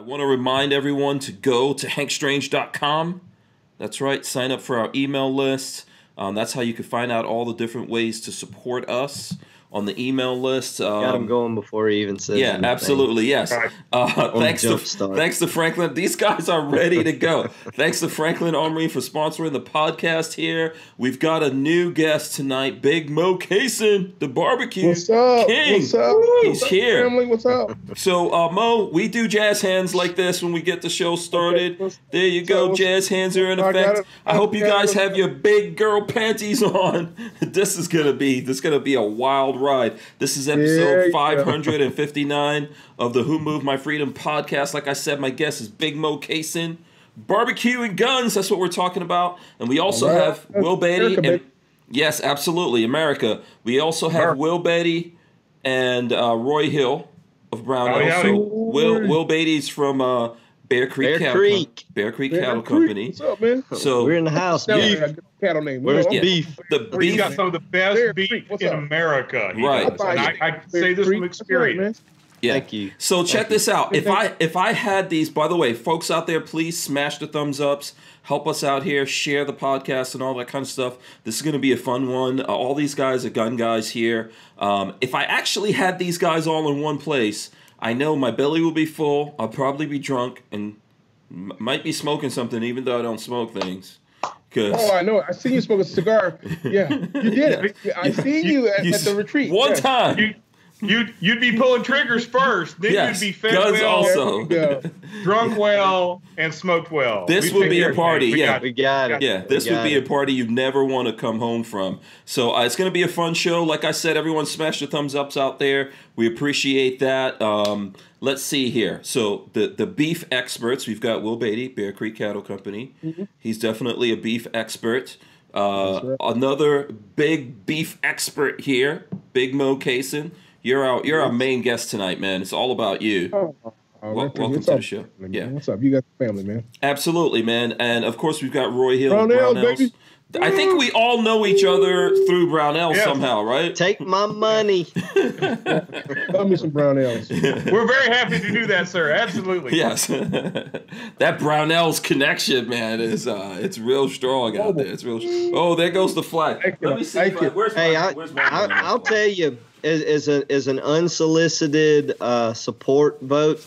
I want to remind everyone to go to hankstrange.com. That's right, sign up for our email list. Um, that's how you can find out all the different ways to support us on the email list. Um, Got him going before he even says. yeah, anything. absolutely. Yes. Uh, thanks to start. thanks to Franklin. These guys are ready to go. thanks to Franklin Armory for sponsoring the podcast. Here we've got a new guest tonight, Big Mo Cason, the barbecue What's up? king. What's up? He's What's up, here. Family, what's up? So, uh, Mo, we do jazz hands like this when we get the show started. Okay, There you go, what's- jazz hands are in effect. it. I hope you guys have your big girl panties on. This is gonna be this is gonna be a wild ride. This is episode Yeah, yeah. 559 of the Who Moved My Freedom podcast. Like I said, my guest is Big Mo Cason. Barbecue and guns, that's what we're talking about. And we also All right. have Will Beatty America, and. Yes, absolutely, America. We also have America. Will Beatty and uh, Roy Hill of Brown Howdy, Hill. howdy. So Will Will Beatty's from uh, Bear Creek Bear Cattle Creek. Bear Creek Man, Cattle Creek, Company. What's up, man? So We're in the house. Beef. Yeah. Yeah. I got a cattle name. Where's What's Yeah. beef? the He's beef, got some of the best Bear beef Creek, what's in? America. he Right. does. And I, I say this from experience. yeah. Thank you. So check you. this out. If I if I had these, by the way, folks out there, please smash the thumbs ups. Help us out here. Share the podcast and all that kind of stuff. This is going to be a fun one. Uh, all these guys are gun guys here. Um, if I actually had these guys all in one place, I know my belly will be full. I'll probably be drunk and m- might be smoking something, even though I don't smoke things. Cause Oh, I know. I seen you smoke a cigar. Yeah, you did. I seen you at, you at the retreat. one yeah. time. You, you'd, you'd be pulling triggers first. Then Yes, you'd be fed guns well, also. Yeah. drunk well, and smoked well. This We would be a party. We yeah. got- We got it. Yeah, this would got be a party you never want to come home from. So uh, it's going to be a fun show. Like I said, everyone smash the thumbs ups out there. We appreciate that. Um, let's see here. So the the beef experts, we've got Will Beatty, Bear Creek Cattle Company. He's definitely a beef expert. Uh, Mm-hmm. Right. Another big beef expert here, Big Mo Cason. You're our you're our main guest tonight, man. It's all about you. Oh, oh, Wel- welcome what's to up, the show. man? Yeah. What's up? You got the family, man. Absolutely, man. And of course, we've got Roy Hill. Brownells, Brownells. baby. I think we all know each other through Brownell Yeah. somehow, right? Take my money. Love me some brown ales. We're very happy to do that, sir. Absolutely. Yes, that Brownells connection, man, is uh, it's real strong out there. It's real. Oh, there goes the flag. Thank you. Let me see. Thank if you. where's Hey, my, I, where's my I, I'll tell you, as, as, a, as an unsolicited uh, support vote,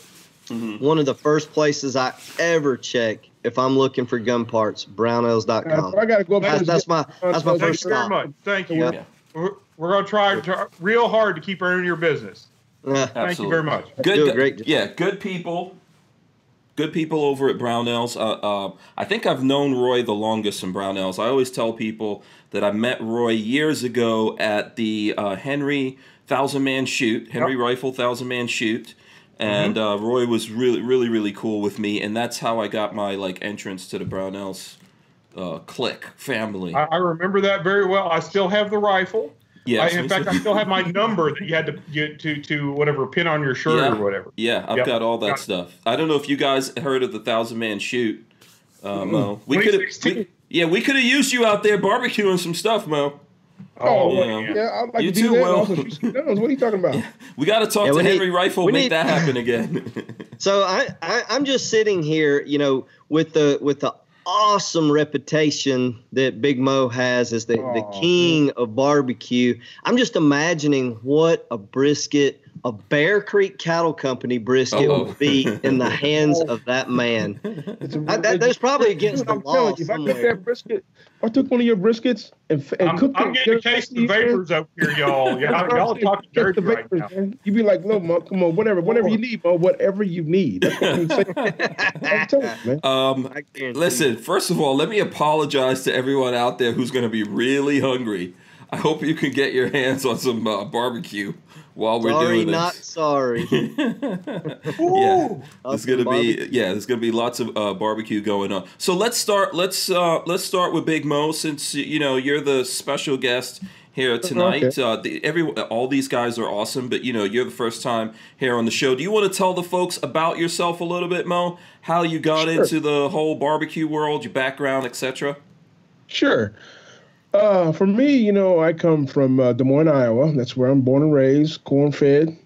Mm-hmm. one of the first places I ever check if I'm looking for gun parts, brownells.com. I got to go up That's, there. that's my that's my Thank Thank first you very stop. much. Thank you. Yeah. We're, we're going to try to, real hard to keep earning your business. Yeah. Thank you very much. Good, Do great job. yeah, good people. Good people over at Brownells. Uh, uh, I think I've known Roy the longest in Brownells. I always tell people that I met Roy years ago at the uh, Henry Thousand Man Shoot, Henry Rifle Thousand Man Shoot, and uh, Roy was really, really, really cool with me, and that's how I got my like entrance to the Brownells uh, clique family. I, I remember that very well. I still have the rifle. Yes, I, in fact. I still have my number that you had to get to to whatever pin on your shirt Yeah. or whatever. Yeah, I've Yep. got all that Got stuff. I don't know if you guys heard of the Thousand Man Shoot. Uh, Mo, we could have, 2016. Yeah, we could have used you out there barbecuing some stuff, Mo. Oh, oh yeah. yeah. yeah I'd like You to do too, that. Will. Also, shoot some guns. What are you talking about? We got to talk Yeah, to we need- Henry Rifle, we make need- that happen again. So I, I I'm just sitting here, you know, with the with the awesome reputation that Big Mo has as the, the Aw, king of barbecue. I'm just imagining what a brisket, a Bear Creek Cattle Company brisket Uh-oh. would be in the hands of that man. It's a I, that, that's probably against the I'm telling law you, if I took somewhere. that brisket, I took one of your briskets and, and I'm, cooked I'm it. getting a case of the vapors over here, y'all. Y'all, y'all are talking Get dirty the right vapors, now. man. You be like, no, Mo, come on, whatever, whatever you need, Mo, whatever you need. That's what I'm saying. I'm you, man. um, listen, first of all, let me apologize to everyone out there who's going to be really hungry. I hope you can get your hands on some uh, barbecue while we're Sorry, doing this. not sorry. yeah, there's gonna Awesome be yeah, there's gonna be lots of uh, barbecue going on. So let's start. Let's uh, let's start with Big Mo since you know you're the special guest here tonight. Okay. Uh, the, every all these guys are awesome, but you know you're the first time here on the show. Do you want to tell the folks about yourself a little bit, Mo? How you got Sure. into the whole barbecue world, your background, etc. Sure. Uh, for me, you know, I come from uh, Des Moines, Iowa. That's where I'm born and raised, corn fed.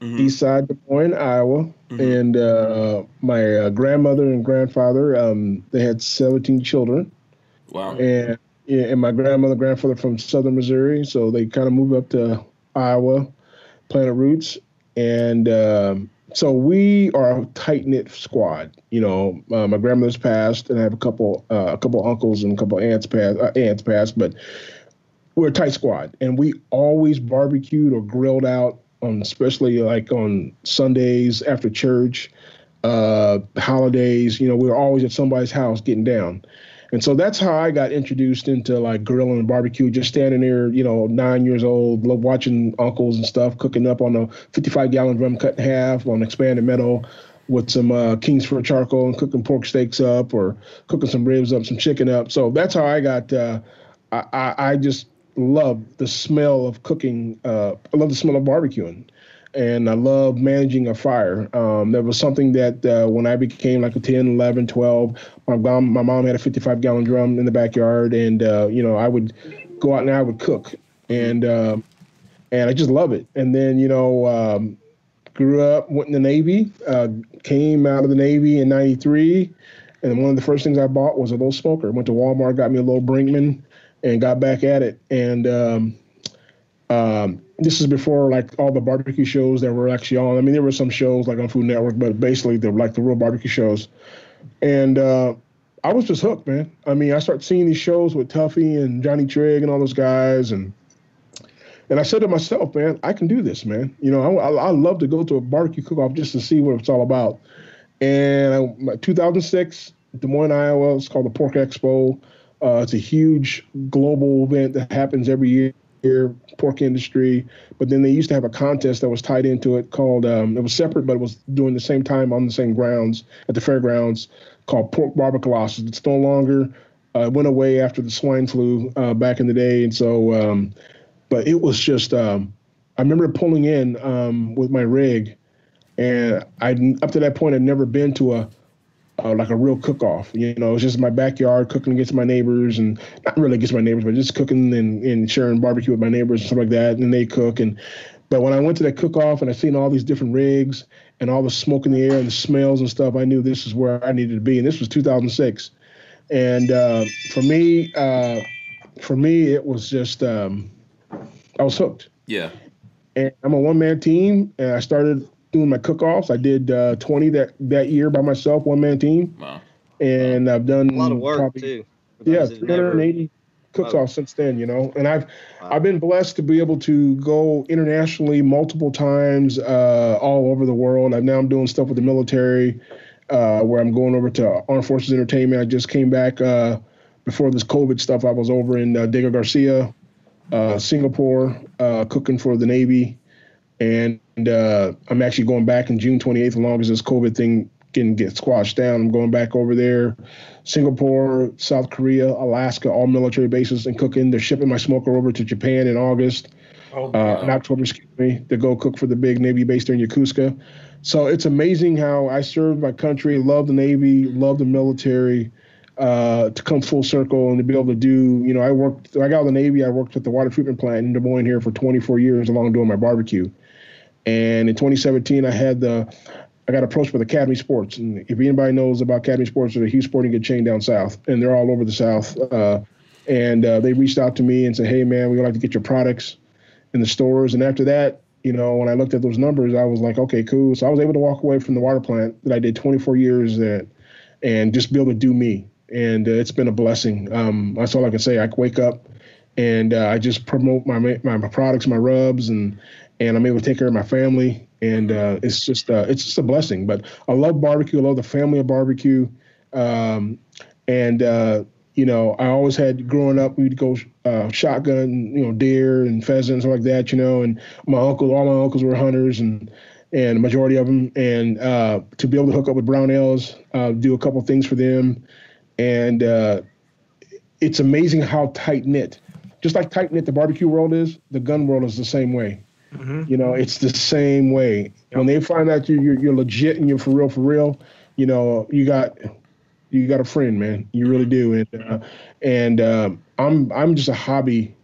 Mhm. east side Des Moines, Iowa, Mhm. and uh, my uh, grandmother and grandfather um, they had 17 children, Wow. and yeah, and my grandmother grandfather from southern Missouri, so they kind of moved up to Iowa, planted roots, and um, so we are a tight knit squad. You know, uh, my grandmother's passed, and I have a couple uh, a couple uncles and a couple aunts passed uh, aunts passed, but we're a tight squad, and we always barbecued or grilled out on, especially like on Sundays after church, uh, holidays. You know, we were always at somebody's house getting down. And so that's how I got introduced into like grilling and barbecue, just standing there, you know, nine years old, watching uncles and stuff cooking up on a 55 gallon drum cut in half on expanded metal with some uh, Kingsford charcoal and cooking pork steaks up or cooking some ribs up, some chicken up. So that's how I got, uh, I, I, I just love the smell of cooking. Uh, I love the smell of barbecuing and I love managing a fire. Um, there was something that uh, when I became like a 10, 11, 12, my mom, my mom had a 55 gallon drum in the backyard, and uh, you know I would go out and I would cook, and um and I just love it. And then you know um, grew up, went in the Navy, uh, came out of the Navy in '93, and one of the first things I bought was a little smoker. Went to Walmart, got me a little Brinkmann, and got back at it. And um, um, this is before like all the barbecue shows that were actually on. I mean, there were some shows like on Food Network, but basically they're like the real barbecue shows. And uh, I was just hooked, man. I mean, I started seeing these shows with Tuffy and Johnny Trigg and all those guys, and and I said to myself, man, I can do this, man. You know, I, I, I love to go to a barbecue cook-off just to see what it's all about. And I, 2006, Des Moines, Iowa. It's called the Pork Expo. Uh, it's a huge global event that happens every year. Pork industry, but then they used to have a contest that was tied into it called. Um, it was separate, but it was doing the same time on the same grounds at the fairgrounds called Pork Barbacolossus. It's no longer. Uh, it went away after the swine flu uh, back in the day, and so. Um, but it was just. Um, I remember pulling in um, with my rig, and I up to that point I'd never been to a uh, like a real cook-off. You know, it's just my backyard cooking against my neighbors, and not really against my neighbors, but just cooking and, and sharing barbecue with my neighbors and stuff like that. And they cook. And but when I went to that cook-off and I seen all these different rigs and all the smoke in the air and the smells and stuff, I knew this is where I needed to be. And this was 2006. And uh, for me, uh, for me, it was just um, I was hooked. Yeah. And I'm a one-man team, and I started doing my cook-offs. I did uh, 20 that that year by myself, one-man team, Wow. and I've done A lot of work probably- too. Yeah, those that never- 380 cooks Oh. off since then. You know, and I've Wow. I've been blessed to be able to go internationally multiple times, uh, all over the world. I've now I'm doing stuff with the military, uh, where I'm going over to Armed Forces Entertainment. I just came back uh, before this COVID stuff. I was over in uh, Diego Garcia, uh, Singapore, uh, cooking for the Navy, and uh, I'm actually going back in June 28th, as long as this COVID thing can get squashed down. I'm going back over there, Singapore, South Korea, Alaska, all military bases and cooking. They're shipping my smoker over to Japan in August, Oh, uh, in October, excuse me, to go cook for the big Navy base there in Yokosuka. So it's amazing how I served my country, love the Navy, love the military, uh, to come full circle and to be able to do, you know, I worked, I got out of the Navy, I worked at the water treatment plant in Des Moines here for 24 years along doing my barbecue. And in 2017, I had the, I got approached with Academy Sports. And if anybody knows about Academy Sports, they're a huge sporting goods chain down south, and they're all over the south. Uh, and uh, they reached out to me and said, hey, man, we'd like to get your products in the stores. And after that, you know, when I looked at those numbers, I was like, okay, cool. So I was able to walk away from the water plant that I did 24 years at and just be able to do me. And uh, it's been a blessing. Um, that's all I can say. I wake up and uh, I just promote my my products, my rubs, and and I'm able to take care of my family. And uh, it's just uh, it's just a blessing. But I love barbecue. I love the family of barbecue. Um, and uh, you know, I always had growing up, we'd go uh, shotgun, you know, deer and pheasants like that, you know. And my uncle, all my uncles were hunters, and and the majority of them. And uh, to be able to hook up with Brownells, uh, do a couple things for them, and it's amazing how tight knit, just like tight knit the barbecue world is, the gun world is the same way. Mhm. You know, it's the same way. When they find out you you're, you're legit and you're for real, for real, you know, you got you got a friend, man. You really do. And uh, and um, I'm I'm just a hobby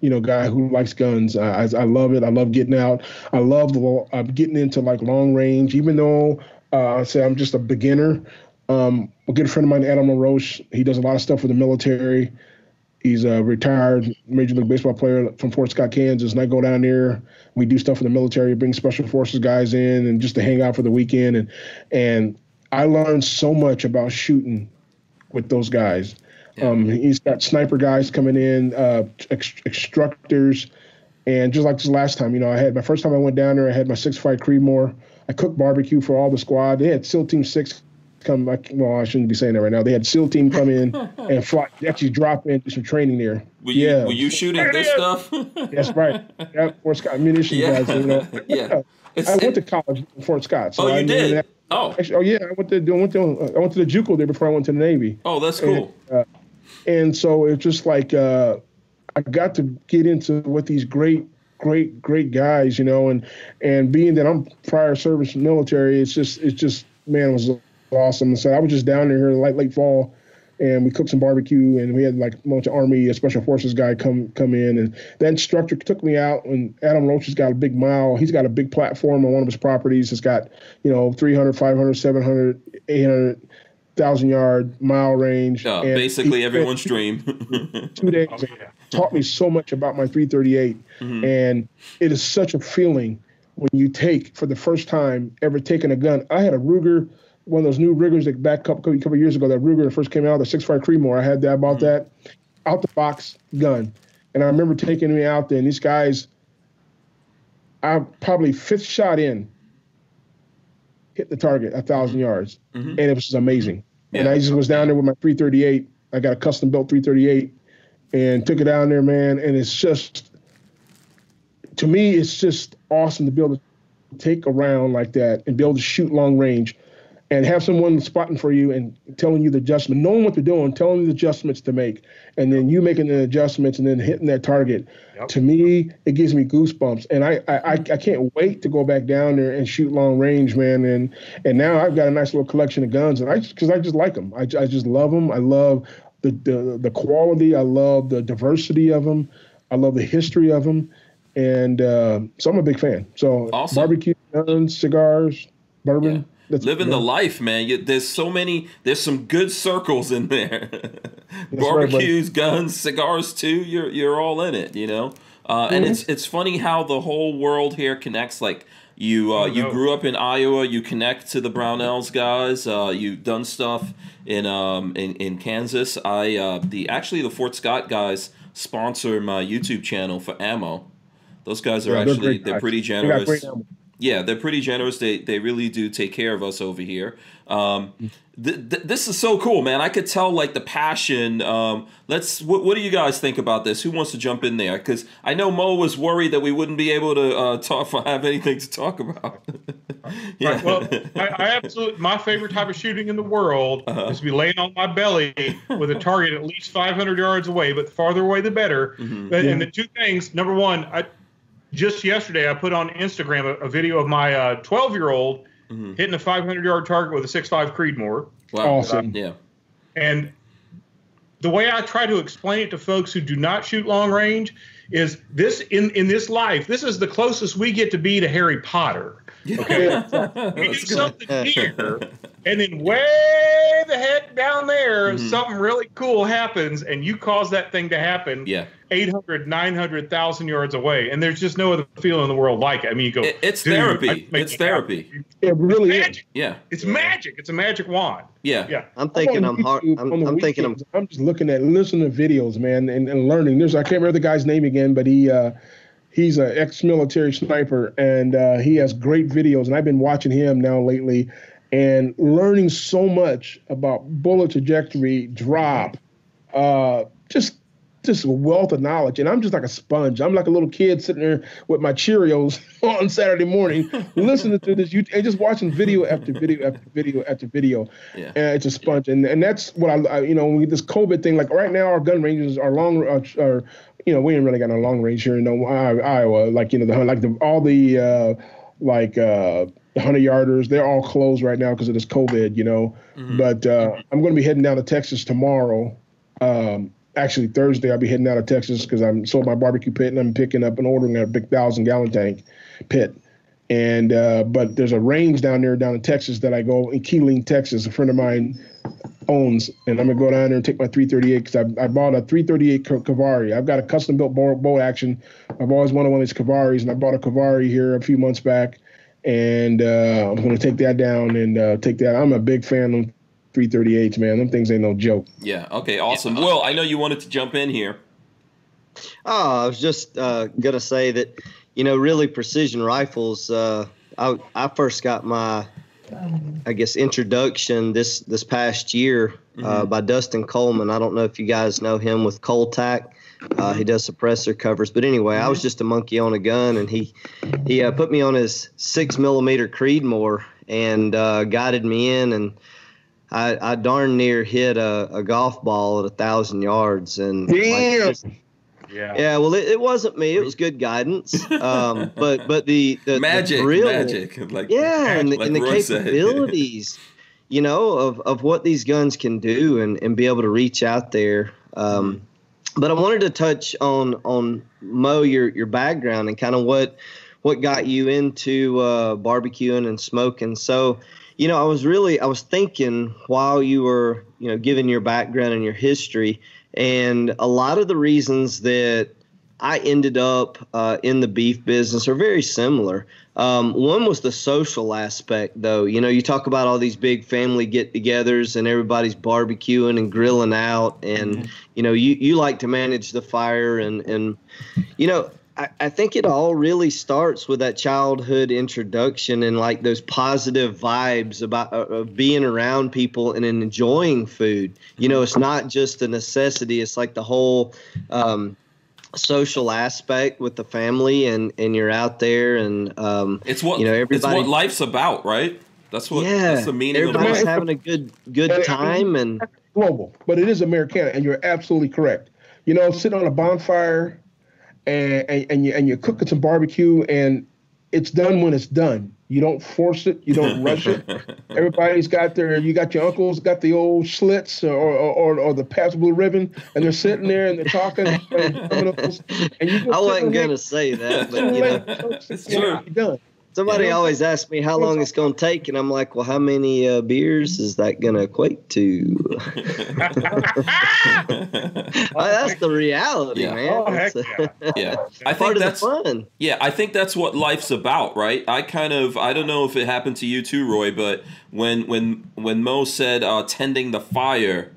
you know, guy who likes guns. I, I, I love it. I love getting out. I love the, uh, getting into like long range, even though uh, I say I'm just a beginner. Um, a good friend of mine, Adam LaRoche, he does a lot of stuff for the military. He's a retired Major League Baseball player from Fort Scott, Kansas. And I go down there. We do stuff for the military, bring special forces guys in, and just to hang out for the weekend. And and I learned so much about shooting with those guys. Yeah. Um, he's got sniper guys coming in, uh, extractors, and just like this last time, you know, I had my first time I went down there. I had my six five Creedmoor. I cooked barbecue for all the squad. They had SEAL Team Six come. I, Well, I shouldn't be saying that right now. They had SEAL team come in and fly, actually drop in do some training there. Were you, yeah. Were you shooting this stuff? That's right. Yeah, Fort Scott munitions yeah. guys. You know. yeah. It's, I went to college in Fort Scott. So oh, you I did. That. Oh. Actually, oh yeah. I went to I went to I went to the JUCO there before I went to the Navy. Oh, that's cool. And, uh, and so it's just like uh, I got to get into what these great great great guys you know and and being that i'm prior service military it's just it's just man it was awesome. So I was just down there late late fall, and we cooked some barbecue, and we had like a bunch of Army Special Forces guy come come in, and that instructor took me out. And Adam Roach has got a big mile. He's got a big platform on one of his properties. It's got you know 300, 500, 700, 800 thousand yard mile range. Uh, basically everyone's dream. two days oh, yeah. taught me so much about my 338, mm-hmm. and it is such a feeling when you take for the first time ever taking a gun. I had a Ruger one of those new Rugers that back a couple, couple years ago. That Ruger first came out, the six five Creedmoor. I had that about mm-hmm. that out the box gun, and I remember taking me out there. And these guys, I probably fifth shot in, hit the target a 1000 mm-hmm. yards, mm-hmm. and it was amazing. Yeah. And I just was down there with my 338. I got a custom built 338, and took it down there, man. And it's just, to me, it's just awesome to be able to take a round like that and be able to shoot long range and have someone spotting for you and telling you the adjustment, knowing what they're doing, telling you the adjustments to make, and then you making the adjustments and then hitting that target. Yep. To me, it gives me goosebumps, and I, I I can't wait to go back down there and shoot long range, man. And and now I've got a nice little collection of guns, and I because I just like them. I, I just love them. I love the, the the quality. I love the diversity of them. I love the history of them, and uh, so I'm a big fan. So awesome. barbecue, guns, cigars, bourbon. Yeah that's, living the life, man. You, there's so many. There's some good circles in there. Barbecues, right, guns, cigars too. You're you're all in it, you know. Uh, mm-hmm. And it's it's funny how the whole world here connects. Like you uh, you grew up in Iowa. You connect to the Brownells guys. Uh, you've done stuff in um in, in Kansas. I uh, the actually the Fort Scott guys sponsor my YouTube channel for ammo. Those guys are yeah, actually they're, they're pretty generous. Yeah, they're pretty generous. They they really do take care of us over here. Um, th- th- this is so cool, man. I could tell like the passion. Um, let's. Wh- what do you guys think about this? Who wants to jump in there? Because I know Mo was worried that we wouldn't be able to uh, talk, have anything to talk about. yeah. Right. Well, I, I, absolutely my favorite type of shooting in the world uh-huh. is to be laying on my belly with a target at least 500 yards away, but the farther away the better. Mm-hmm. But, and the two things. Number one, I just yesterday, I put on Instagram a, a video of my 12 uh, year old mm-hmm. hitting a 500 yard target with a 6.5 Creedmoor. Wow. Awesome. Yeah. And the way I try to explain it to folks who do not shoot long range is this in, in this life, this is the closest we get to be to Harry Potter. Okay. we do something here, and then way the heck down there, mm-hmm. something really cool happens, and you cause that thing to happen. Yeah. 800, 900,000 yards away. And there's just no other feeling in the world like it. I mean, you go, it, it's therapy. It's it therapy. Happen. It really magic. is. Yeah. It's magic. It's a magic wand. Yeah. Yeah. I'm thinking I'm hard. I'm, I'm thinking I'm, I'm just looking at, listening to videos, man, and, and learning. There's, I can't remember the guy's name again, but he, uh, he's an ex-military sniper and uh, he has great videos and i've been watching him now lately and learning so much about bullet trajectory drop uh, just just a wealth of knowledge. And I'm just like a sponge. I'm like a little kid sitting there with my Cheerios on Saturday morning, listening to this YouTube and just watching video after video after video after video. Yeah. And it's a sponge. And and that's what I, I you know, when we get this COVID thing, like right now our gun ranges are long, uh, are, you know, we ain't really got no long range here in no, Iowa. Like, you know, the, like the, all the, uh, like, uh, the hundred yarders, they're all closed right now because of this COVID, you know. Mm-hmm. But uh, I'm going to be heading down to Texas tomorrow. Um, actually Thursday I'll be heading out of Texas because I'm sold my barbecue pit and I'm picking up and ordering a big thousand gallon tank pit. And uh, but there's a range down there down in Texas that I go in Keeling, Texas. A friend of mine owns, and I'm gonna go down there and take my 338 because I, I bought a 338 Kivaari. I've got a custom built bow, bow action. I've always wanted one of these Kivaaris, and I bought a Kivaari here a few months back, and uh, I'm gonna take that down and uh, take that. I'm a big fan of 338s, man. Them things ain't no joke. Yeah. Okay. Awesome. Well, I know you wanted to jump in here. Oh, I was just uh, gonna say that, you know, really precision rifles. Uh, I I first got my, I guess, introduction this this past year uh, by Dustin Coleman. I don't know if you guys know him with Coltac. Uh, he does suppressor covers, but anyway, I was just a monkey on a gun, and he he uh, put me on his six millimeter Creedmoor and uh, guided me in, and I, I darn near hit a, a golf ball at a thousand yards, and like, Damn. just- Yeah. yeah, well, it, it wasn't me. It was good guidance. Um, but but the, the Magic. the thrill, Magic. Like yeah, and the, like and the Roy capabilities, you know, of of what these guns can do, and and be able to reach out there. Um, but I wanted to touch on on Mo your your background and kind of what what got you into uh, barbecuing and smoking. So, you know, I was really I was thinking while you were you know giving your background and your history, and a lot of the reasons that I ended up uh, in the beef business are very similar. Um, one was the social aspect, though. You know, you talk about all these big family get-togethers and everybody's barbecuing and grilling out, and you know, you you like to manage the fire, and and you know, I, I think it all really starts with that childhood introduction and like those positive vibes about uh, of being around people and enjoying food. You know, it's not just a necessity; it's like the whole. Um, social aspect with the family and and you're out there and um It's what you know Everybody, it's what life's about, right? That's what yeah that's the meaning of everybody's life. having a good good time and global, but it is Americana, and you're absolutely correct. You know, sitting on a bonfire and and, and you and you're cooking some barbecue, and it's done when it's done. You don't force it. You don't rush it. Everybody's got their. You got your uncles got the old slits or or, or the Pabst Blue Ribbon, and they're sitting there and they're talking. and you I wasn't gonna say that but you know It's Yeah, true. done. Somebody Yeah. always asks me how long it's gonna take and I'm like well how many uh, beers is that gonna equate to Uh, that's the reality Yeah. man Oh, heck yeah. yeah. I part think of the that's fun Yeah, I think that's what life's about, right? I kind of I don't know if it happened to you too, Roy, but when when when Mo said uh, tending the fire,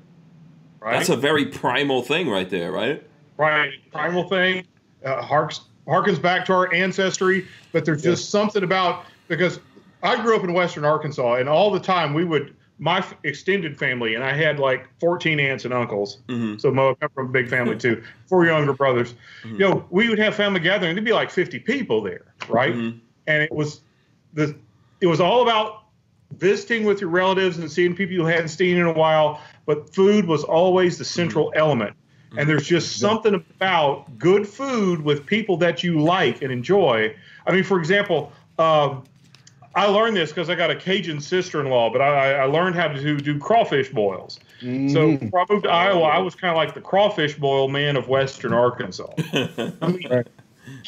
Right. that's a very primal thing right there, right? right primal thing uh, harks harkens back to our ancestry but there's just something about because i grew up in western arkansas and all the time we would my extended family and i had like 14 aunts and uncles. Hmm so mo I come from a big family too. Four younger brothers. You know we would have family gathering there'd be like 50 people there right? Mhm. and it was the it was all about visiting with your relatives and seeing people you hadn't seen in a while but food was always the central element and there's just something about good food with people that you like and enjoy i mean for example um, i learned this because i got a cajun sister-in-law but i, I learned how to do crawfish boils so Mhm. before I moved to Iowa, I was kind of like the crawfish boil man of Western Arkansas. I mean, Right.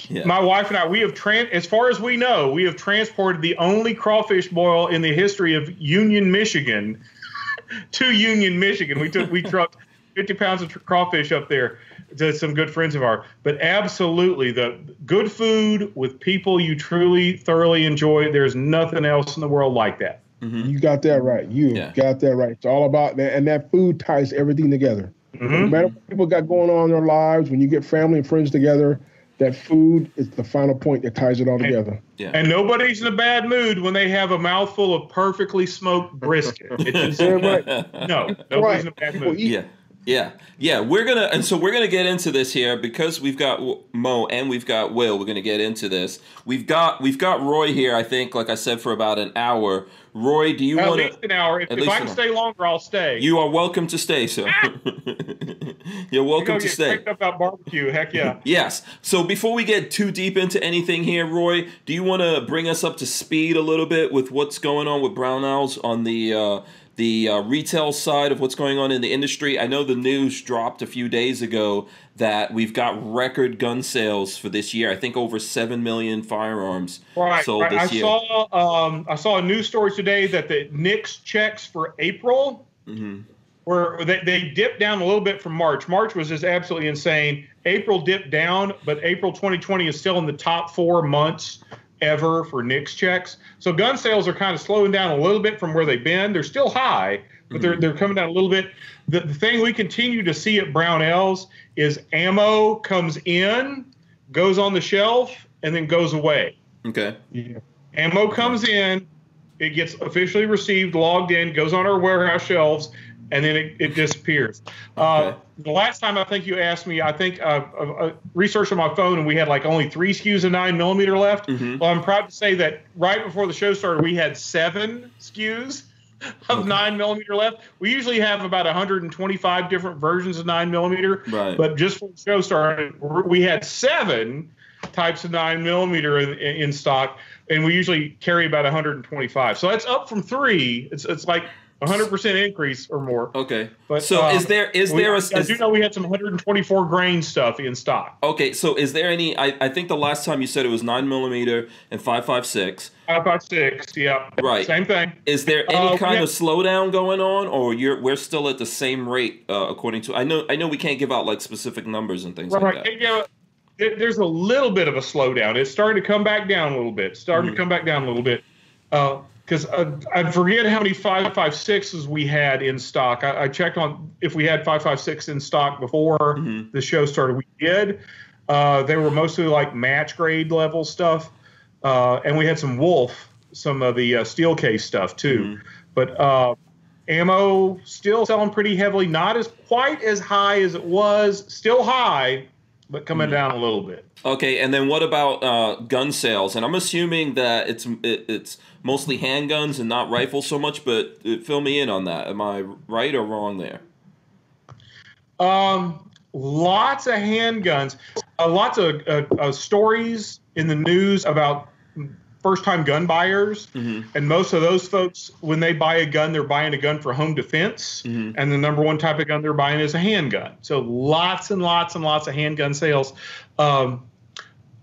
Yeah. my wife and I, we have tran as far as we know, we have transported the only crawfish boil in the history of Union, Michigan, to Union, Michigan. We took we trucked 50 pounds of tr- crawfish up there to some good friends of ours. But absolutely, the good food with people you truly thoroughly enjoy. There's nothing else in the world like that. Mhm. You got that right. You Yeah. got that right. It's all about that, and that food ties everything together. No Mhm. matter what people got going on in their lives, when you get family and friends together, that food is the final point that ties it all together. Yeah. And nobody's in a bad mood when they have a mouthful of perfectly smoked brisket. It just, Damn right. no, nobody's in a bad People mood. eat. Yeah. Yeah. Yeah, we're to and so we're to get into this here because we've got Mo and we've got Will. We're to get into this. We've got we've got Roy here I think like I said for about an hour. Roy, do you At want least to an hour. If, if least I can an stay longer, I'll stay. You are welcome to stay, sir. You're welcome to stay. up about barbecue. Heck yeah. Yes. So before we get too deep into anything here, Roy, do you want to bring us up to speed a little bit with what's going on with Brownells on the uh, the uh, retail side of what's going on in the industry. I know the news dropped a few days ago that we've got record gun sales for this year. I think over seven million firearms right, sold right. this I year. saw um, I saw a news story today that the NICS checks for April hmm were they, they dipped down a little bit from March. March was just absolutely insane. April dipped down, but April 2020 is still in the top four months ever for NICS checks. So gun sales are kind of slowing down a little bit from where they've been. They're still high, but they're they're coming down a little bit. The, the thing we continue to see at Brownells is ammo comes in, goes on the shelf, and then goes away. Okay. Yeah. Ammo comes in, it gets officially received, logged in, goes on our warehouse shelves, and then it, it disappears. Uh, Okay. The last time I think you asked me, I think uh, uh, research on my phone, and we had like only three SKUs of nine millimeter left. Mhm. Well, I'm proud to say that right before the show started, we had seven SKUs of nine millimeter left. We usually have about 125 different versions of nine millimeter, Right. but just for the show started, we had seven types of nine millimeter in, in stock, and we usually carry about 125. So that's up from three. It's it's like 100% increase or more. Okay. But so um, is there is we- there a I is- do know we had some 124 grain stuff in stock. okay? So is there any? I, I think the last time you said it was nine millimeter and five five six. Five five six, yeah, Right. same thing. Is there any Uh, kind of slowdown going on, or you're we're still at the same rate uh, according to? I know I know we can't give out like specific numbers and things like Right. that. Yeah, there- there's a little bit of a slowdown. It's starting to come back down a little bit. Starting Mm-hmm. to come back down a little bit. Because uh, I forget how many 556s we had in stock. I, I checked on if we had 556 in stock before Mhm. the show started. We did. Uh, they were mostly like match grade level stuff. Uh, and we had some Wolf, some of the uh, steel case stuff too. Mhm. But uh, ammo still selling pretty heavily, not as quite as high as it was, still high, but coming Mm-hmm. down a little bit. Okay, and then what about uh, gun sales? And I'm assuming that it's it, it's mostly handguns and not rifles so much. But uh, fill me in on that. Am I right or wrong there? Um, lots of handguns, uh, lots of uh, uh, stories in the news about first-time gun buyers, Mhm. and most of those folks, when they buy a gun, they're buying a gun for home defense, Mhm. and the number one type of gun they're buying is a handgun. So lots and lots and lots of handgun sales. Um,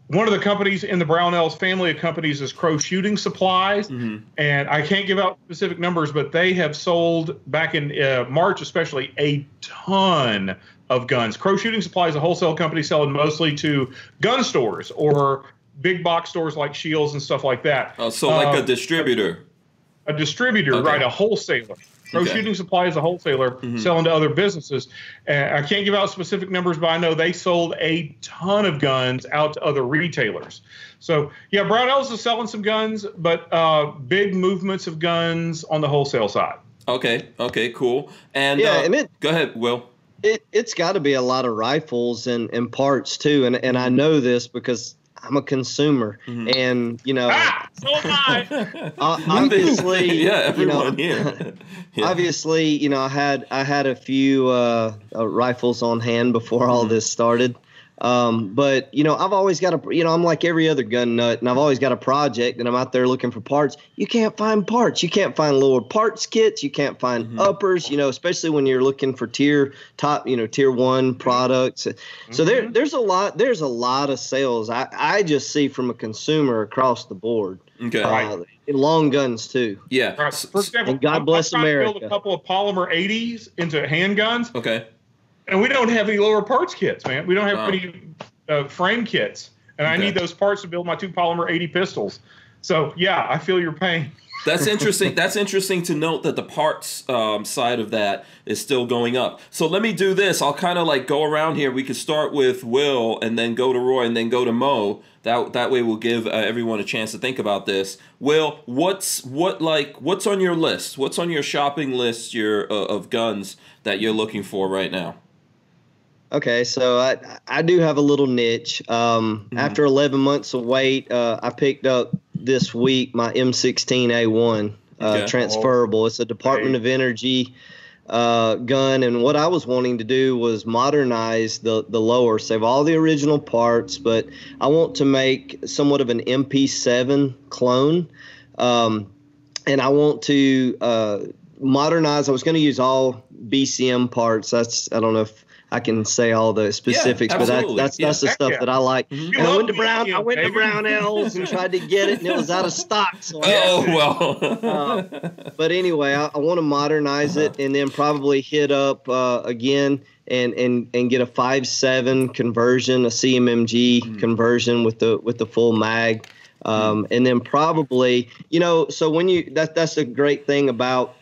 one of the companies in the Brownells family of companies is Crow Shooting Supplies Mhm. and I can't give out specific numbers, but they have sold back in uh, March, especially a ton of guns. Crow Shooting Supplies, is a wholesale company selling mostly to gun stores or big box stores like Scheels and stuff like that. Oh, so like a Um, distributor. a distributor, Okay. right? A wholesaler. Crow Okay. Shooting Supply is a wholesaler Mhm. selling to other businesses. And I can't give out specific numbers, but I know they sold a ton of guns out to other retailers. So yeah, Brownells is selling some guns, but uh, big movements of guns on the wholesale side. Okay. Okay. Cool. And Yeah, uh, and it- go ahead, Will. It it's got to be a lot of rifles and, and parts too, and and I know this because I'm a consumer, Mhm. and you know, Ah, so am I. o- obviously, yeah, you know, everyone here. Yeah. obviously, you know, I had I had a few uh, uh, rifles on hand before all Mhm. this started. Um, but you know, I've always got a you know, I'm like every other gun nut, and I've always got a project, and I'm out there looking for parts. You can't find parts. You can't find lower parts kits. You can't find Mhm. uppers. You know, especially when you're looking for tier top, you know, tier one products. So there, Mhm. there's a lot. There's a lot of sales. I I just see from a consumer across the board. Okay. Right. Uh, long guns too. Yeah. Right. For example, And God I'm- bless I'm trying to build America. a couple of polymer 80s into handguns, Okay. And we don't have any lower parts kits, man. We don't have Wow. any uh, frame kits, and I need those parts to build my two polymer 80 pistols. So yeah, I feel your pain. That's interesting. That's interesting to note that the parts um, side of that is still going up. So let me do this. I'll kind of like go around here. We could start with Will, and then go to Roy, and then go to Mo. That that way we'll give uh, everyone a chance to think about this. Will, what's what like what's on your list? What's on your shopping list? Your uh, of guns that you're looking for right now? Okay, so I I do have a little niche. Um, Mhm. After 11 months of wait, uh, I picked up this week my M16A1 uh, Okay. transferable. It's a Department of Energy uh, gun, and what I was wanting to do was modernize the the lower, save all the original parts, but I want to make somewhat of an MP7 clone, um, and I want to. Uh, modernize. I was going to use all BCM parts. That's I don't know if I can say all the specifics, but that, that's Yeah. that's the Heck stuff yeah. that I like. Mhm. And I went to Brown. BCM, I went to. Brownells and tried to get it, and it was out of stock. So I Oh well. but anyway, I, I want to modernize it and then probably hit up uh, again and, and and get a five seven conversion, a CMMG conversion with the with the full mag, um, and then probably you know so when you that that's a great thing about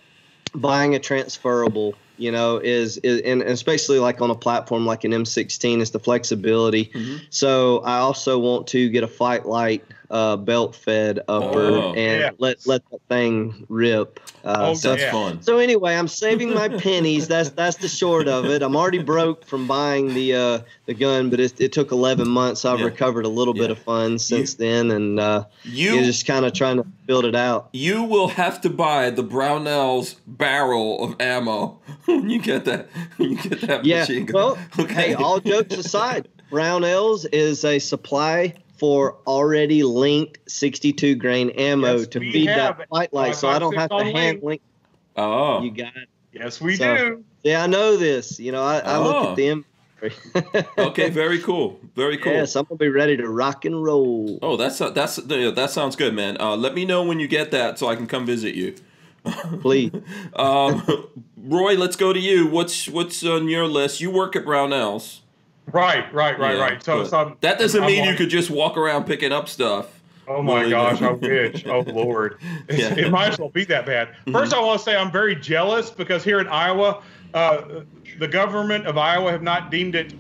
buying a transferable you know is, is and especially like on a platform like an m16 is the flexibility Mhm. so i also want to get a FightLite uh, belt fed upper Oh. and Yeah. let let that thing rip uh, Oh, so That's Yeah. fun. so anyway, I'm saving my pennies. That's that's the short of it. I'm already broke from buying the uh, the gun, but it, it took 11 months. I've Yeah. recovered a little bit of funds since then, and uh, You you're just kind of trying to build it out. you will have to buy the Brownells barrel of ammo when you get that when you get that Yeah. machine gun. Well, okay. hey, all jokes aside, Brownells is a supply for already linked 62 grain ammo Yes, to feed have that FightLite, so I don't have to hand link. link. oh. You got it. Yes, we So- do. Yeah, I know this. You know, I, I look Oh. at them. okay, very cool. Very cool. Yes, I'm gonna be ready to rock and roll. Oh, that's that's yeah, that sounds good, man. Uh, let me know when you get that so I can come visit you. Please. Um, Roy, let's go to you. What's what's on your list? You work at Brownells. Right, right, right, Yeah, right. So, so I'm, that doesn't I'm mean you could just walk around picking up stuff. Oh my Really? gosh, I wish. Oh Lord, Yeah. it might as well be that bad. 1st I want to say I'm very jealous because here in Iowa, uh, the government of Iowa have not deemed it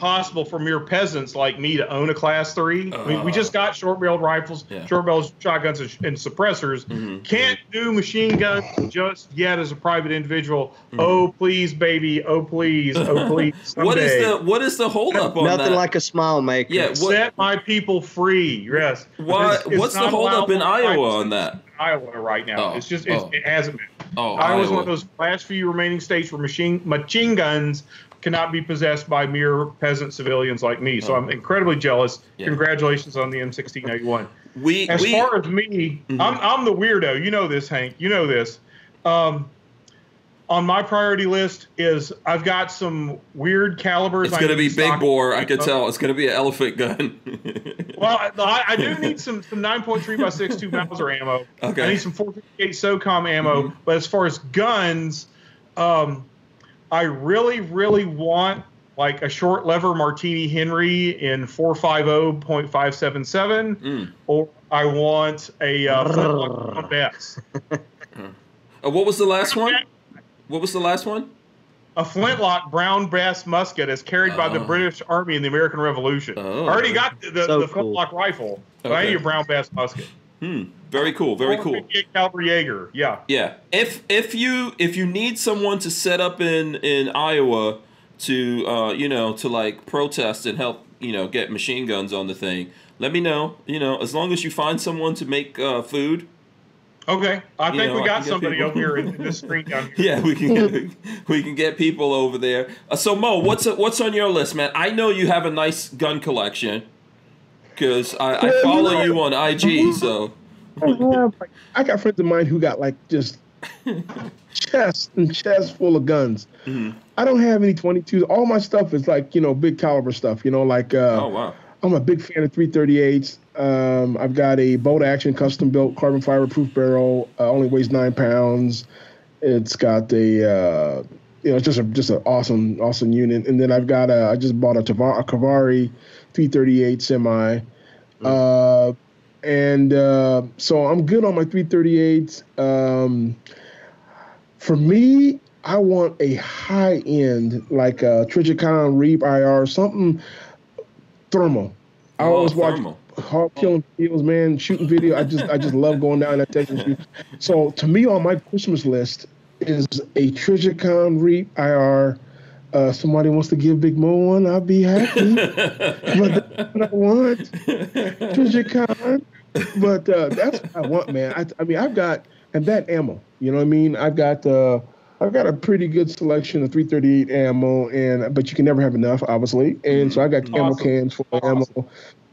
possible for mere peasants like me to own a class three. I mean, we Uh. just got short-barreled rifles, Yeah. short-barreled shotguns, and, and suppressors. Mhm. Can't do machine guns just yet as a private individual. Mm-hmm. Oh please, baby. Oh please. Oh please. What is the what is the holdup on that? Nothing that? like a smile maker. Yeah, what- Set my people free. Yes. Why, It's- it's what's the holdup in Iowa on that? Iowa right now. Oh, it's just it's, oh. it hasn't been. Oh, Iowa's Iowa. one of those last few remaining states where machine machine guns cannot be possessed by mere peasant civilians like me. So Oh. I'm incredibly jealous. Yeah. Congratulations on the M16A1. we As we far as me, Mhm. I'm I'm the weirdo. You know this, Hank. You know this. Um, on my priority list is I've got some weird calibers. it's gonna be big bore. I could tell. It's gonna be an elephant gun. Well, I, I do need some some 9.3 by 6.2 Mauser ammo. Okay. I need some 458 SOCOM ammo. Mhm. But as far as guns, um, I really, really want like a short lever Martini Henry in 450.577, Mm. or I want a uh, flintlock Brown Bess. Uh, what was the last one? What was the last one? A flintlock Brown Bess musket as carried by the Oh. British Army in the American Revolution. Oh. I already got the, the, So the cool. flintlock rifle, but I need a Brown Bess musket. Hmm. Very cool. Very cool. 458 caliber Jaeger. Yeah. Yeah. If if you if you need someone to set up in in Iowa to uh you know to like protest and help you know get machine guns on the thing, let me know. You know, as long as you find someone to make uh, food. Okay, I think know, we got somebody over here in, this screen down here. Yeah, we can get, we can get people over there. Uh, so Mo, what's what's on your list, man? I know you have a nice gun collection because I, I Yeah, follow you you on IG. So I got friends of mine who got like just chests and chests full of guns. Mhm. I don't have any 22s. All my stuff is like you know big caliber stuff. You know, like uh, oh wow, I'm a big fan of 338s. Um, I've got a bolt action custom built carbon fiber proof barrel. Uh, only weighs nine pounds. It's got a uh, you know it's just a just an awesome awesome unit. And then I've got a I just bought a, Tavor, a Kivaari 338 semi. Uh, and uh, so I'm good on my 338s. Um, for me, I want a high end like a Trijicon Reap IR, something thermal. I Oh, always watch thermal. hog killing videos, man, shooting video. I just I just love going down that shoot. So to me, on my Christmas list is a Trijicon Reap IR. Uh, somebody wants to give Big Mo one, I'll be happy. but that's what I want. Trijicon. But uh, that's what I want, man. I, I mean, I've got and that ammo. You know what I mean? I've got uh, I've got a pretty good selection of 338 ammo, and but you can never have enough, obviously. And so I got ammo Awesome. cans for Awesome.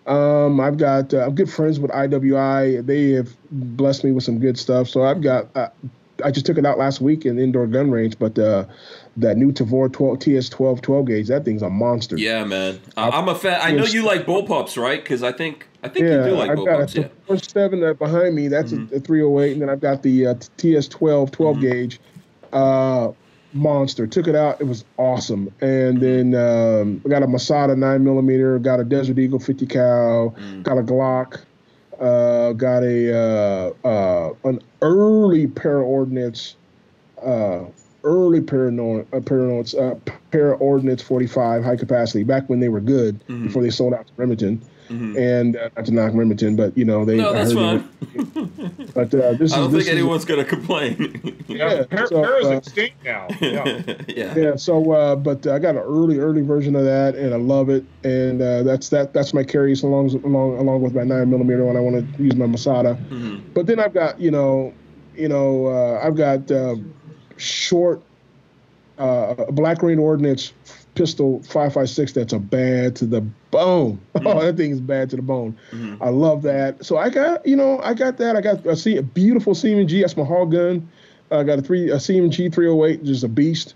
ammo. Um, I've got uh, I'm good friends with IWI. They have blessed me with some good stuff. So I've got uh, I just took it out last week in indoor gun range, but uh, that new Tavor 12 TS 12 12 gauge, that thing's a monster. Yeah, man. Uh, I'm a fan. I know you like bullpups, right? Because I think I think yeah, you do like I've bullpups. Got a yeah. First seven that behind me, that's mm-hmm. a, a, 308, and then I've got the uh, TS 12 12 mm-hmm. gauge. Uh, monster. Took it out. It was awesome. And then um, I got a Masada nine millimeter. Got a Desert Eagle 50 cal. Mm. Got a Glock. Uh, got a uh, uh, an early para ordnance, uh, early paranoid, uh, paranoids, uh, para ordnance 45 high capacity back when they were good mm-hmm. before they sold out to Remington. Mm-hmm. And uh, not to knock Remington, but you know they. No, that's fine. but uh, this I don't is, think anyone's going to complain. yeah, yeah so, uh, extinct now. Yeah. yeah. Yeah. So, uh, but I got an early, early version of that, and I love it. And uh, that's that. That's my carries along, along, along with my nine millimeter when I want to use my Masada. Mm-hmm. But then I've got, you know, you know, uh, I've got short uh, Black Rain Ordnance pistol 556 that's a bad to the bone. Mm-hmm. Oh, that thing is bad to the bone. Mm-hmm. I love that. So I got, you know, I got that. I got I see, a beautiful CMMG. That's my hog gun. I got a three a CMMG 308, just a beast.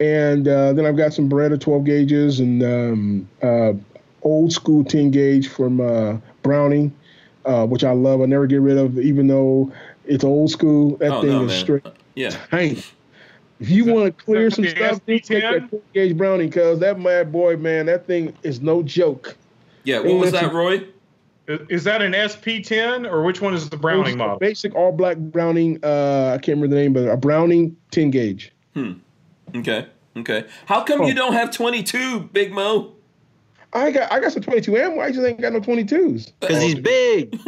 And uh, then I've got some Beretta 12 gauges and um, uh, old school 10 gauge from uh, Browning, uh, which I love. I never get rid of, even though it's old school. That oh, thing no, is man. straight. Yeah. Tank. If you want to clear some stuff, take that 10 gauge Browning, cause that mad boy, man, that thing is no joke. Yeah, what was that, Roy? Is that an SP10 or which one is the Browning model? Basic all black Browning. Uh, I can't remember the name, but a Browning 10 gauge. Hmm. Okay. Okay. How come oh. you don't have 22, Big Mo? I got I got some 22 ammo. I just ain't got no 22s. Because he's big,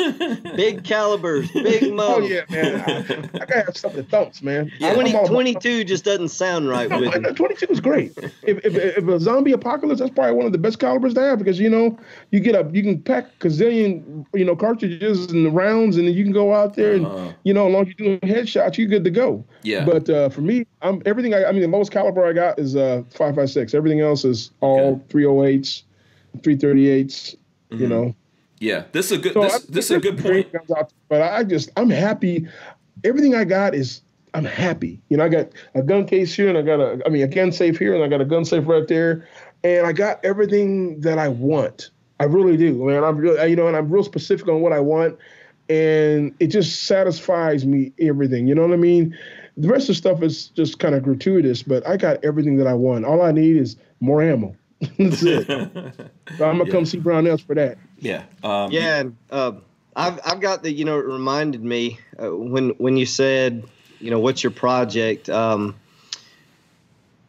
big calibers, big mo. Oh yeah, man. I, I, gotta have something that thumps, man. Yeah. 20, 22 just doesn't sound right. No, with 22 is great. if, if, if a zombie apocalypse, that's probably one of the best calibers to have because you know you get a you can pack gazillion you know cartridges and the rounds and then you can go out there and uh-huh. you know as long as you're doing headshots, you're good to go. Yeah. But uh, for me, I'm everything. I, I mean, the lowest caliber I got is uh 556. Everything else is all okay. 308s. 338s, mm-hmm. you know. Yeah, this is a good. So this, this is a good point. Out, but I just I'm happy. Everything I got is I'm happy. You know, I got a gun case here, and I got a I mean a gun safe here, and I got a gun safe right there, and I got everything that I want. I really do, man. I'm real, you know, and I'm real specific on what I want, and it just satisfies me everything. You know what I mean? The rest of the stuff is just kind of gratuitous, but I got everything that I want. All I need is more ammo. That's it. so I'm gonna yeah. come see Brownells for that. Yeah. Um, yeah. And, uh, I've I've got the you know it reminded me uh, when when you said you know what's your project um,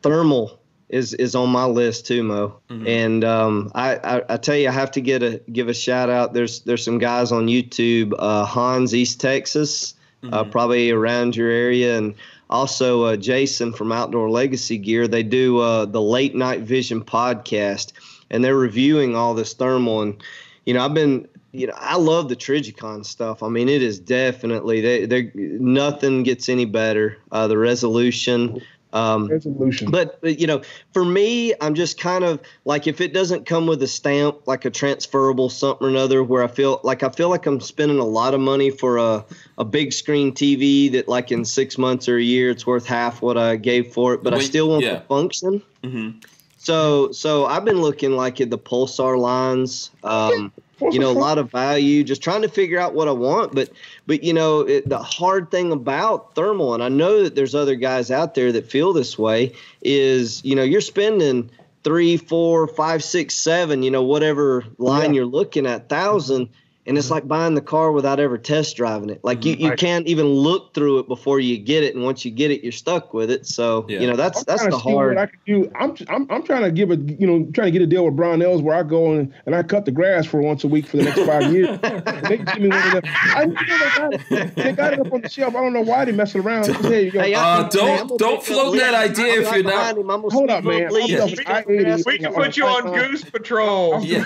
thermal is is on my list too Mo mm-hmm. and um, I, I, I tell you I have to get a give a shout out there's there's some guys on YouTube uh, Hans East Texas uh, mm-hmm. uh, probably around your area and also uh, Jason from Outdoor Legacy Gear. They do uh, the Late Night Vision podcast, and they're reviewing all this thermal. And you know, I've been, you know, I love the Trijicon stuff. I mean, it is definitely they, they nothing gets any better. Uh, the resolution, um, Resolution. But, but, you know, for me, I'm just kind of like if it doesn't come with a stamp, like a transferable something or another, where I feel like I feel like I'm spending a lot of money for a, a big screen TV that like in six months or a year it's worth half what I gave for it, but Wait, I still want yeah. the function. Mm-hmm. So so I've been looking like at the Pulsar lines. Um, you know, a lot of value, just trying to figure out what I want. But, but you know, it, the hard thing about thermal, and I know that there's other guys out there that feel this way, is you know, you're spending three, four, five, six, seven, you know, whatever line yeah. you're looking at, thousand and it's mm-hmm. like buying the car without ever test driving it. Like you, you right. can't even look through it before you get it and once you get it you're stuck with it. So yeah. you know that's I'm that's the hard I can do. I'm, I'm I'm trying to give a you know trying to get a deal with Brownells where I go and, and I cut the grass for once a week for the next five years. They give me one of them. I know they got. It they got it up on the shelf. I don't know why they messing around. Hey, you hey, uh, don't don't float that idea if you're not. hold up man. we, can put you on goose patrol. I'll, yeah.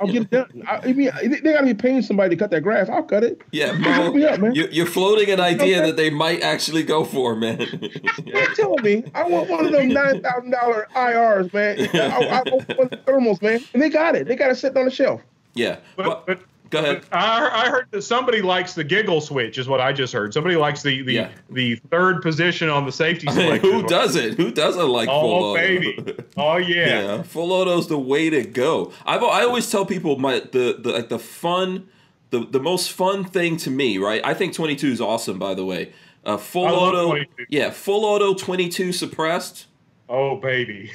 I'll get it done. I, I mean they gotta be paying somebody to cut that grass, I'll cut it. Yeah, Mo, up, you, are floating an idea okay. that they might actually go for, man. You're telling me I want one of them nine thousand dollar IRs, man. I, I, want one of the thermals, man, and they got it. They got it sitting on the shelf. Yeah, but, but Go ahead. I, I heard that somebody likes the giggle switch, is what I just heard. Somebody likes the the, Yeah. the third position on the safety I mean, who doesn't? Who doesn't like full auto? Oh auto? baby! Oh yeah. Yeah, full auto's the way to go. I've I always tell people my the, the like the fun, the the most fun thing to me, right? I think 22 is awesome, by the way. Uh, full I auto, 22. yeah, full auto 22 suppressed. Oh baby.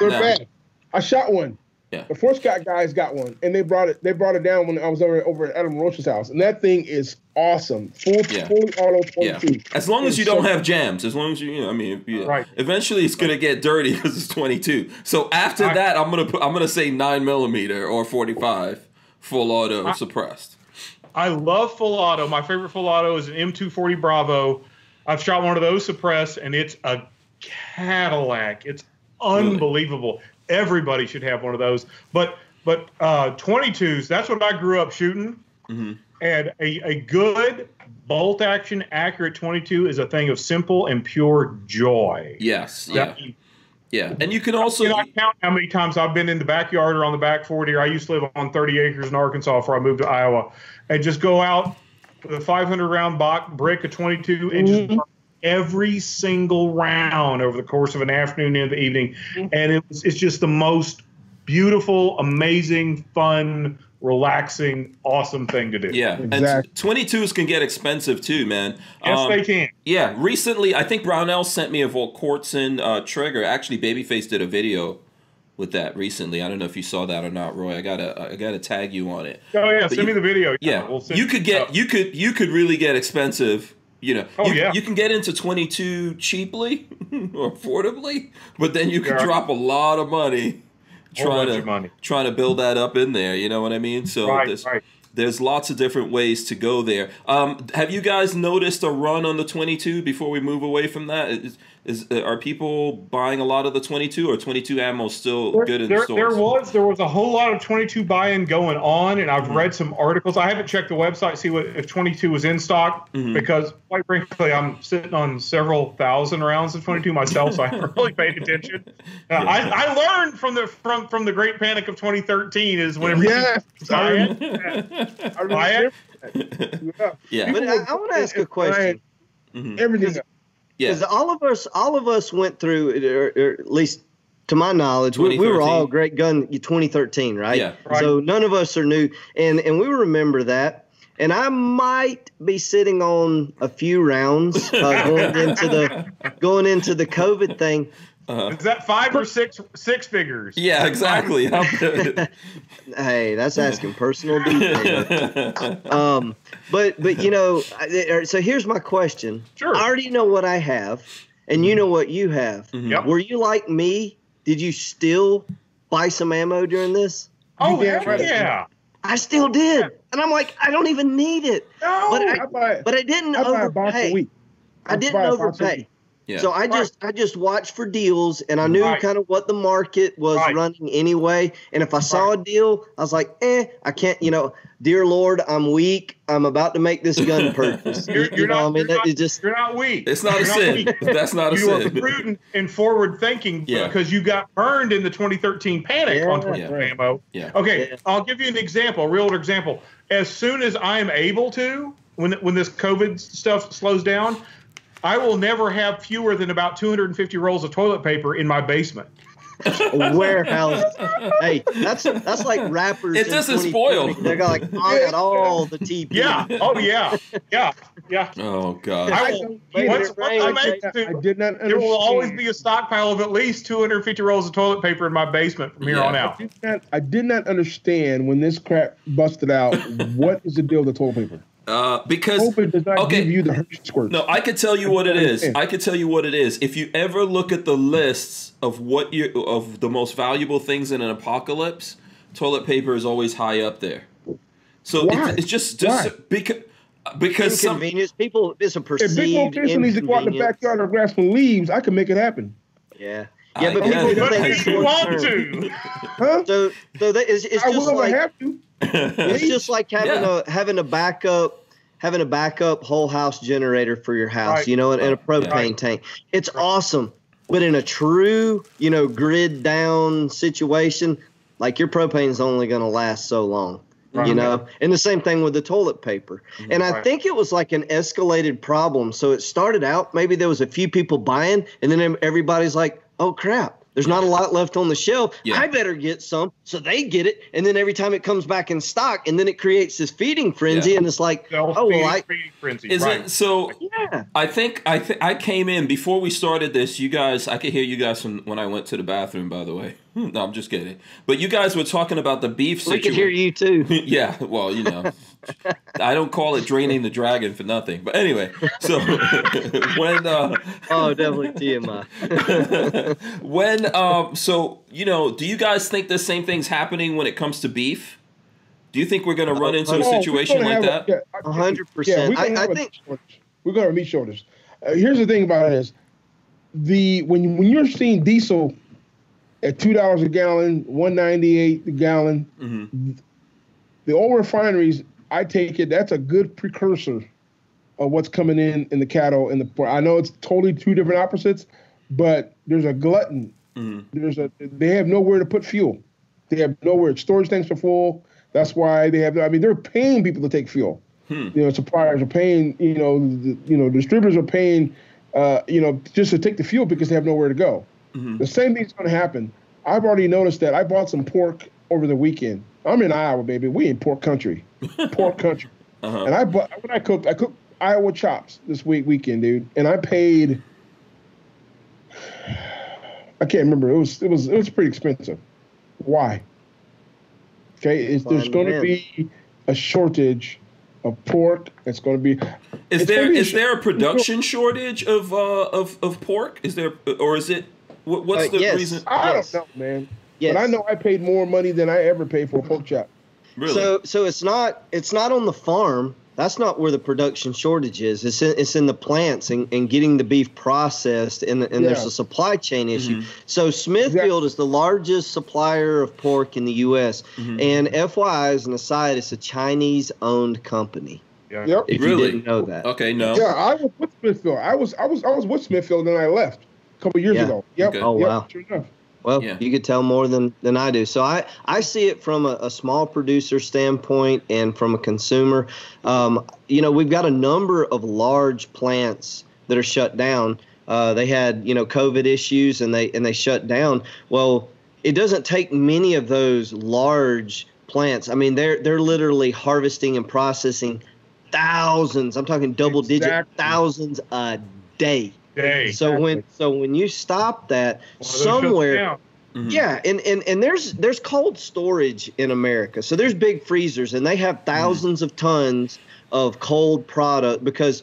They're No. bad. I shot one. Yeah. The Fort Scott guys got one, and they brought it. They brought it down when I was over over at Adam Roach's house, and that thing is awesome. Full, Yeah. fully auto Yeah, 22. as long as It's you don't so- have jams, as long as you, you know, I mean, if you- Right. Eventually, it's gonna get dirty because it's 22. So after I- that, I'm gonna put, I'm gonna say nine millimeter or 45 full auto I- suppressed. I love full auto. My favorite full auto is an M240 Bravo. I've shot one of those suppressed, and it's a Cadillac. It's unbelievable. Everybody should have one of those. But but uh, 22s, that's what I grew up shooting. Mhm. And a, a good bolt action accurate 22 is a thing of simple and pure joy. Yes, yeah, That- yeah, and you can also you know, I count how many times I've been in the backyard or on the back 40. or I used to live on 30 acres in Arkansas before I moved to Iowa, and just go out with a 500 round box, brick, a 22, and just Mhm. burn every single round over the course of an afternoon and the evening. And it was, it's just the most beautiful, amazing, fun, relaxing, awesome thing to do. Yeah, and Exactly. 22s can get expensive too, man. Yes, Um, they can. Yeah, recently I think Brownell sent me a Volquartsen uh, trigger. Actually, Babyface did a video with that recently. I don't know if you saw that or not, Roy. I gotta I gotta tag you on it. Oh yeah, But send you- me the video. Yeah, we'll send you could get you could you could really get expensive. You know, Oh, you, yeah. you can get into 22 cheaply or affordably, but then you can Yeah. drop a lot of money trying to money. trying to build that up in there. You know what I mean? So right, there's right. there's lots of different ways to go there. Um, have you guys noticed a run on the 22 before we move away from that? Is, is uh, are people buying a lot of the 22 or 22 ammo still There, good in there, stores? there was there was a whole lot of 22 buy-in going on, and I've Mm-hmm. read some articles. I haven't checked the website to see what if 22 was in stock Mhm. because, quite frankly, I'm sitting on several thousand rounds of 22 myself, so I haven't really paid attention. Uh, I, I learned from the from from the Great Panic of 2013 is whenever you Yes, buy I it, I Buy it? remember that. yeah, But I, I want to ask a question. Mhm. Everything. Yeah. Because all of us, all of us went through, or, or at least to my knowledge, we, we were all great gun 2013, right? Yeah. Right. So none of us are new, and and we remember that. And I might be sitting on a few rounds uh, going into the going into the COVID thing. Uh-huh. is that five or six six figures? Yeah, exactly. Hey, that's asking personal detail. um, but but you know, uh, so here's my question. Sure. I already know what I have, and you know what you have. Mhm. Yep. Were you like me? Did you still buy some ammo during this? Oh You damn heck right. yeah! I still did, and I'm like, I don't even need it. No, But I- I buy, But I didn't I buy a box a overpay. week. I didn't buy a box a overpay. Week. Yeah. So I just I just watched for deals and I knew Right. kind of what the market was Right. running anyway. And if I saw a deal, I was like, eh, I can't, you know, dear Lord, I'm weak. I'm about to make this gun purchase. You're, you you're know, not, I mean, you're, not, just you're not weak. it's not a You're sin. weak. That's not a sin. you are prudent and forward thinking Yeah. because you got burned in the 2013 panic Yeah. on 20 Yeah. ammo. Yeah. Okay, Yeah. I'll give you an example, a real example. As soon as I am able to, when when this COVID stuff slows down, I will never have fewer than about 250 rolls of toilet paper in my basement. a warehouse. hey, that's that's like rappers. It in doesn't 2020. spoil. They're like, oh, I got all the TP. Yeah. Oh yeah. Yeah. Yeah. Oh god. I I will. don't Once, once? I I make I, I did not understand. there will always be a stockpile of at least 250 rolls of toilet paper in my basement from here Yeah. on I out. did, not, I did not understand when this crap busted out. what is the deal with the toilet paper? Uh, because Toilet paper does not okay. give you the Hershey squirts. No, I could tell you what it is. I could tell you what it is. If you ever look at the lists of what you of the most valuable things in an apocalypse, toilet paper is always high up there. So Why? it, it's just just Why? because because some Inconvenience. People, it's a If perceived Big Location needs to go out in the backyard and grab some leaves, I can make it happen. Yeah. I Yeah, but people But think do you want to? Huh? So, so that is, it's I just will like have to. it's just like having Yeah. a having a backup having a backup whole house generator for your house, Right. you know, and, and a propane Right. tank. It's awesome, but in a true, you know, grid down situation, like your propane's only going to last so long. you know and the same thing with the toilet paper mm-hmm. and i think it was like an escalated problem so it started out maybe there was a few people buying and then everybody's like oh crap there's not a lot left on the shelf Yeah. i better get some so they get it and then every time it comes back in stock and then it creates this feeding frenzy Yeah. and it's like oh Self-feeding, well i feeding frenzy. Is right. it so? yeah I think I th- I came in before we started this. You guys, I could hear you guys from when I went to the bathroom. By the way, no, I'm just kidding. But you guys were talking about the beef we situation. can hear you too yeah, well, you know, I don't call it draining the dragon for nothing. But anyway, so when uh, oh definitely tmi when um, so you know, do you guys think the same thing's happening when it comes to beef? Do you think we're going to run into a Oh, situation gonna like that? a- hundred percent. we're gonna I- have think- we're gonna have a meat shortage. Uh, here's the thing about it is the when when you're seeing diesel at two dollars a gallon, one ninety eight a gallon, hmm the oil refineries, I take it that's a good precursor of what's coming in in the cattle in the port. I know it's totally two different opposites, but there's a glutton. hmm There's a they have nowhere to put fuel. They have nowhere. Storage tanks are full. That's why they have. I mean, they're paying people to take fuel. Hmm. You know, suppliers are paying. You know, the, you know, distributors are paying. Uh, you know, just to take the fuel because they have nowhere to go. Mhm. The same thing's going to happen. I've already noticed that. I bought some pork over the weekend. I'm in Iowa, baby. We in pork country, pork country. Uh-huh. And I bought when I cooked, I cooked Iowa chops this week weekend, dude. And I paid. I can't remember. It was it was it was pretty expensive. Why? Okay, it's, there's going to be a shortage of pork. It's going to be. Is it's there be a is sh- there a production shortage of uh of of pork? Is there or is it what, what's Uh, the yes. reason? I Yes. don't know, man. yes. But I know I paid more money than I ever paid for a pork chop. Really? So so it's not it's not on the farm. That's not where the production shortage is. It's in, it's in the plants and, and getting the beef processed, and, and there's a supply chain issue. Mhm. So Smithfield is the largest supplier of pork in the U.S. Mhm. And FYI, as an aside, it's a Chinese-owned company. Yeah. Yep. If Really? you didn't know that. okay, no. Yeah, I was with Smithfield. I was I was I was with Smithfield and I left a couple years Yeah. ago. Yep. Okay. Oh, yep, wow. Sure enough. Well, Yeah. you could tell more than, than I do. So I, I see it from a, a small producer standpoint and from a consumer. Um, you know, we've got a number of large plants that are shut down. Uh, they had you know COVID issues and they and they shut down. Well, it doesn't take many of those large plants. I mean, they're they're literally harvesting and processing thousands. I'm talking double digit Exactly. thousands a day. Day. So when so when you stop that One of those shuts somewhere. down. Mhm. Yeah, and, and and there's there's cold storage in America. So there's big freezers and they have 1000s of tons of cold product because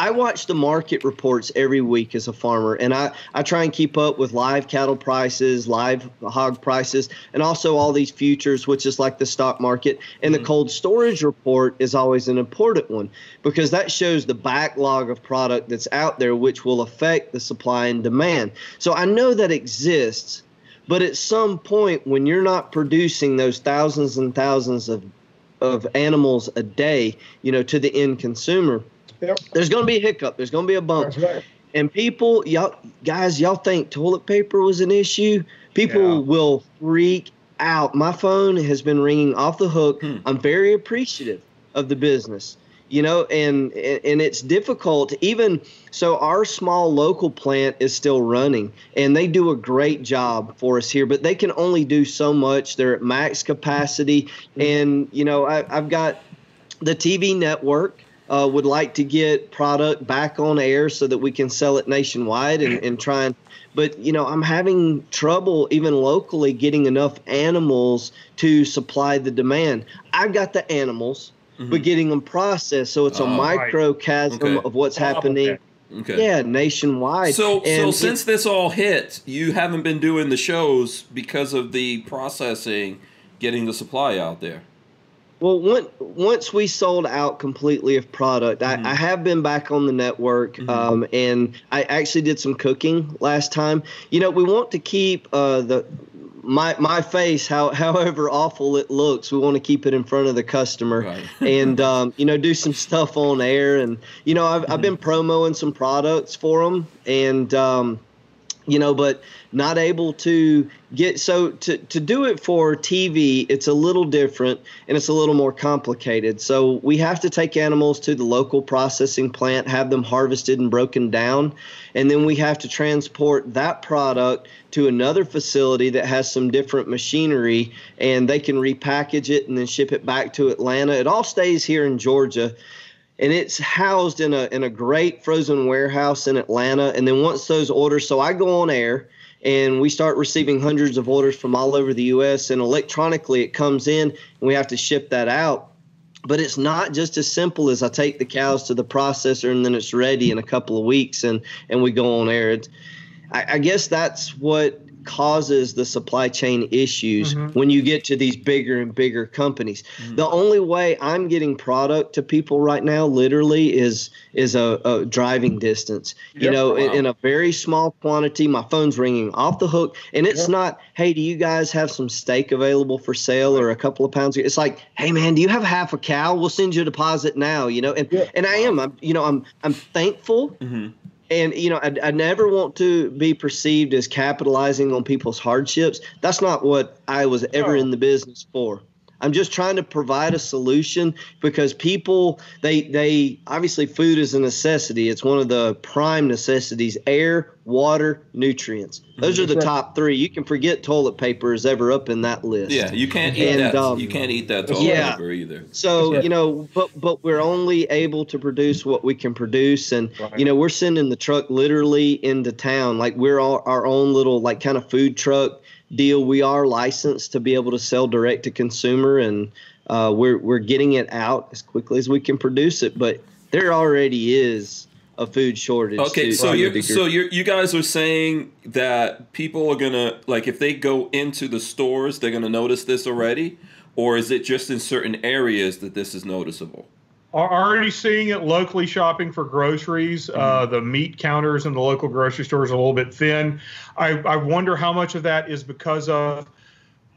I watch the market reports every week as a farmer and I, I try and keep up with live cattle prices, live hog prices, and also all these futures, which is like the stock market. And Mhm. the cold storage report is always an important one because that shows the backlog of product that's out there, which will affect the supply and demand. So I know that exists, but at some point when you're not producing those thousands and thousands of of animals a day, you know, to the end consumer, Yep. there's going to be a hiccup. There's going to be a bump. Right. And people, y'all guys, y'all think toilet paper was an issue? People Yeah. will freak out. My phone has been ringing off the hook. Hmm. I'm very appreciative of the business. You know, and and it's difficult even so our small local plant is still running and they do a great job for us here, but they can only do so much. They're at max capacity and you know, I, I've got the TV network uh, would like to get product back on air so that we can sell it nationwide and, and try and but you know i'm having trouble even locally getting enough animals to supply the demand i've got the animals but getting them processed so it's a Oh, right. microcosm Okay. of what's Oh, happening okay. Okay. yeah nationwide So, so since this all hit, you haven't been doing the shows because of the processing, getting the supply out there. Well, once once we sold out completely of product, Mhm. I, I have been back on the network, Mhm. um, and I actually did some cooking last time. You know, we want to keep uh, the my my face, how, however awful it looks, we want to keep it in front of the customer, Right. and um, you know, do some stuff on air. And you know, I've I've been promoting some products for them, and um, you know, but not able to get so to, to do it for TV, it's a little different and it's a little more complicated. So we have to take animals to the local processing plant, have them harvested and broken down, and then we have to transport that product to another facility that has some different machinery and they can repackage it and then ship it back to Atlanta. It all stays here in Georgia and it's housed in a in a great frozen warehouse in Atlanta. And then once those orders, so I go on air and we start receiving hundreds of orders from all over the U.S. and electronically it comes in and we have to ship that out. But it's not just as simple as I take the cows to the processor and then it's ready in a couple of weeks and and we go on air. It's, I, I guess that's what causes the supply chain issues mm-hmm. when you get to these bigger and bigger companies. Mm-hmm. The only way I'm getting product to people right now, literally, is is a, a driving distance. Yep. You know, wow. in, in, a very small quantity. My phone's ringing off the hook, and it's yep. not, hey, do you guys have some steak available for sale or a couple of pounds? It's like, hey, man, do you have half a cow? We'll send you a deposit now. You know, and yep. and I am, I'm, you know, I'm I'm thankful. Mm-hmm and you know I, I never want to be perceived as capitalizing on people's hardships. That's not what i was ever in the business for i'm just trying to provide a solution because people they they obviously food is a necessity it's one of the prime necessities air water, nutrients. Those are the top three. You can forget toilet paper is ever up in that list. Yeah, you can't eat and, that. Um, you can't eat that toilet yeah, paper either. So you know, but but we're only able to produce what we can produce, and right. you know, we're sending the truck literally into town. Like we're all, our own little like kind of food truck deal. We are licensed to be able to sell direct to consumer, and uh, we're we're getting it out as quickly as we can produce it. But there already is a food shortage. Okay, so you so you you guys are saying that people are gonna like if they go into the stores, they're gonna notice this already, or is it just in certain areas that this is noticeable? Are already seeing it locally shopping for groceries. Uh, mm-hmm. The meat counters in the local grocery stores are a little bit thin. I, I wonder how much of that is because of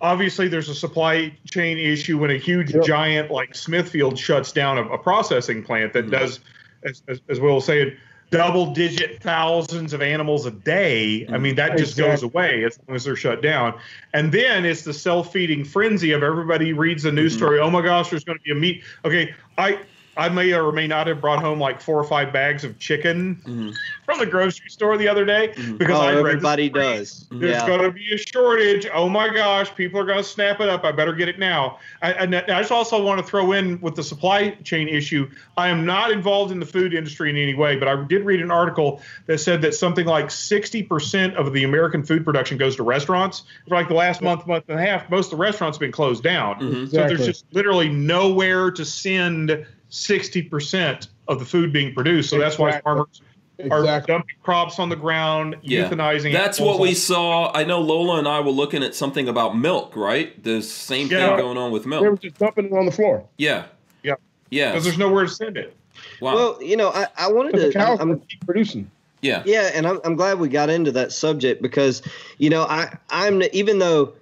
obviously there's a supply chain issue when a huge yep. giant like Smithfield shuts down a, a processing plant that mm-hmm. does as, as, as Will was saying, double digit thousands of animals a day. I mean, that just exactly. goes away as long as they're shut down. And then it's the self feeding frenzy of everybody reads the news mm-hmm. story. Oh my gosh, there's going to be a meat. Okay, I I may or may not have brought home like four or five bags of chicken mm-hmm. from the grocery store the other day mm-hmm. because oh, I everybody does. There's yeah. going to be a shortage. Oh my gosh, people are going to snap it up. I better get it now. I, I, I just also want to throw in with the supply chain issue. I am not involved in the food industry in any way, but I did read an article that said that something like 60% of the American food production goes to restaurants. For like the last month, month and a half, most of the restaurants have been closed down. Mm-hmm. So there's just literally nowhere to send 60% of the food being produced. So that's why farmers exactly. are dumping crops on the ground, yeah. euthanizing. That's what we saw. I know Lola and I were looking at something about milk, right? The same yeah. thing going on with milk. They were just dumping it on the floor. Yeah. Yeah. Yeah. Because there's nowhere to send it. Wow. Well, you know, I, I wanted to. cows I'm, keep producing. Yeah. Yeah, and I'm, I'm glad we got into that subject because, you know, I I'm even though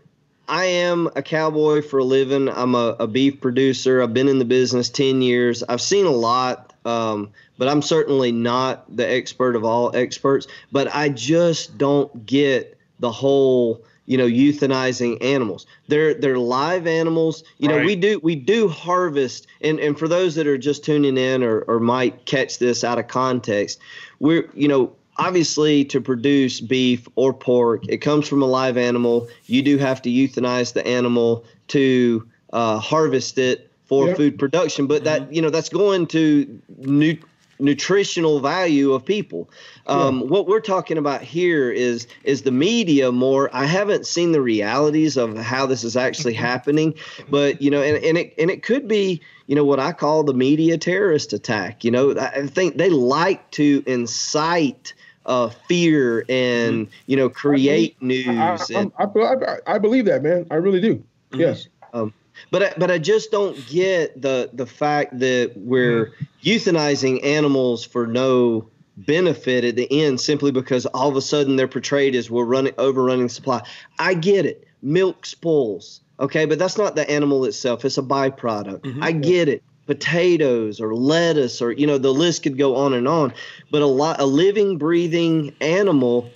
I am a cowboy for a living. I'm a, a, beef producer. I've been in the business 10 years. I've seen a lot, um, but I'm certainly not the expert of all experts. But I just don't get the whole, you know, euthanizing animals. They're they're live animals. You know, right. we do we do harvest, and and for those that are just tuning in or or might catch this out of context, we're you know obviously to produce beef or pork it comes from a live animal. You do have to euthanize the animal to uh, harvest it for yep. food production but that mm-hmm. you know that's going to nu- nutritional value of people. Um, what we're talking about here is is the media more. I haven't seen the realities of how this is actually happening but you know and, and it and it could be you know what i call the media terrorist attack. You know i think they like to incite uh, fear and mm-hmm. you know create I news. I, and, I, I, I, believe that, man. I really do. Mm-hmm. Yes. Um, but I, but I just don't get the the fact that we're mm-hmm. euthanizing animals for no benefit at the end simply because all of a sudden they're portrayed as we're running overrunning supply. I get it. Milk spoils. Okay, but that's not the animal itself. It's a byproduct. Mm-hmm. I get it potatoes or lettuce or you know the list could go on and on but a lot a living breathing animal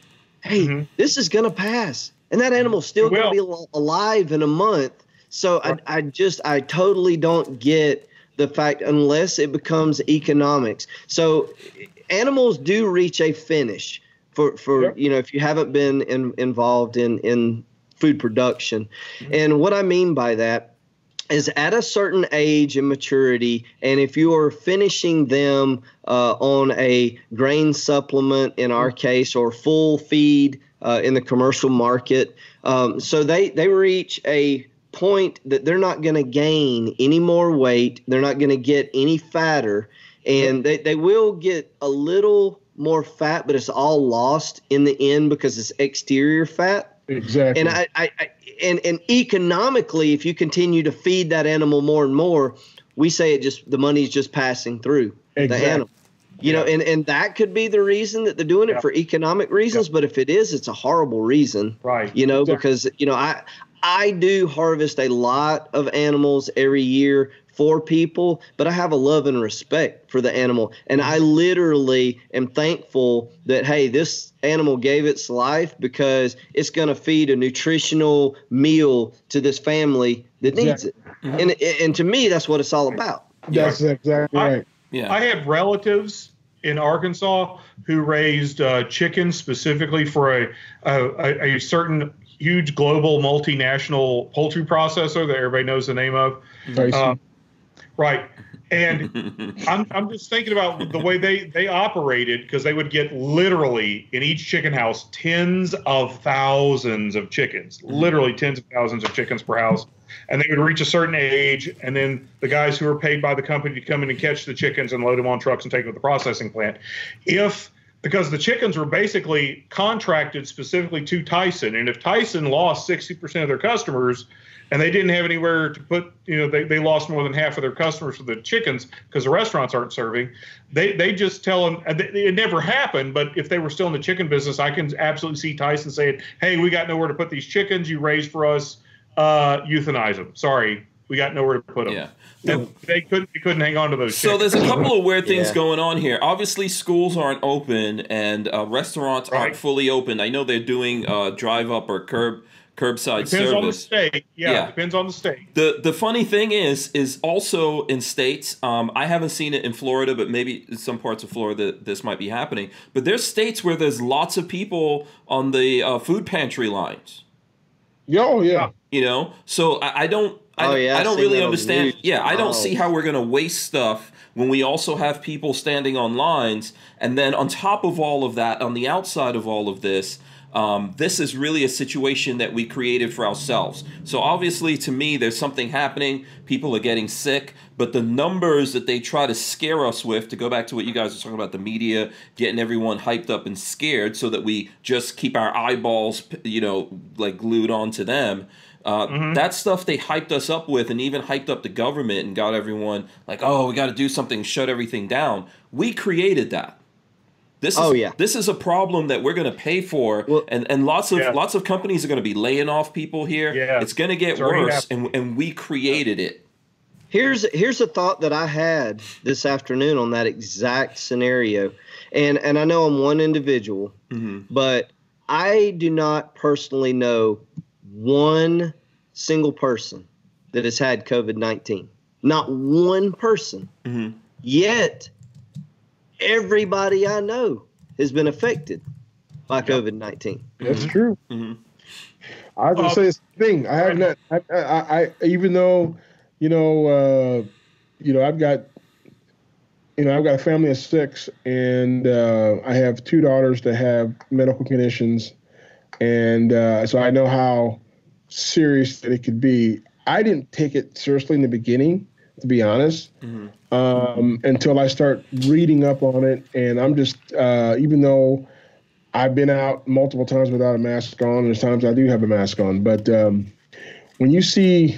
hey, mm-hmm. this is going to pass. And that animal's still going to be alive in a month. So I, I just, I totally don't get the fact unless it becomes economics. So animals do reach a finish for, for yep. you know, if you haven't been in, involved in, in food production. Mm-hmm. And what I mean by that is at a certain age and maturity, and if you are finishing them uh, on a grain supplement in our mm-hmm. case or full feed uh, in the commercial market, um, so they they reach a point that they're not going to gain any more weight, they're not going to get any fatter, and they, they will get a little more fat, but it's all lost in the end because it's exterior fat. Exactly. And I, I, I and and economically, if you continue to feed that animal more and more, we say it just the money's just passing through exactly. the animal. You yeah. know, and and that could be the reason that they're doing it yeah. for economic reasons. Yeah. But if it is, it's a horrible reason. Right. You know, exactly. because you know I I do harvest a lot of animals every year for people, but I have a love and respect for the animal. And I literally am thankful that, hey, this animal gave its life because it's going to feed a nutritional meal to this family that exactly. needs it. Mm-hmm. And, and to me, that's what it's all about. That's exactly right. I, yeah. I have relatives in Arkansas who raised uh, chickens specifically for a, a, a certain huge global multinational poultry processor that everybody knows the name of. Uh, Right. And I'm, I'm just thinking about the way they, they operated because they would get literally in each chicken house tens of thousands of chickens, mm-hmm. literally tens of thousands of chickens per house. And they would reach a certain age, and then the guys who were paid by the company to come in and catch the chickens and load them on trucks and take them to the processing plant. If because the chickens were basically contracted specifically to Tyson, and if Tyson lost 60% of their customers, and they didn't have anywhere to put you know they, they lost more than half of their customers for the chickens because the restaurants aren't serving they they just tell them it never happened but if they were still in the chicken business i can absolutely see tyson saying hey we got nowhere to put these chickens you raised for us uh, euthanize them sorry we got nowhere to put them. Yeah. And they couldn't they couldn't hang on to those. So there's a couple of weird things yeah. going on here. Obviously, schools aren't open and uh, restaurants right. aren't fully open. I know they're doing uh, drive up or curb curbside depends service. on the state. Yeah, yeah, depends on the state. The the funny thing is is also in states. Um, I haven't seen it in Florida, but maybe in some parts of Florida this might be happening. But there's states where there's lots of people on the uh, food pantry lines. Oh yeah. You know, so I, I don't. I, oh, yeah, I don't really understand. Yeah, I don't oh. see how we're going to waste stuff when we also have people standing on lines. And then on top of all of that, on the outside of all of this, um, this is really a situation that we created for ourselves. So obviously, to me, there's something happening. People are getting sick, but the numbers that they try to scare us with, to go back to what you guys were talking about, the media getting everyone hyped up and scared, so that we just keep our eyeballs, you know, like glued onto them. Uh, mm-hmm. That stuff they hyped us up with, and even hyped up the government and got everyone like, "Oh, we got to do something, shut everything down." We created that. This is, oh yeah. This is a problem that we're going to pay for, well, and and lots of yeah. lots of companies are going to be laying off people here. Yeah. It's going to get worse, and and we created it. Here's here's a thought that I had this afternoon on that exact scenario, and and I know I'm one individual, mm-hmm. but I do not personally know one single person that has had COVID nineteen. Not one person. Mm-hmm. Yet everybody I know has been affected by COVID nineteen. That's mm-hmm. true. Mm-hmm. I was gonna say this thing. I have not. I, I, I, even though, you know, uh, you know, I've got, you know, I've got a family of six, and uh, I have two daughters that have medical conditions, and uh, so I know how serious that it could be. I didn't take it seriously in the beginning, to be honest. Mm-hmm um, until I start reading up on it. And I'm just, uh, even though I've been out multiple times without a mask on, there's times I do have a mask on. But um, when you see,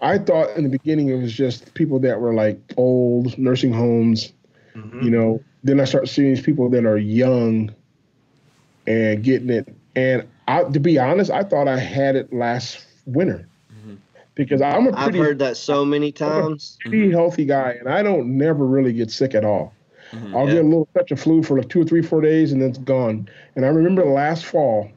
I thought in the beginning it was just people that were like old nursing homes, mm-hmm. you know. Then I start seeing these people that are young and getting it. And I, to be honest, I thought I had it last winter because I'm a pretty. I've heard that so many times. pretty healthy guy, and I don't never really get sick at all. Mm-hmm. I'll yeah. get a little touch of flu for like two or three, four days, and then it's gone. And I remember last fall.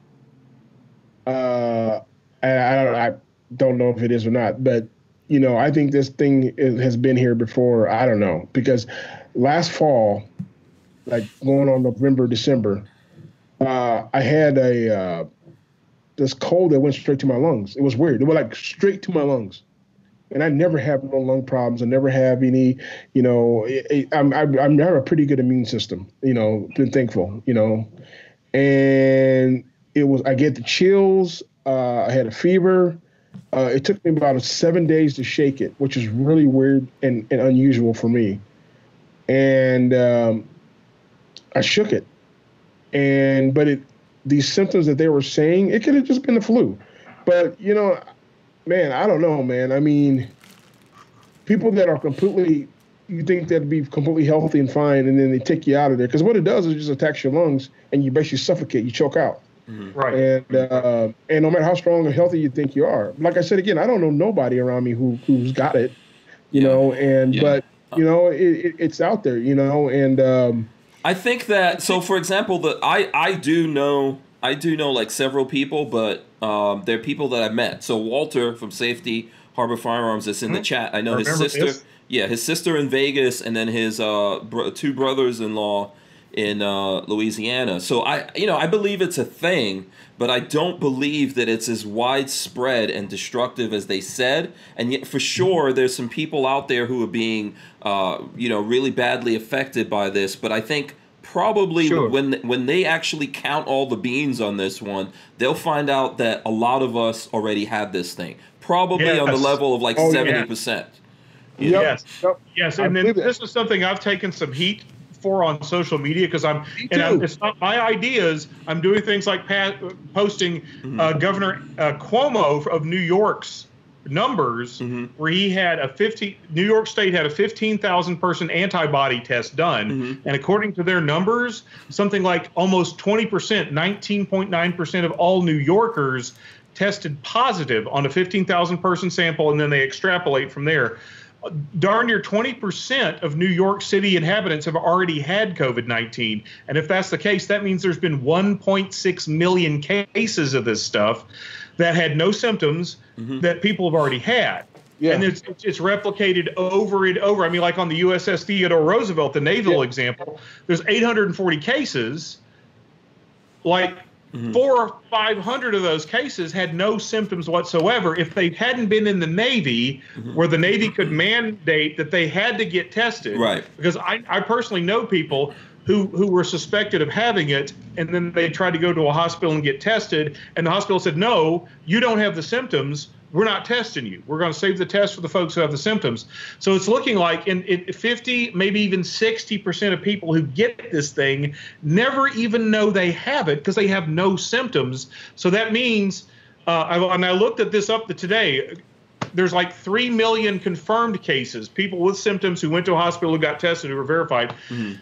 Uh, I, I, I don't know if it is or not, but you know, I think this thing is, has been here before. I don't know because last fall, like going on November, December, uh, I had a uh, this cold that went straight to my lungs. It was weird. It went like straight to my lungs, and I never have no lung problems. I never have any. You know, I'm I'm I have a pretty good immune system. You know, been thankful. You know, and it was I get the chills. Uh, I had a fever. Uh, it took me about seven days to shake it, which is really weird and, and unusual for me. And um, I shook it, and but it these symptoms that they were saying it could have just been the flu, but you know, man, I don't know, man. I mean, people that are completely you think that'd be completely healthy and fine, and then they take you out of there because what it does is it just attacks your lungs and you basically suffocate, you choke out. Mm-hmm. Right. And uh, and no matter how strong and healthy you think you are, like I said again, I don't know nobody around me who who's got it, you yeah. know. And yeah. but you know it, it, it's out there, you know. And um, I think that so for example, that I I do know I do know like several people, but um, they're people that I met. So Walter from Safety Harbor Firearms is in mm-hmm. the chat. I know I his sister. This. Yeah, his sister in Vegas, and then his uh, bro- two brothers-in-law in uh, Louisiana. So I, you know, I believe it's a thing, but I don't believe that it's as widespread and destructive as they said. And yet, for sure, there's some people out there who are being, uh, you know, really badly affected by this. But I think probably sure. when when they actually count all the beans on this one, they'll find out that a lot of us already had this thing. Probably yes. on the level of like oh, seventy percent. Yes, yes, and then this is something I've taken some heat for on social media because I'm and I'm, it's not my ideas. I'm doing things like pa- posting mm-hmm. uh, Governor uh, Cuomo of New York's numbers mm-hmm. where he had a 50 New York State had a 15,000 person antibody test done mm-hmm. and according to their numbers something like almost 20% 19.9% of all New Yorkers tested positive on a 15,000 person sample and then they extrapolate from there darn near 20% of New York City inhabitants have already had COVID 19. And if that's the case, that means there's been 1.6 million cases of this stuff that had no symptoms mm-hmm. that people have already had. Yeah. And it's, it's replicated over and over. I mean, like on the USS Theodore Roosevelt, the naval yeah. example, there's 840 cases. Like Mm-hmm. Four or five hundred of those cases had no symptoms whatsoever. If they hadn't been in the Navy, mm-hmm. where the Navy could mandate that they had to get tested, right? Because I, I personally know people who who were suspected of having it, and then they tried to go to a hospital and get tested, and the hospital said, "No, you don't have the symptoms we're not testing you. We're going to save the test for the folks who have the symptoms. So it's looking like in, in 50, maybe even 60% of people who get this thing never even know they have it because they have no symptoms. So that means, uh, I, and I looked at this up to today. There's like 3 million confirmed cases, people with symptoms who went to a hospital who got tested who were verified. Mm-hmm.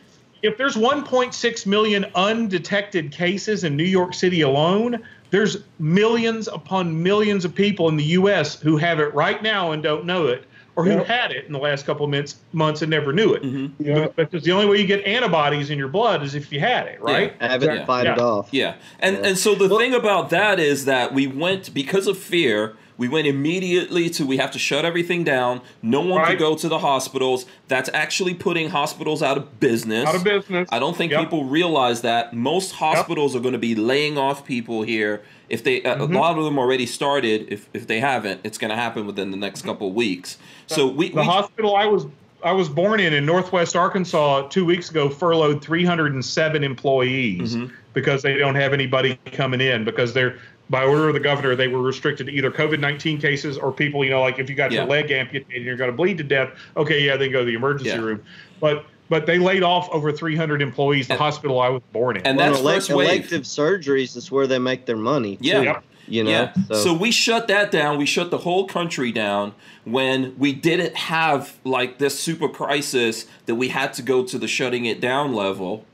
If there's 1.6 million undetected cases in New York City alone, there's millions upon millions of people in the U.S. who have it right now and don't know it, or who yep. had it in the last couple of months, months and never knew it. Mm-hmm. Yep. Because the only way you get antibodies in your blood is if you had it, right? Yeah. Have it and fight yeah. it off. Yeah, and yeah. and so the well, thing about that is that we went because of fear we went immediately to we have to shut everything down. No one right. could go to the hospitals. That's actually putting hospitals out of business. Out of business. I don't think yep. people realize that most hospitals yep. are going to be laying off people here. If they, mm-hmm. a lot of them already started. If if they haven't, it's going to happen within the next couple of weeks. So we the we, hospital I was I was born in in Northwest Arkansas two weeks ago furloughed 307 employees mm-hmm. because they don't have anybody coming in because they're by order of the governor, they were restricted to either COVID 19 cases or people, you know, like if you got yeah. your leg amputated and you're going to bleed to death, okay, yeah, then go to the emergency yeah. room. But but they laid off over 300 employees. The and, hospital I was born in. And well, that's elect- first wave. elective surgeries is where they make their money. Yeah. Yep. You know, yeah. So. so. we shut that down. We shut the whole country down when we didn't have like this super crisis that we had to go to the shutting it down level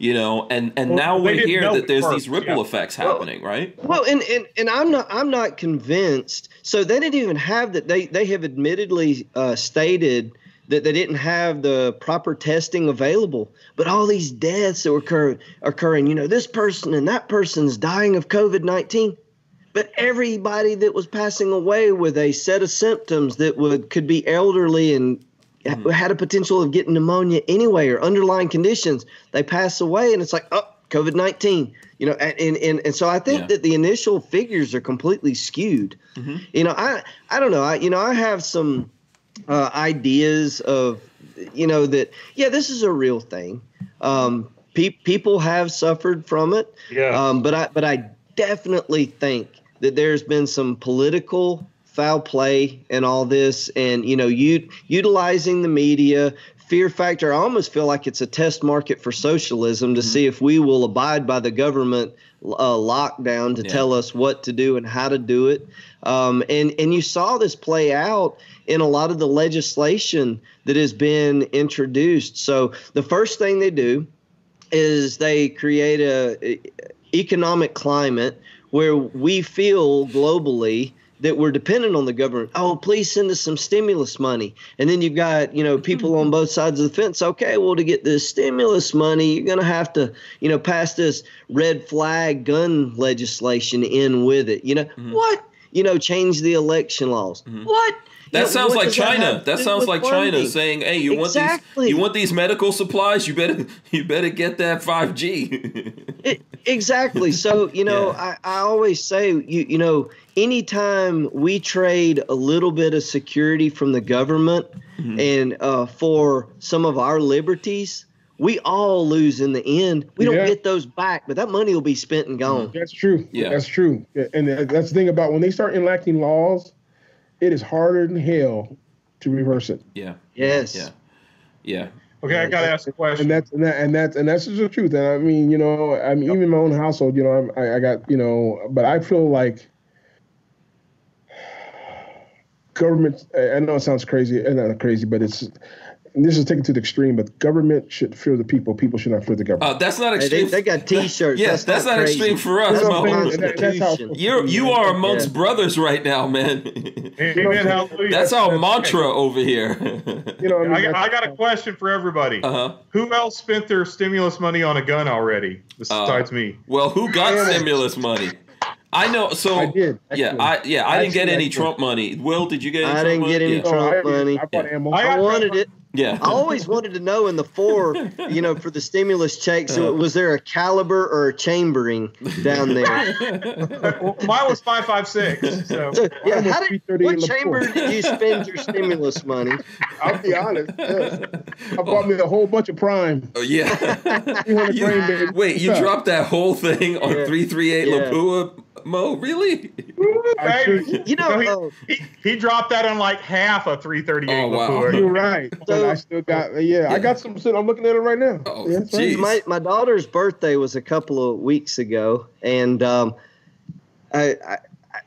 you know and and well, now we're here that there's these ripple yeah. effects happening well, right well and, and and i'm not i'm not convinced so they didn't even have that they they have admittedly uh, stated that they didn't have the proper testing available. But all these deaths that were occur- occurring, you know, this person and that person's dying of COVID 19. But everybody that was passing away with a set of symptoms that would could be elderly and mm-hmm. had a potential of getting pneumonia anyway or underlying conditions, they pass away and it's like, oh, COVID 19 you know and and, and so i think yeah. that the initial figures are completely skewed mm-hmm. you know i i don't know i you know i have some uh, ideas of you know that yeah this is a real thing um pe- people have suffered from it yeah um but i but i definitely think that there's been some political foul play and all this and you know u- utilizing the media fear factor. I almost feel like it's a test market for socialism to mm-hmm. see if we will abide by the government uh, lockdown to yeah. tell us what to do and how to do it. Um, and and you saw this play out in a lot of the legislation that has been introduced. So the first thing they do is they create a economic climate where we feel globally that we're dependent on the government. Oh, please send us some stimulus money. And then you've got, you know, people on both sides of the fence. Okay, well, to get this stimulus money, you're going to have to, you know, pass this red flag gun legislation in with it. You know, mm-hmm. what? You know, change the election laws. Mm-hmm. What? That sounds like China. That, that sounds like funding? China saying, "Hey, you exactly. want these? You want these medical supplies? You better, you better get that five G." exactly. So you know, yeah. I, I always say, you you know, anytime we trade a little bit of security from the government mm-hmm. and uh, for some of our liberties, we all lose in the end. We don't get those back, but that money will be spent and gone. That's true. Yeah, that's true. And that's the thing about when they start enacting laws it is harder than hell to reverse it. Yeah. Yes. Yeah. Yeah. Okay, I gotta ask a question. And that's and, that, and that's and that's the truth. And I mean, you know, I mean, yep. even in my own household, you know, I, I got, you know, but I feel like government. I know it sounds crazy, and not crazy, but it's this is taken to the extreme, but government should fear the people. People should not fear the government. Uh, that's not extreme. Hey, they, they, got T-shirts. yes, that's, that's not, not extreme for us. you you are amongst yeah. brothers right now, man. Amen, that's our mantra over here. you know, I, mean, I, I, got a question for everybody. Uh-huh. Who else spent their stimulus money on a gun already besides uh, me? Well, who got stimulus money? I know. So I did. Yeah, I yeah, I, I didn't get any Trump money. Will, did you get? Any trumpet? I didn't money? get any yeah. Trump money. I, I, wanted it. Yeah. I always wanted to know in the four, you know, for the stimulus checks, uh, was there a caliber or a chambering down there? Mine was 556. So, so yeah, how did, what chamber did you spend your stimulus money? I'll be honest. Yes. I bought me a whole bunch of prime. Oh, yeah. you, wait, you dropped that whole thing on yeah. 338 yeah. Lapua? Mo, really? you know, he, oh. he, he, dropped that on like half a 338. Oh, wow. You're right. So, I still got, yeah, yeah, I got some. I'm looking at it right now. Oh, yeah, my my daughter's birthday was a couple of weeks ago, and um, I, I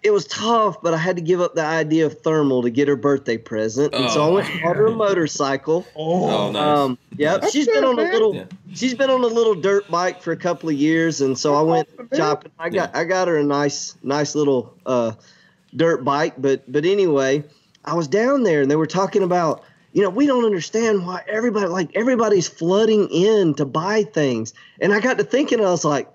it was tough, but I had to give up the idea of thermal to get her birthday present, and oh, so I went and bought her a motorcycle. Oh, oh nice. Um, yep, That's she's been on a little, yeah. she's been on a little dirt bike for a couple of years, and so I went shopping. I got, yeah. I got her a nice, nice little uh, dirt bike. But, but anyway, I was down there, and they were talking about, you know, we don't understand why everybody, like everybody's flooding in to buy things, and I got to thinking, I was like,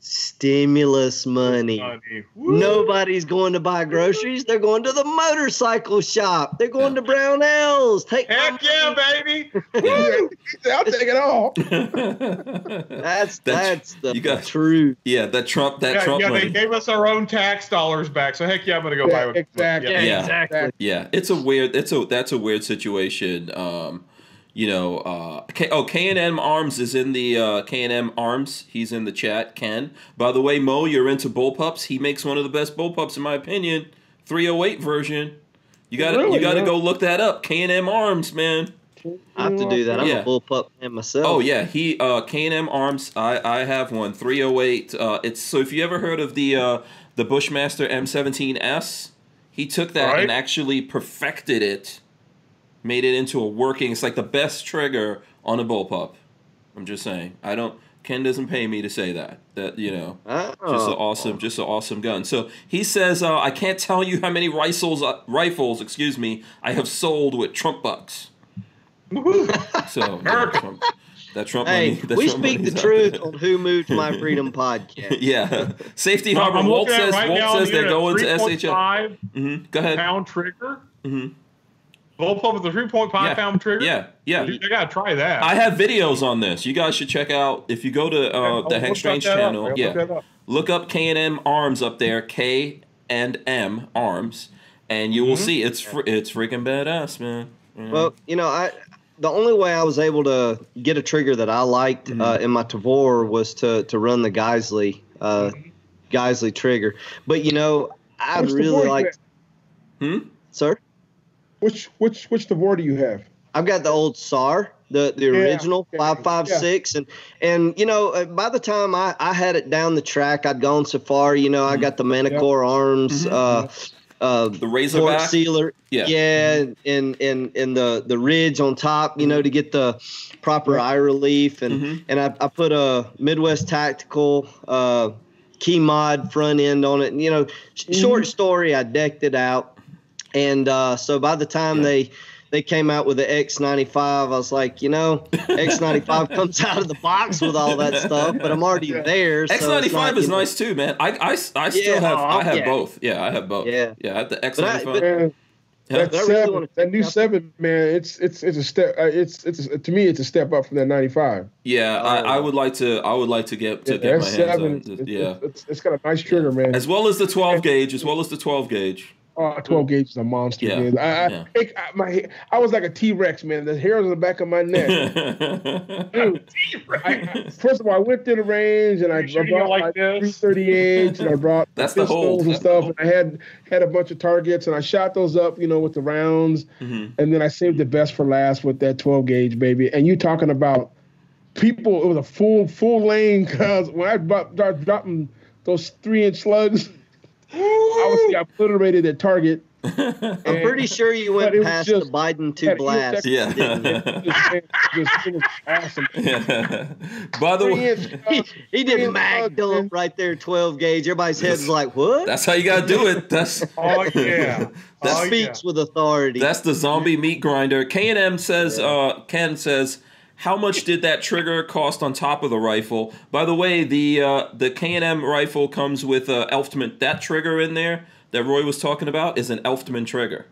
stimulus money. money. Nobody's going to buy groceries. They're going to the motorcycle shop. They're going to Brownells. Take Heck yeah, baby. I'll take it all. that's that's the you got, truth. Yeah, that Trump that yeah, Trump yeah, money. they gave us our own tax dollars back. So heck yeah, I'm gonna go yeah, buy Exactly. Yeah, yeah, exactly. Yeah, it's a weird it's a that's a weird situation. Um you know, uh, K- oh, K&M Arms is in the uh, K&M Arms. He's in the chat. Ken, by the way, Mo, you're into bullpups. He makes one of the best bullpups in my opinion. 308 version. You got to really, you got to go look that up. K&M Arms, man. I have to do that. I'm yeah. a bullpup man myself. Oh yeah, he uh, K&M Arms. I I have one 308. Uh, it's so if you ever heard of the uh, the Bushmaster M17S, he took that right. and actually perfected it made it into a working. It's like the best trigger on a bullpup. I'm just saying. I don't. Ken doesn't pay me to say that. That you know, oh. just an awesome, just an awesome gun. So he says, uh, I can't tell you how many rifles, uh, rifles, excuse me, I have sold with Trump bucks. So yeah, Trump, that Trump Hey, money. that we Trump speak the truth there. on Who Moved My Freedom podcast. yeah, safety harbor. I'm Walt looking at it says right Walt says they're going to SHL. 3.5 hmm Go ahead. pound trigger. Mhm. Bullpup with a 3.5 Yeah. pound trigger. Yeah, yeah. You gotta try that. I have videos on this. You guys should check out if you go to uh, I'll the Hank Strange that up. channel. Look yeah, look up K and M Arms up there. K and M Arms, and you will Mm-hmm. see it's fr- it's freaking badass, man. You know? Well, you know, I the only way I was able to get a trigger that I liked Mm-hmm. uh, in my Tavor was to to run the Geissele uh, Geissele trigger. But you know, I'd really Tavor you like, hmm? sir. Which which which Tavor do you have? I've got the old SAR, the the Yeah, original yeah, five five six, and and you know, uh, by the time I I had it down the track, I'd gone so far. You know, I got the Manticore arms. Mhm. Uh, uh, The port Razorback. sealer. Yeah. Yeah, and and and the the ridge on top, you know, to get the proper eye relief, and Mhm. and I, I put a Midwest Tactical uh, key mod front end on it. And, you know, sh- short story, I decked it out, and uh, so by the time Yeah. they they came out with the X95, I was like, you know, X95 comes out of the box with all that stuff, but I'm already there. so X95 not, is know- nice too, man. I I, I still Yeah, have oh, I have yeah. both. Yeah, I have both. Yeah. yeah. I have the X But I- but- five. Yeah. that But really that new check seven, man, it's it's it's a step. Uh, it's it's to me, it's a step up from that ninety five. Yeah, I, Oh. I would like to I would like to get to Yeah, get my that hands seven, on. it's, it's, Yeah, it's, it's got a nice trigger, man. as well as the twelve gauge, as well as the twelve gauge. Oh, 12 gauge is a monster, Yeah, man. I, I, yeah. it- I, my, I was like a T Rex, man. The hairs on the back of my neck. Dude, I, I- first of all, I went to the range and I, You sure I you don't brought like my 338 and I brought That's the pistols hold. and stuff. And I had had a bunch of targets and I shot those up, you know, with the rounds. Mhm. And then I saved the best for last with that 12 gauge, baby. And you talking about people? It was a full full lane because when I brought, started dropping those three inch slugs, obviously I obliterated at target. I'm pretty sure you went past just- the Biden two had- blast. Yeah. It it was awesome. By the way, inch, he, uh, he did Three mag slugs, Phillip man. right there, 12 gauge. Everybody's head's like, what? that's how you gotta do it. That's Oh yeah. That oh, speaks yeah. with authority. that's the zombie meat grinder. K and M says. Uh, Ken says. How much did that trigger cost on top of the rifle? By the way, the uh, the K and M rifle comes with uh, Elftmann. That trigger in there that Roy was talking about is an Elftmann trigger.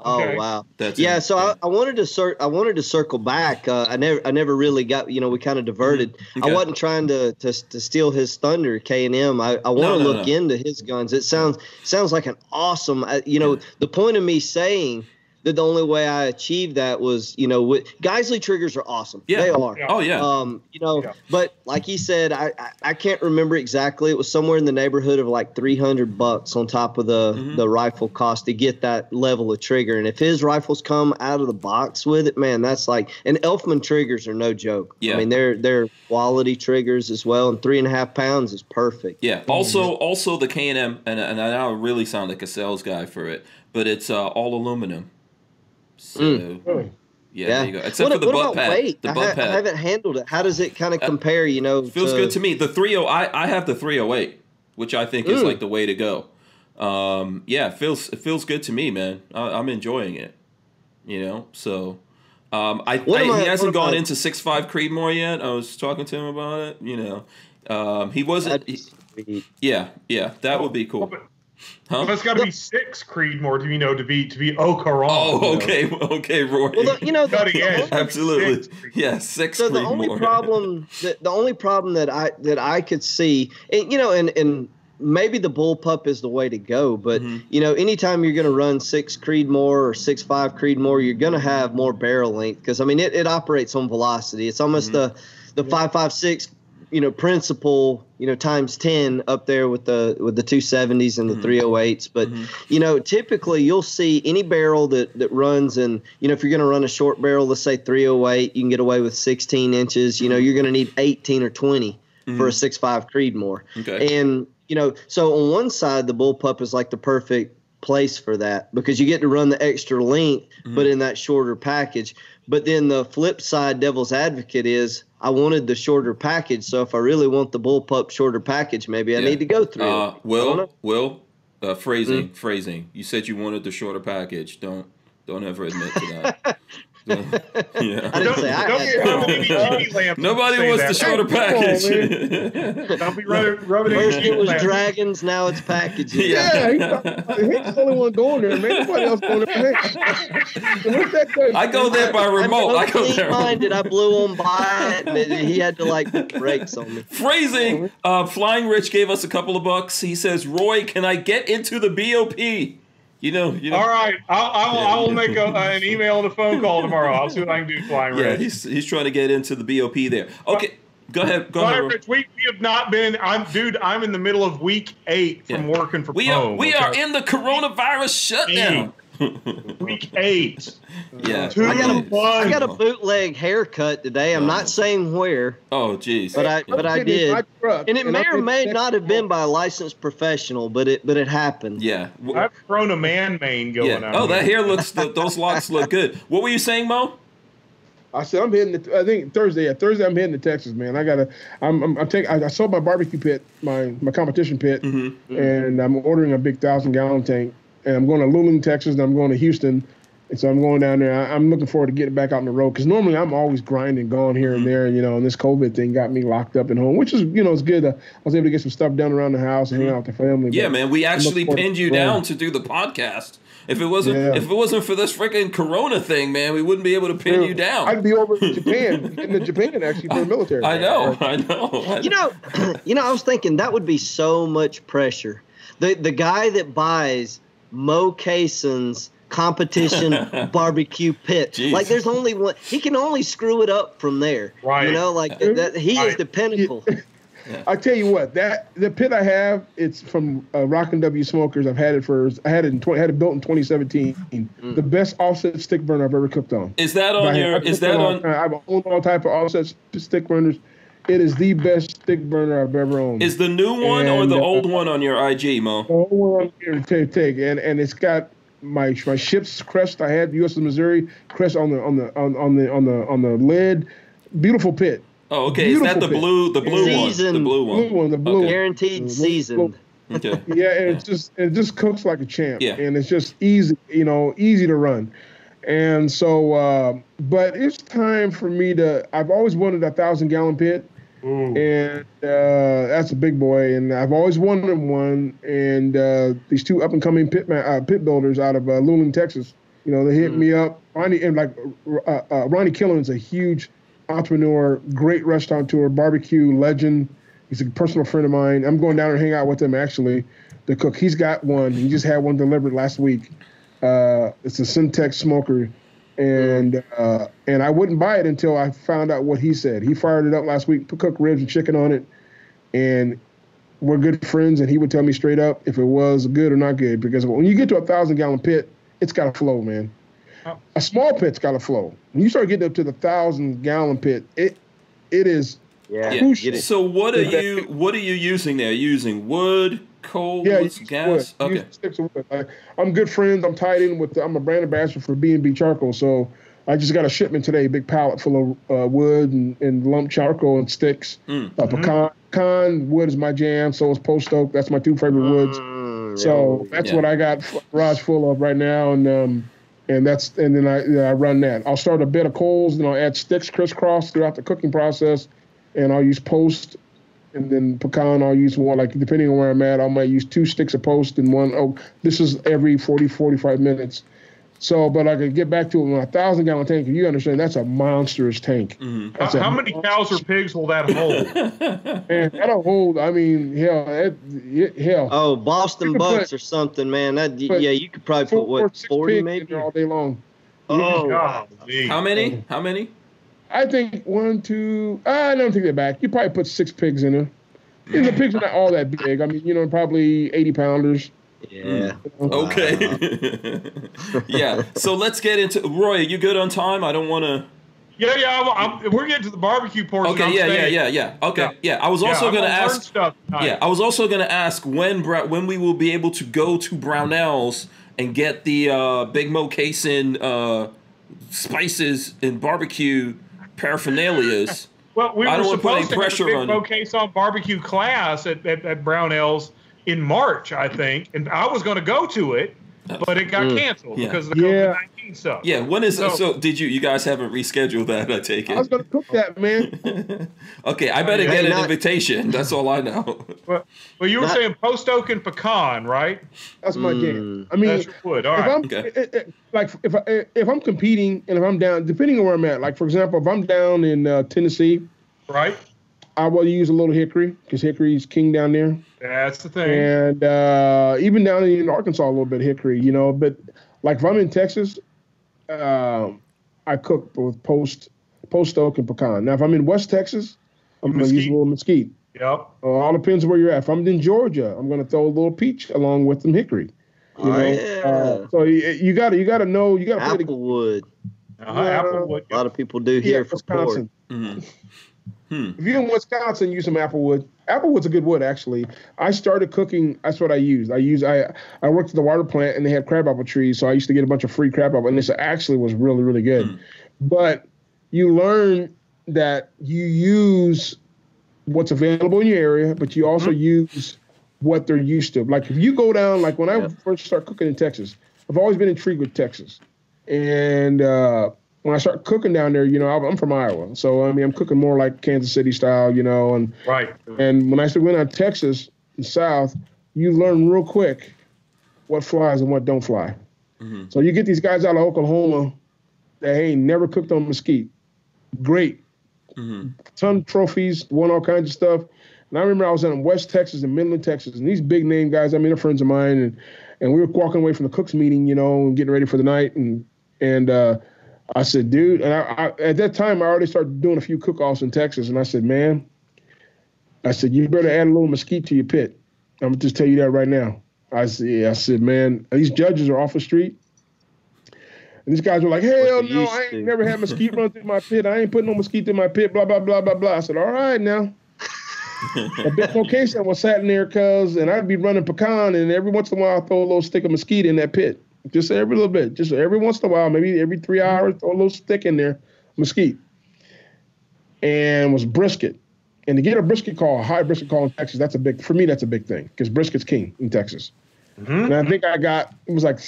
oh Okay. wow. That's yeah, it. so I, I wanted to cir- I wanted to circle back. Uh, I never I never really got you know we kind of diverted. Mm-hmm. Okay. I wasn't trying to, to to steal his thunder K and M. I, I want to no, look no. into his guns. It sounds sounds like an awesome. Uh, you know the point of me saying that the only way I achieved that was you know with, Geissele triggers are awesome. Yeah. They are. Yeah. Oh yeah. Um, you know, Yeah. but like he said, I, I I can't remember exactly. It was somewhere in the neighborhood of like three hundred bucks on top of the Mhm. the rifle cost to get that level of trigger. And if his rifles come out of the box with it, man, that's like and Elftmann triggers are no joke. Yeah. I mean they're they're quality triggers as well, and three and a half pounds is perfect. Yeah. Also, also the K and M, and and I now really sound like a sales guy for it, but it's uh, all aluminum. So Mm. Really? yeah, there you go. Except what, for the butt pad. weight? The I, butt ha- I haven't handled it. How does it kind of compare? You know, feels good to me. The 30, I I have the 308, which I think is Mm. like the way to go. Um, yeah, it feels it feels good to me, man. I, I'm enjoying it. You know, so. Um, I, I I- he hasn't gone about- into six five Creedmoor yet. I was talking to him about it. You know, um, he wasn't. He- yeah, yeah, that would be cool. But, Huh? but it's got to be six Creedmoor to you know to be to be au courant. Oh, you know. okay, okay, Roy. Well, the, you know, the, Cutting the Absolutely, Six. yeah, six. so the only problem that the only problem that I that I could see, and you know, and and maybe the bullpup is the way to go, but Mhm. you know, anytime you're going to run six Creedmoor or six five Creedmoor, you're going to have more barrel length because I mean it, it operates on velocity. It's almost Mhm. the the five five six you know principle you know times 10 up there with the with the 270s and the Mhm. 308s but Mhm. you know typically you'll see any barrel that that runs and you know if you're going to run a short barrel let's say 308 you can get away with 16 inches you know you're going to need 18 or 20 for a 6.5 creedmoor Okay. and you know so on one side the bullpup is like the perfect place for that because you get to run the extra length Mhm. but in that shorter package but then the flip side devil's advocate is i wanted the shorter package so if i really want the bullpup shorter package maybe i need to go through Uh, it Will. Will, uh, phrasing, Mm. phrasing. You said you wanted the shorter package. Don't, don't ever admit to that. yeah. I Don't, say I don't had get to. rubbing any TV lamps. Nobody Say wants that. the shorter Hey, on, package. Don't be rubbing, rubbing any First it was lamps. dragons, now it's packaging. Yeah. Yeah, he's, he's the only one going there, man. Nobody else going there. What's that thing? I go there by remote. I go there. minded. I blew him by it, and he had to like put brakes on me. Phrasing. Uh, Flying Rich gave us a couple of bucks. He says, "Roy, can I get into the BOP?" You know, you know. All right, I'll, I'll, Yeah. I will make a, an email and a phone call tomorrow. I'll see what I can do, Flying Yeah, he's he's trying to get into the BOP there. Okay, go ahead. Go Flying ahead. Rich, we, we have not been. I'm, dude. I'm in the middle of week eight from Yeah. working from We are home. we are in the coronavirus shutdown. week eight. Yeah. Two I got a- got a bootleg haircut today. I'm not saying where, Oh, jeez. but I but I I'm getting in my did, and it may or may not have been by a licensed professional, but it but it happened. yeah. I've thrown a man mane going Yeah. on. Oh, that hair looks. th- Those locks look good. What were you saying, Mo? I said I'm heading. To, I think Thursday. Yeah, Thursday I'm heading to Texas, man. I gotta. I'm. I'm, I'm taking. I, I sold my barbecue pit, my my competition pit, Mm-hmm. and I'm ordering a big thousand gallon tank. And I'm going to Luling, Texas, and I'm going to Houston. And so I'm going down there. I, I'm looking forward to getting back out on the road because normally I'm always grinding, going here Mm-hmm. and there. You know, and this COVID thing got me locked up at home, which is you know it's good. Uh, I was able to get some stuff done around the house and hang out with the family. Mm-hmm. Yeah, man. We actually pinned you down to do the podcast. If it wasn't Yeah. if it wasn't for this freaking Corona thing, man, we wouldn't be able to pin you down. I'd be over in Japan, in the Japan actually for the military. I know. I know. You know, you know, I was thinking that would be so much pressure. The the guy that buys Mo Cason's competition barbecue pit, Jeez. like there's only one. He can only screw it up from there. Right. You know, like that. He is the pinnacle. I tell you what, that the pit I have, it's from uh, Rockin' W Smokers. I've had it for, I had it in 20, had it built in 2017. The best offset stick burner I've ever cooked on. Is that on I- your? I've Is cooked that all- on? I've owned all type of offset stick burners. It is the best stick burner I've ever owned. Is the new one or the uh, old one on your IG, Mo? the whole one here to take, and and it's got my my ship's crest. I had USS Missouri crest on the on the on, on the on the on the lid. Beautiful pit. Oh, okay. Is that the Beautiful pit. blue? The blue one. The Seasoned. blue Blue one. one, the blue. Okay. Guaranteed Look- seasoned. Okay. yeah, and it's just it just cooks like a champ. Yeah. and it's just easy, you know, easy to run. And so, uh, but it's time for me to. I've always wanted a thousand gallon pit, Ooh. and uh, that's a big boy. And I've always wanted one. And uh, these two up and coming pit ma- uh, pit builders out of uh, Luling, Texas, you know, they hit me up. Ronnie and like uh, uh, Ronnie Killen is a huge entrepreneur, great restaurateur, barbecue legend. He's a personal friend of mine. I'm going down and hang out with him actually to cook. He's got one. He just had one delivered last week. Uh, it's a Syntex smoker, and uh, and I wouldn't buy it until I found out what he said. He fired it up last week, put cooked ribs and chicken on it, and we're good friends. And he would tell me straight up if it was good or not good. Because when you get to a thousand gallon pit, it's got to flow, man. Oh. A small pit's got to flow. When you start getting up to the thousand gallon pit, it it is Yeah. Yeah. Crucial. So what are you? What are you using there? Using wood, coal, Yeah, what's use gas? wood. Okay. Sticks of wood. I, I'm good friends. I'm tied in with. I'm a brand ambassador for B and B Charcoal. So I just got a shipment today, a big pallet full of uh, wood and, and lump charcoal and sticks. Mm. Uh, pecan, pecan wood is my jam. So is post oak. That's my two favorite woods. Mm, So yeah. that's Yeah. what I got f- garage full of right now, and um, and that's and then I yeah, I run that. I'll start a bit of coals, then I'll add sticks crisscross throughout the cooking process, and I'll use post, and then pecan I'll use one like depending on where I'm at, I might use two sticks of post and one oak. This is every 40 45 minutes. So, but I could get back to it with a thousand gallon tank. You understand that's a monstrous tank. Mm-hmm. How, how many cows or pigs will that hold? Man, that'll hold. I mean, hell, it, it, hell. Oh, Boston butts put- or something, man. That put yeah, you could probably four put what forty maybe. all day long. Oh, Golly. How many? How many? I think one, two. I don't take that back. You probably put six pigs in there. And the pigs are not all that big. I mean, you know, probably eighty pounders. yeah. Okay. yeah. So let's get into Roy. Are you good on time? I don't want to. Yeah, yeah. I'm, I'm, we're getting to the barbecue portion. Okay. I'm Yeah. Yeah. Yeah. Yeah. Okay. Yeah. Yeah. I was also I'm going to gonna ask. Stuff. Yeah, I was also going to ask when Bra- when we will be able to go to Brownells and get the uh, Big Mo Cason uh, spices and barbecue paraphernalias. well, we were supposed to have a big on on barbecue class at, at, at Brownells in March, I think, and I was going to go to it, but it got mm. canceled yeah. because of the COVID eating stuff. Yeah, when is So- so, Did you you guys haven't rescheduled that? I take it. I was gonna cook that, man. Okay, I better Hey, get an not- invitation. That's all I know. But, but you were Not- saying post oak and pecan, right? That's my Mm. jam. I mean, That's your wood. All if right. I'm Okay. eh, eh, like if I, if I'm competing and if I'm down, depending on where I'm at. Like for example, if I'm down in uh, Tennessee, right. I will use a little hickory because hickory's king down there, That's the thing. and uh, even down in Arkansas a little bit hickory, you know. But like if I'm in Texas, um, I cook with post post oak and pecan. Now if I'm in West Texas, I'm gonna use a little mesquite. Yep. Uh, all depends where you're at. If I'm in Georgia, I'm gonna throw a little peach along with some hickory. You Oh, know, yeah. uh, so you, you gotta you gotta know you gotta play the Applewood. Uh-huh. Yeah. Applewood. A lot of people do yeah, here for pork. Wisconsin. Mhm. If you're in Wisconsin, use some applewood. Applewood's a good wood, actually. I started cooking. That's what I used. I used. I I worked at the water plant, and they had crabapple trees, so I used to get a bunch of free crabapple, and this actually was really really good. But you learn that you use what's available in your area, but you also use what they're used to. Like if you go down, like when I Yeah. first started cooking in Texas, I've always been intrigued with Texas, and uh, when I start cooking down there, you know, I'm I'm from Iowa, so I mean, I'm cooking more like Kansas City style, you know, and Right. and when I started went out to Texas and South, you learn real quick what flies and what don't fly. So you get these guys out of Oklahoma that ain't never cooked on mesquite. Great. Ton of trophies, won all kinds of stuff. And I remember I was in West Texas and Midland, Texas, and these big name guys, I mean, they're friends of mine, and and we were walking away from the cooks meeting, you know, and getting ready for the night, and and uh, I said, dude, and I, I at that time I already started doing a few cook-offs in Texas, and I said, man, I said, you better add a little mesquite to your pit. I'm gonna just tell you that right now. I said, yeah, I said, man, these judges are off the street. And these guys were like, hell no, I ain't to. never had mesquite run through my pit. I ain't putting no mesquite in my pit, blah, blah, blah, blah, blah. I said, all right now. a bit I was sat in there, cuz, and I'd be running pecan, and every once in a while I'd throw a little stick of mesquite in that pit. Just every little bit. Just every once in a while, maybe every three hours, throw a little stick in there, mesquite. And was brisket. And to get a brisket call, a high brisket call in Texas, that's a big, for me, that's a big thing, because brisket's king in Texas. Mm-hmm. And I think I got, it was like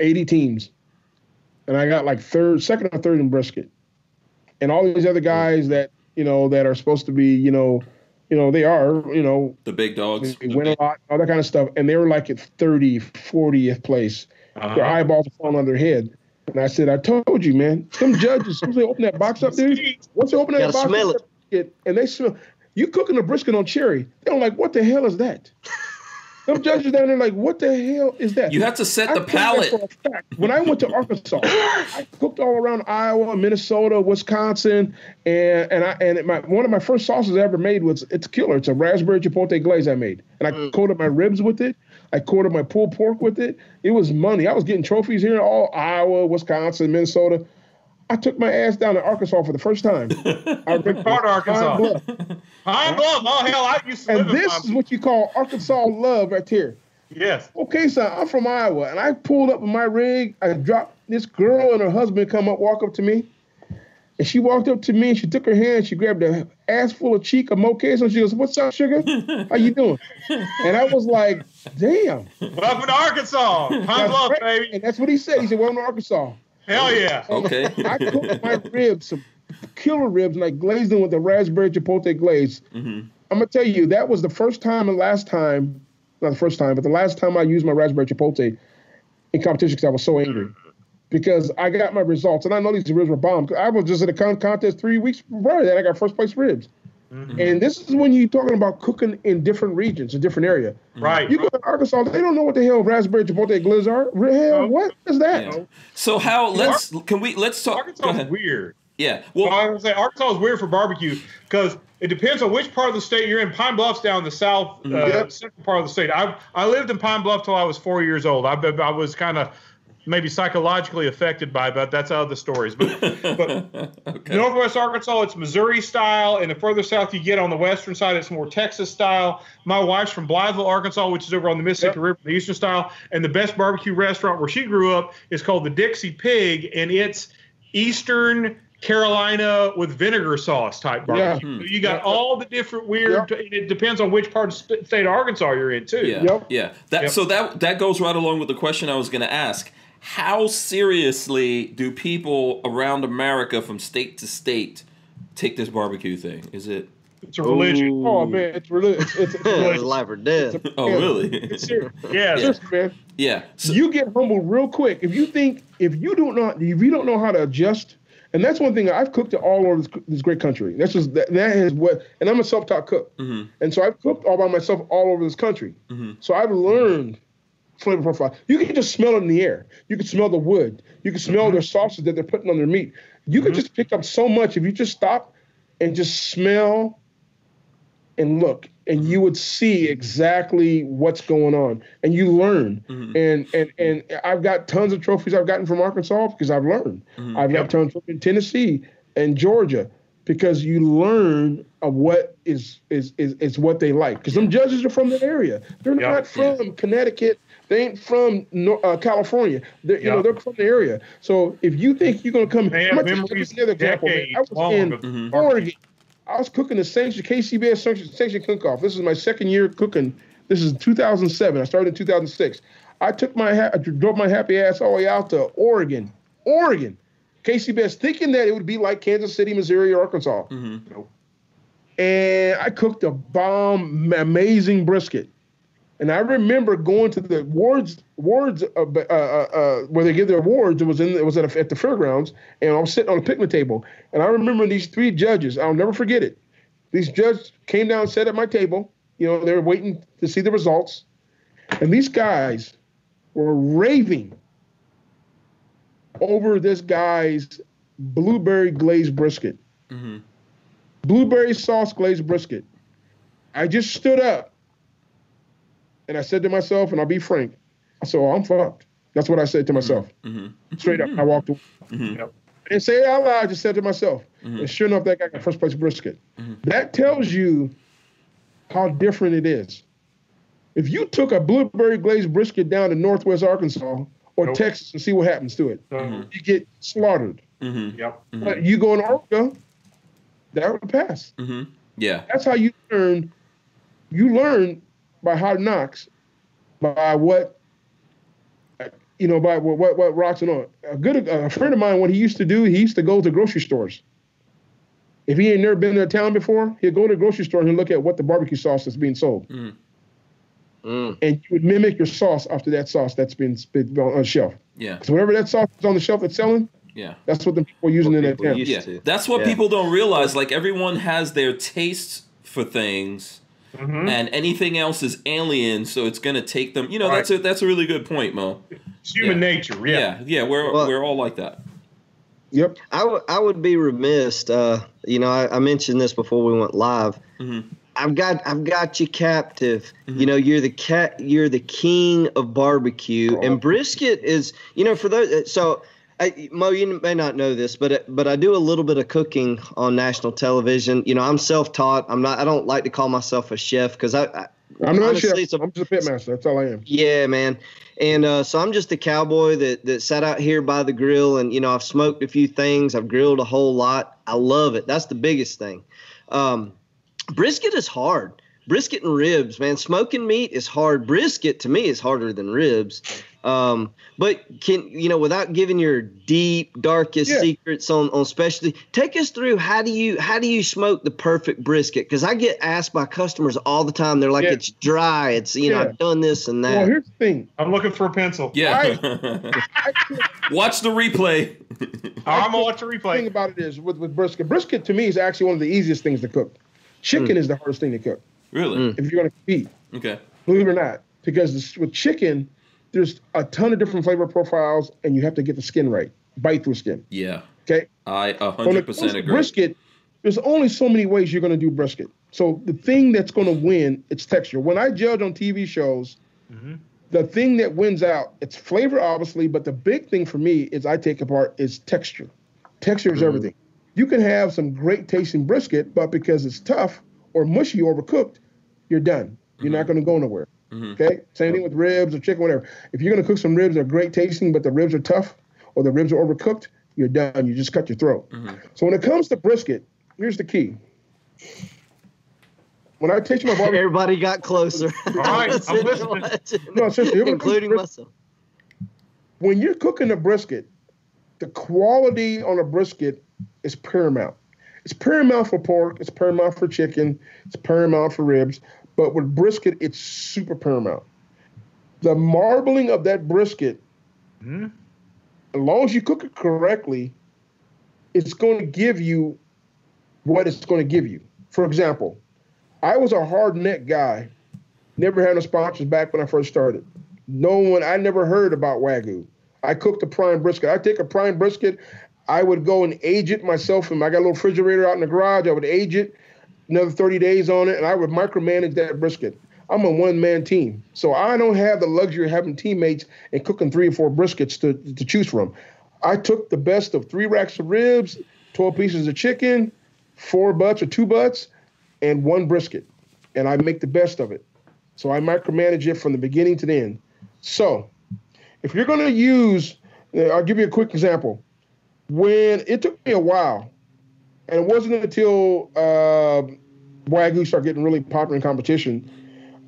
80 teams. And I got like third, second or third in brisket. And all these other guys that, you know, that are supposed to be, you know, you know, they are, you know, The big dogs. they win a lot, all that kind of stuff. And they were like at 30, 40th place. Their Uh-huh. eyeballs are falling on their head. And I said, I told you, man, some judges, as soon as they open that box up, dude, once they open that Gotta box smell up, it, and they smell, you cooking a brisket on cherry. They're like, what the hell is that? Some judges down there like, what the hell is that? You have to set I the told that palate. for a fact. When I went to Arkansas, I cooked all around Iowa, Minnesota, Wisconsin, and and I and it, my one of my first sauces I ever made was it's killer. It's a raspberry chipotle glaze I made, and I mm. coated my ribs with it. I coated my pulled pork with it. It was money. I was getting trophies here in all Iowa, Wisconsin, Minnesota. I took my ass down to Arkansas for the first time. I went Part of Arkansas. Pine Bluff. Pine Bluff. Oh hell, I used to And live in this is what you call Arkansas love right here. Yes. Okay, son, I'm from Iowa, and I pulled up in my rig. I dropped this girl and her husband come up, walk up to me, and she walked up to me and she took her hand, she grabbed a ass full of cheek of mocha, and she goes, "What's up, sugar? How you doing?" And I was like, "Damn, Welcome to Arkansas. Pine that's Bluff, baby. And that's what he said. He said, "Welcome to Arkansas." Hell yeah. Okay. I cooked my ribs, some killer ribs, and I glazed them with the raspberry chipotle glaze. Mhm. I'm gonna tell you, that was the first time and last time, not the first time, but the last time I used my raspberry chipotle in competition because I was so angry. Because I got my results, and I know these ribs were bombed. I was just at a con- contest three weeks prior to that. I got first place ribs. And this is when you're talking about cooking in different regions, a different area. Right. You go to Arkansas, they don't know what the hell raspberry chipotle glaze are. Hell, what is that? Yeah. So how? Let's can we let's talk. Arkansas is weird. Yeah. Well, Well, I was gonna say Arkansas is weird for barbecue because it depends on which part of the state you're in. Pine Bluff's down the south uh, Yep. central part of the state. I I lived in Pine Bluff till I was four years old. I I was kind of maybe psychologically affected by, it, but that's how the stories. But but okay. Northwest Arkansas, it's Missouri style, and the further south you get on the western side, it's more Texas style. My wife's from Blytheville, Arkansas, which is over on the Mississippi Yep. River, the eastern style, and the best barbecue restaurant where she grew up is called the Dixie Pig, and it's Eastern Carolina with vinegar sauce type barbecue. Yeah. So you got Yeah. all the different weird. Yep. It depends on which part of the state of Arkansas you're in too. Yeah. Yep. Yeah. That Yep. so that that goes right along with the question I was going to ask. How seriously do people around America from state to state take this barbecue thing? Is it? It's a religion. Ooh. Oh man, it's really it's, it's, it's, Religion. life or death. Oh, yeah, really? It's serious. Yeah. Seriously, man. Yeah. So, you get humbled real quick if you think if you don't know if you don't know how to adjust and that's one thing i've cooked it all over this, this great country that's just that, that is what and i'm a self-taught cook Mhm. and so i've cooked all by myself all over this country Mhm. so i've learned flavor profile. You can just smell it in the air. You can smell the wood. You can smell their sauces that they're putting on their meat. You can just pick up so much if you just stop and just smell and look and you would see exactly what's going on and you learn. Mhm. and and and i've got tons of trophies i've gotten from arkansas because i've learned. Mhm. i've Yep. got tons from tennessee and georgia because you learn of what is is is, is what they like because them judges are from the area. They're Yep. not from connecticut they ain't from uh, California. They're, you know, they're from the area. So if you think you're gonna come, They I'm have gonna give memories you another example. man. I was in of Mhm. Oregon. I was cooking the sanctioned KCBS sanctioned, sanctioned cook-off. This is my second year cooking. This is 2007. I started in 2006. I took my ha- I drove my happy ass all the way out to Oregon, Oregon, KCBS, thinking that it would be like Kansas City, Missouri, or Arkansas. Mhm. And I cooked a bomb, amazing brisket. And I remember going to the awards, awards uh, uh, uh, uh, where they give their awards. It was in, it was at, a, at the fairgrounds, and I was sitting on a picnic table. And I remember these three judges. I'll never forget it. These judges came down, and sat at my table. You know, they were waiting to see the results, and these guys were raving over this guy's blueberry glazed brisket Mhm. blueberry sauce glazed brisket. I just stood up and I said to myself, and I'll be frank, I said, oh, I'm fucked. That's what I said to myself. Mhm. Straight up. I walked away. Mhm. Yep. I didn't say it out loud, I just said to myself. And sure enough, that guy got first place brisket. That tells you how different it is. If you took a blueberry glazed brisket down to Northwest Arkansas or Nope. Texas and see what happens to it, So, Mhm. you get slaughtered. Mhm. Yep. But you go in Oregon, that would pass. Mhm. Yeah. That's how you learn. You learn by hard knocks, by what you know, by what what, what rocks and on. A good a friend of mine, what he used to do, he used to go to grocery stores. If he ain't never been to a town before, he'd go to the grocery store and look at what the barbecue sauce that's being sold, Mhm. Mm. and you would mimic your sauce after that sauce that's been been on the shelf. Yeah. Because whatever that sauce is on the shelf that's selling, Yeah. that's what the people are using What in that people town. Yeah. to. That's what Yeah. people don't realize. Like everyone has their tastes for things. Mhm. And anything else is alien, so it's gonna take them. You know, Right. that's a that's a really good point, Mo. It's human Yeah. nature. Yeah. Yeah, yeah, we're Well- we're all like that. Yep. I, w- I would be remiss. Uh, you know, I, I mentioned this before we went live. Mhm. I've got I've got you captive. Mhm. You know, you're the cat. You're the king of barbecue, Oh. and brisket is. You know, for those. So, I, Mo, you may not know this, but but I do a little bit of cooking on national television. You know, I'm self-taught. I'm not. I don't like to call myself a chef because I, I I'm not Honestly, a chef. I'm just a pitmaster. That's all I am. Yeah, man. And uh, so I'm just a cowboy that that sat out here by the grill, and you know I've smoked a few things, I've grilled a whole lot. I love it. That's the biggest thing. Um, brisket is hard. Brisket and ribs, man. Smoking meat is hard. Brisket to me is harder than ribs. Um, but can you know without giving your deep, darkest Yeah. secrets on on specialty, take us through how do you how do you smoke the perfect brisket? Because I get asked by customers all the time. They're like, Yeah. it's dry. It's you know Yeah. I've done this and that. Well, here's the thing. I'm looking for a pencil. Yeah. I cook- Watch the replay. I'm gonna watch the replay. The thing replay. about it is with, with brisket. Brisket to me is actually one of the easiest things to cook. Chicken is the hardest thing to cook really? Mm. if you're going to compete, Okay. believe it or not. Because this, with chicken, there's a ton of different flavor profiles, and you have to get the skin right, bite through skin. Yeah. Okay. I hundred it comes percent to agree. brisket, there's only so many ways you're going to do brisket. So the thing that's going to win, it's texture. When I judge on TV shows, Mhm. the thing that wins out, it's flavor, obviously, but the big thing for me is I take apart is texture. Texture is Mhm. everything. You can have some great tasting brisket, but because it's tough or mushy, overcooked, you're done. You're not going to go nowhere. Mhm. Okay. Same thing with ribs or chicken, whatever. If you're going to cook some ribs they're great tasting, but the ribs are tough or the ribs are overcooked, you're done. You just cut your throat. Mhm. So when it comes to brisket, here's the key. When I taste my barbecue, Everybody got closer. All right, I'm listening. No, seriously, here we go. including myself. when you're cooking a brisket, the quality on a brisket is paramount. It's paramount for pork, it's paramount for chicken, it's paramount for ribs, but with brisket, it's super paramount. The marbling of that brisket, mm-hmm. as long as you cook it correctly, it's going to give you what it's going to give you. For example, I was a hard neck guy, never had no sponsors back when I first started. No one, I never heard about Wagyu. I cooked a prime brisket. I take a prime brisket, I would go and age it myself. And I got a little refrigerator out in the garage. I would age it, another 30 days on it, and I would micromanage that brisket. I'm a one man team. So I don't have the luxury of having teammates and cooking three or four briskets to, to choose from. I took the best of three racks of ribs, 12 pieces of chicken, four butts or two butts, and one brisket. And I make the best of it. So I micromanage it from the beginning to the end. So if you're going to use, uh, I'll give you a quick example. When it took me a while, and it wasn't until uh, Wagyu started getting really popular in competition.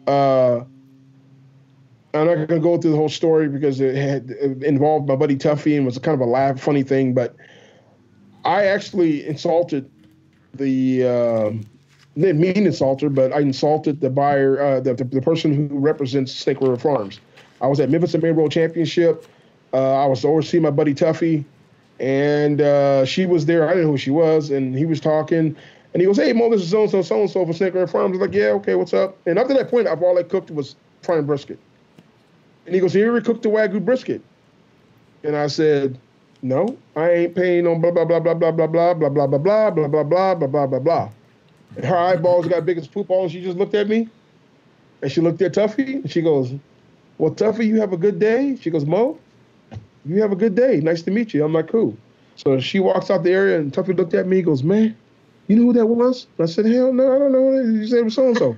Uh, I'm not going to go through the whole story because it had it involved my buddy Tuffy and was kind of a laugh, funny thing. But I actually insulted the, uh, didn't mean insulter, but I insulted the buyer, uh, the, the, the, person who represents Snake River Farms. I was at Memphis and World Championship. Uh, I was overseeing my buddy Tuffy, and uh, she was there. I didn't know who she was, and he was talking. And he goes, "Hey, Mo, this is so and so, so and so for Snake River Farms." I was like, "Yeah, okay, what's up?" And up to that point, I've all I cooked was prime brisket. And he goes, "You ever cooked the wagyu brisket?" And I said, "No, I ain't paying on blah blah blah blah blah blah blah blah blah blah blah blah blah blah blah blah blah blah." And her eyeballs got big as poop balls. She just looked at me, and she looked at Tuffy, and she goes, well, Tuffy, you have a good day? She goes, Mo, you have a good day. Nice to meet you. I'm like, cool. So she walks out the area and Tuffy looked at me. He goes, man, you know who that was? I said, hell no, I don't know. He said it was so and so.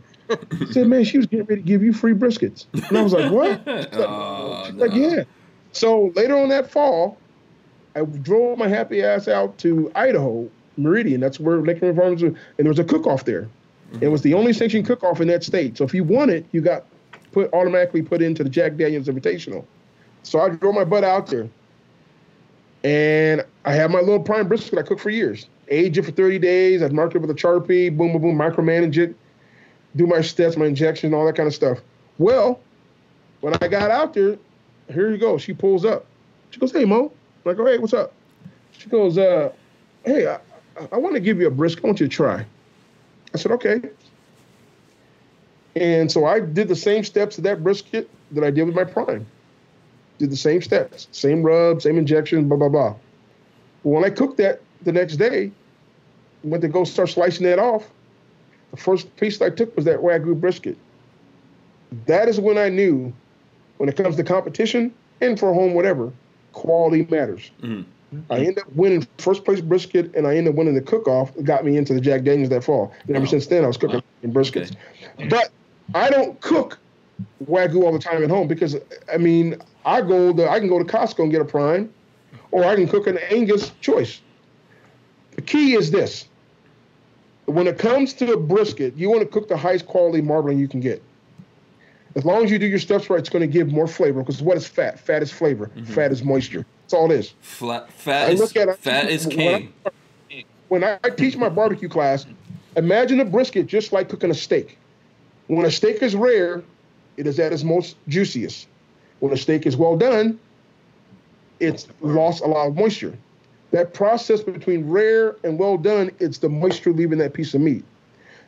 He said, man, she was getting ready to give you free briskets. And I was like, what? Like, oh, no. like, yeah. So later on that fall, I drove my happy ass out to Idaho, Meridian. That's where Lake Farms, and there was a cook off there. Mm-hmm. It was the only sanctioned cook off in that state. So if you won it, you got put automatically put into the Jack Daniels Invitational. So I drove my butt out there, and I had my little prime brisket I cooked for years. Age it for 30 days. I'd mark it with a Sharpie, boom, boom, boom, micromanage it, do my steps, my injections, all that kind of stuff. Well, when I got out there, here you go. She pulls up. She goes, "Hey, Mo." I'm like, "Oh, hey, what's up?" She goes, uh, "Hey, I, I want to give you a brisket. I want you to try." I said, "Okay." And so I did the same steps to that brisket that I did with my prime. Did the same steps, same rub, same injection, blah, blah, blah. But when I cooked that the next day, went to go start slicing that off, the first piece I took was that Wagyu brisket. That is when I knew when it comes to competition and for home, whatever, quality matters. Mm-hmm. I ended up winning first place brisket, and I ended up winning the cook off. Got me into the Jack Daniels that fall. And ever since then, I was cooking in briskets. Okay. But I don't cook wagyu all the time at home because I mean I go to I can go to Costco and get a prime, or I can cook an Angus choice. The key is this: when it comes to a brisket, you want to cook the highest quality marbling you can get. As long as you do your steps right, it's going to give more flavor. Because what is fat? Fat is flavor. Mm-hmm. Fat is moisture. That's all it is. Flat, fat I is, at, fat is king. I, when I teach my barbecue class, imagine a brisket just like cooking a steak. When a steak is rare, it is at its most juiciest. When a steak is well done, it's lost a lot of moisture. That process between rare and well done, it's the moisture leaving that piece of meat.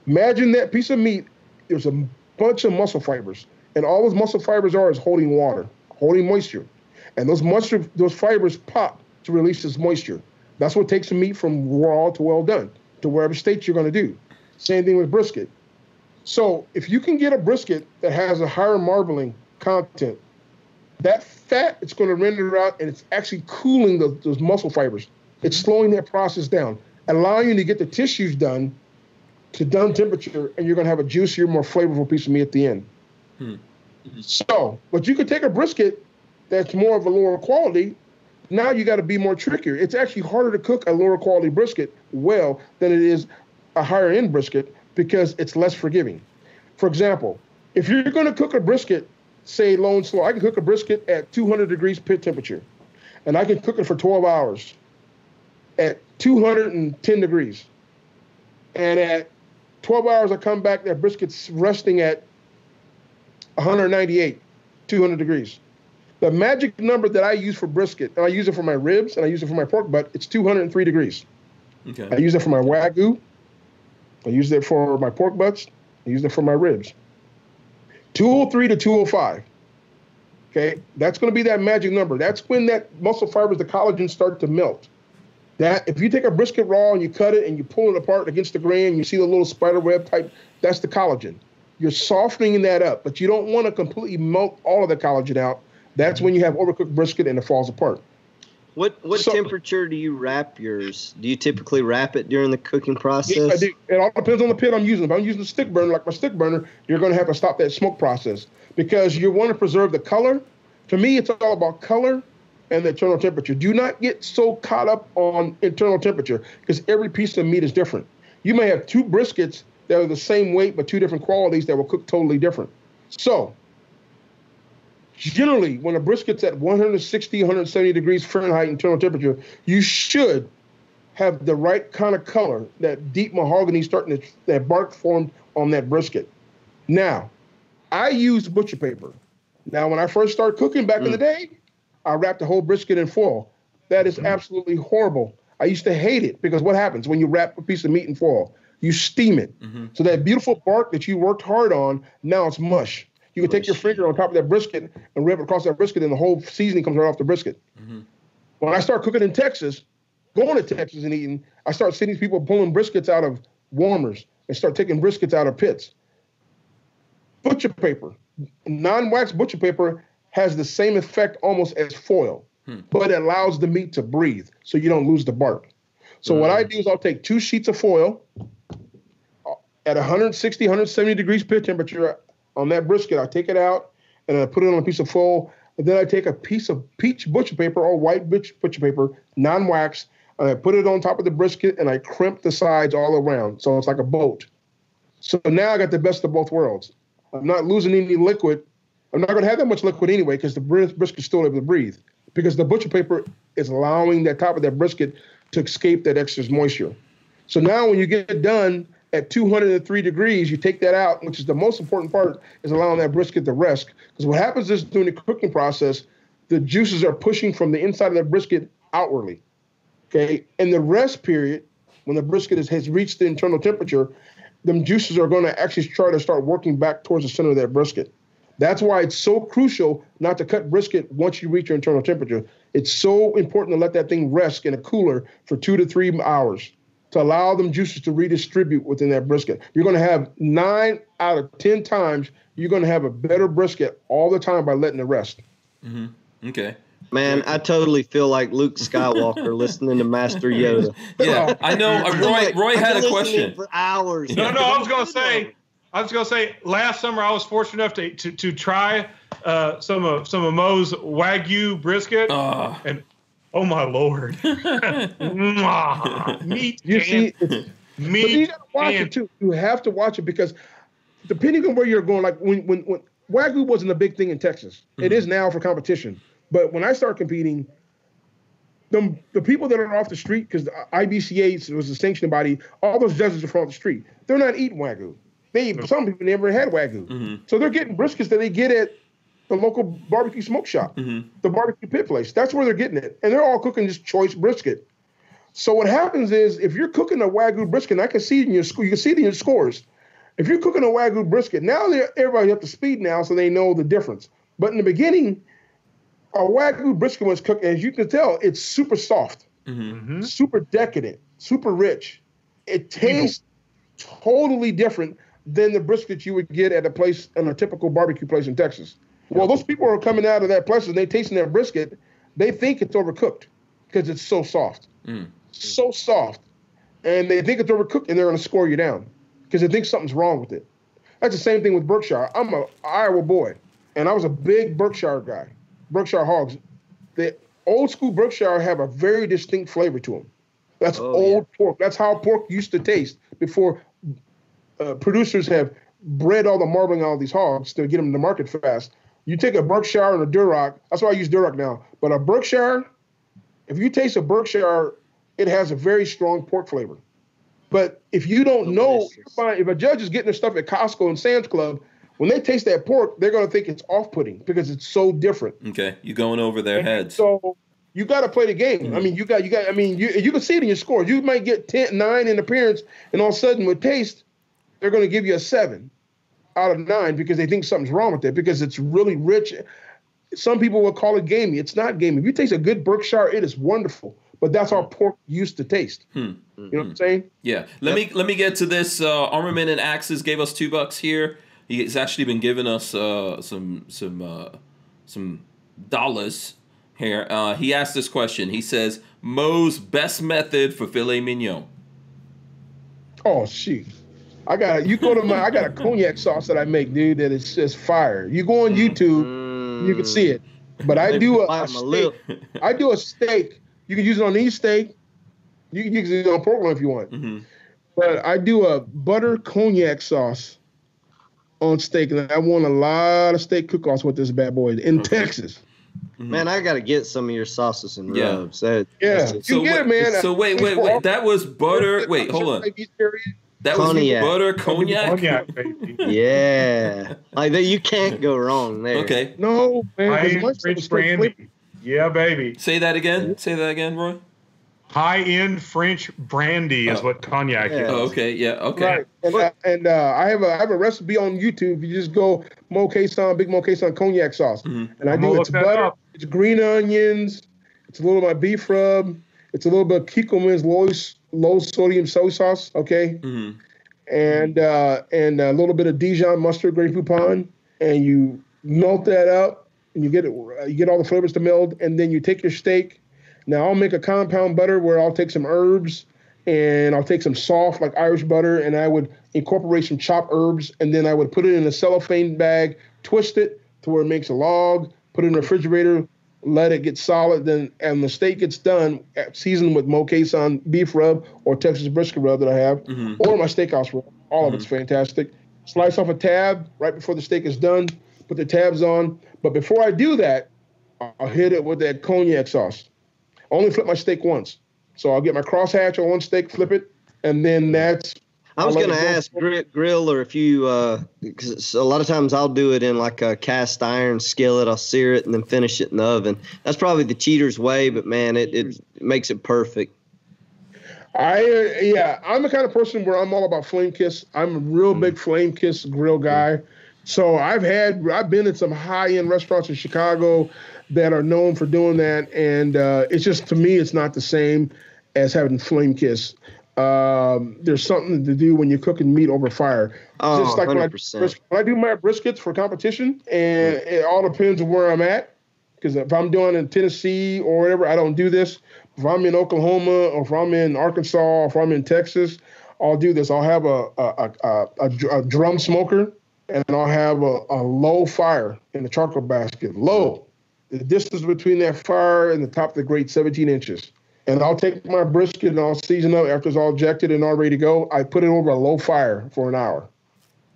Imagine that piece of meat, there's a bunch of muscle fibers, and all those muscle fibers are is holding water, holding moisture. And those moisture, those fibers pop to release this moisture. That's what takes the meat from raw to well done, to wherever state you're going to do. Same thing with brisket. So if you can get a brisket that has a higher marbling content, that fat it's going to render out and it's actually cooling the, those muscle fibers. It's slowing that process down, allowing you to get the tissues done to done temperature, and you're going to have a juicier, more flavorful piece of meat at the end. Hmm. So, but you could take a brisket that's more of a lower quality. Now you got to be more trickier. It's actually harder to cook a lower quality brisket well than it is a higher end brisket because it's less forgiving. For example, if you're going to cook a brisket say low and slow. I can cook a brisket at 200 degrees pit temperature, and I can cook it for 12 hours at 210 degrees. And at 12 hours, I come back, that brisket's resting at 198, 200 degrees. The magic number that I use for brisket, and I use it for my ribs and I use it for my pork butt, it's 203 degrees. Okay. I use it for my wagyu. I use it for my pork butts. I use it for my ribs. 203 to 205. Okay, that's going to be that magic number. That's when that muscle fibers, the collagen, start to melt. That if you take a brisket raw and you cut it and you pull it apart against the grain, you see the little spider web type. That's the collagen. You're softening that up, but you don't want to completely melt all of the collagen out. That's when you have overcooked brisket and it falls apart. What what So- temperature do you wrap yours? Do you typically wrap it during the cooking process? Do. It all depends on the pit I'm using. If I'm using a stick burner, like my stick burner, you're going to have to stop that smoke process because you want to preserve the color. To me, it's all about color and the internal temperature. Do not get so caught up on internal temperature because every piece of meat is different. You may have two briskets that are the same weight but two different qualities that will cook totally different. So, generally, when a brisket's at 160, 170 degrees Fahrenheit internal temperature, you should have the right kind of color, that deep mahogany starting to, that bark formed on that brisket. Now, I use butcher paper. Now, when I first started cooking back in the mm. day, I wrapped the whole brisket in foil. That is mm-hmm. absolutely horrible. I used to hate it because what happens when you wrap a piece of meat in foil? You steam it. Mm-hmm. So that beautiful bark that you worked hard on, now it's mush. You can take your finger on top of that brisket and rip it across that brisket, and the whole seasoning comes right off the brisket. When I start cooking in Texas, going to Texas and eating, I start seeing these people pulling briskets out of warmers and start taking briskets out of pits. Butcher paper, non-wax butcher paper has the same effect almost as foil, but it allows the meat to breathe so you don't lose the bark. So what I do is I'll take two sheets of foil uh, at 160, 170 degrees pit temperature on that brisket. I take it out and I put it on a piece of foil. And then I take a piece of peach butcher paper or white butcher paper, non-wax, and I put it on top of the brisket and I crimp the sides all around. So it's like a boat. So now I got the best of both worlds. I'm not losing any liquid. I'm not going to have that much liquid anyway because the bris- brisket's still able to breathe. Because the butcher paper is allowing that top of that brisket to escape that extra moisture. So now when you get it done at 203 degrees, you take that out, which is the most important part, is allowing that brisket to rest. Because what happens is during the cooking process, the juices are pushing from the inside of the brisket outwardly. Okay. In the rest period, when the brisket is, has reached the internal temperature, them juices are going to actually try to start working back towards the center of that brisket. That's why it's so crucial not to cut brisket once you reach your internal temperature. It's so important to let that thing rest in a cooler for two to three hours to allow them juices to redistribute within that brisket. You're going to have nine out of 10 times, you're going to have a better brisket all the time by letting it rest. Mm-hmm. Okay. Man, I totally feel like Luke Skywalker listening to Master Yoda. Yeah, I know. Uh, Roy, like, Roy had a question. for hours. No, no, I was gonna say, I was gonna say, last summer I was fortunate enough to to, to try uh, some of some of Mo's wagyu brisket, Uh, and oh my lord, meat You and see, it's, But you gotta watch and it too. You have to watch it because depending on where you're going, like when when, when Wagyu wasn't a big thing in Texas. It mm-hmm. is now for competition. But when I started competing, the, the people that are off the street, because the IBCA was the sanctioning body, all those judges are from off the street. They're not eating Wagyu. They some people never had Wagyu. Mm-hmm. So they're getting briskets that they get at the local barbecue smoke shop, mm-hmm. the barbecue pit place. That's where they're getting it. And they're all cooking just choice brisket. So what happens is if you're cooking a wagyu brisket, and I can see it in your you can see it in your scores. If you're cooking a wagyu brisket, now they're everybody up to speed now, so they know the difference. But in the beginning, a wagyu brisket was cooked, as you can tell, it's super soft, mm-hmm. Mm-hmm. super decadent, super rich. It tastes totally different than the brisket you would get at a place in a typical barbecue place in Texas. Well, those people are coming out of that place and they tasting that brisket, they think it's overcooked because it's so soft so soft, and they think it's overcooked, and they're going to score you down because they think something's wrong with it. That's the same thing with Berkshire. I'm a Iowa boy, and I was a big Berkshire guy. Berkshire hogs. The old school Berkshire have a very distinct flavor to them. That's Oh, old pork. That's how pork used to taste before uh, producers have bred all the marbling out of these hogs to get them to market fast. You take a Berkshire and a Duroc. That's why I use Duroc now. But a Berkshire, if you taste a Berkshire, it has a very strong pork flavor. But if you don't know, if a judge is getting their stuff at Costco and Sam's Club, when they taste that pork, they're going to think it's off-putting because it's so different. Okay, you're going over their And heads. So you got to play the game. Mm-hmm. I mean, you got you got. I mean, you you can see it in your scores. You might get 10, 9 in appearance, and all of a sudden with taste, they're going to give you a seven out of nine because they think something's wrong with it because it's really rich. Some people will call it gamey. It's not gamey. If you taste a good Berkshire, it is wonderful. But that's how pork used to taste. Hmm. You know what I'm saying? Yeah. Let me let me get to this. Uh, Armament and Axes gave us two bucks here. He's actually been giving us uh, some some uh, some dollars here. Uh, he asked this question. He says, "Mo's best method for filet mignon." Oh shoot. I got you go to my I got a cognac sauce that I make, dude, that is just fire. You go on YouTube, you can see it. But I do a, a steak. I do a steak. You can use it on any steak. You can use it on pork loin if you want. hmm But I do a butter cognac sauce on steak, and I won a lot of steak cook-offs with this bad boy in Texas. Man, I got to get some of your sauces and Yeah. rubs. That, Yeah, you. So get wait, it, man. So wait, wait, wait. That was butter. Wait, hold on. That was Cognac. butter cognac. Cognac, baby. yeah, like that, you can't go wrong there. Okay. No, man. High 'cause my end French is so brandy. Yeah, baby. Say that again. Say that again, Roy. High end French brandy is Oh. what cognac Yeah. is. Oh, okay. Yeah. Okay. Right, and, uh, and uh, I have a I have a recipe on YouTube. You just go Mo Cason, Big Mo Cason cognac sauce, Mhm. and I I'm do it's butter, up. it's green onions, it's a little of my beef rub, it's a little bit of Kikkoman's low low sodium soy sauce, okay, hmm and uh, and a little bit of Dijon mustard, Grey Poupon, and you melt that up, and you get it, you get all the flavors to meld, and then you take your steak. Now I'll make a compound butter where I'll take some herbs, and I'll take some soft like Irish butter, and I would incorporate some chopped herbs, and then I would put it in a cellophane bag, twist it to where it makes a log, put it in the refrigerator, let it get solid. Then, and the steak gets done, seasoned with Mo Cason beef rub or Texas brisket rub that I have, Mhm. or my steakhouse rub. All of it's fantastic. Slice off a tab right before the steak is done. Put the tabs on. But before I do that, I'll hit it with that cognac sauce. I only flip my steak once, so I'll get my crosshatch on one steak, flip it, and then that's. I was going to ask grill, grill or if you, because a lot of times I'll do it in like a cast iron skillet. I'll sear it and then finish it in the oven. That's probably the cheater's way, but man, it, it makes it perfect. I uh, yeah, I'm the kind of person where I'm all about flame kiss. I'm a real big flame kiss grill guy. So I've had I've been in some high end restaurants in Chicago that are known for doing that, and uh, it's just to me it's not the same as having flame kiss. Um, there's something to do when you're cooking meat over fire. Oh, just like when I, 100%. bris- when I do my briskets for competition, and it all depends on where I'm at. Because if I'm doing in Tennessee or whatever, I don't do this. If I'm in Oklahoma or if I'm in Arkansas or if I'm in Texas, I'll do this. I'll have a a, a, a, a drum smoker and I'll have a, a low fire in the charcoal basket. Low. The distance between that fire and the top of the grate, 17 inches. And I'll take my brisket and I'll season up after it's all ejected and all ready to go. I put it over a low fire for an hour.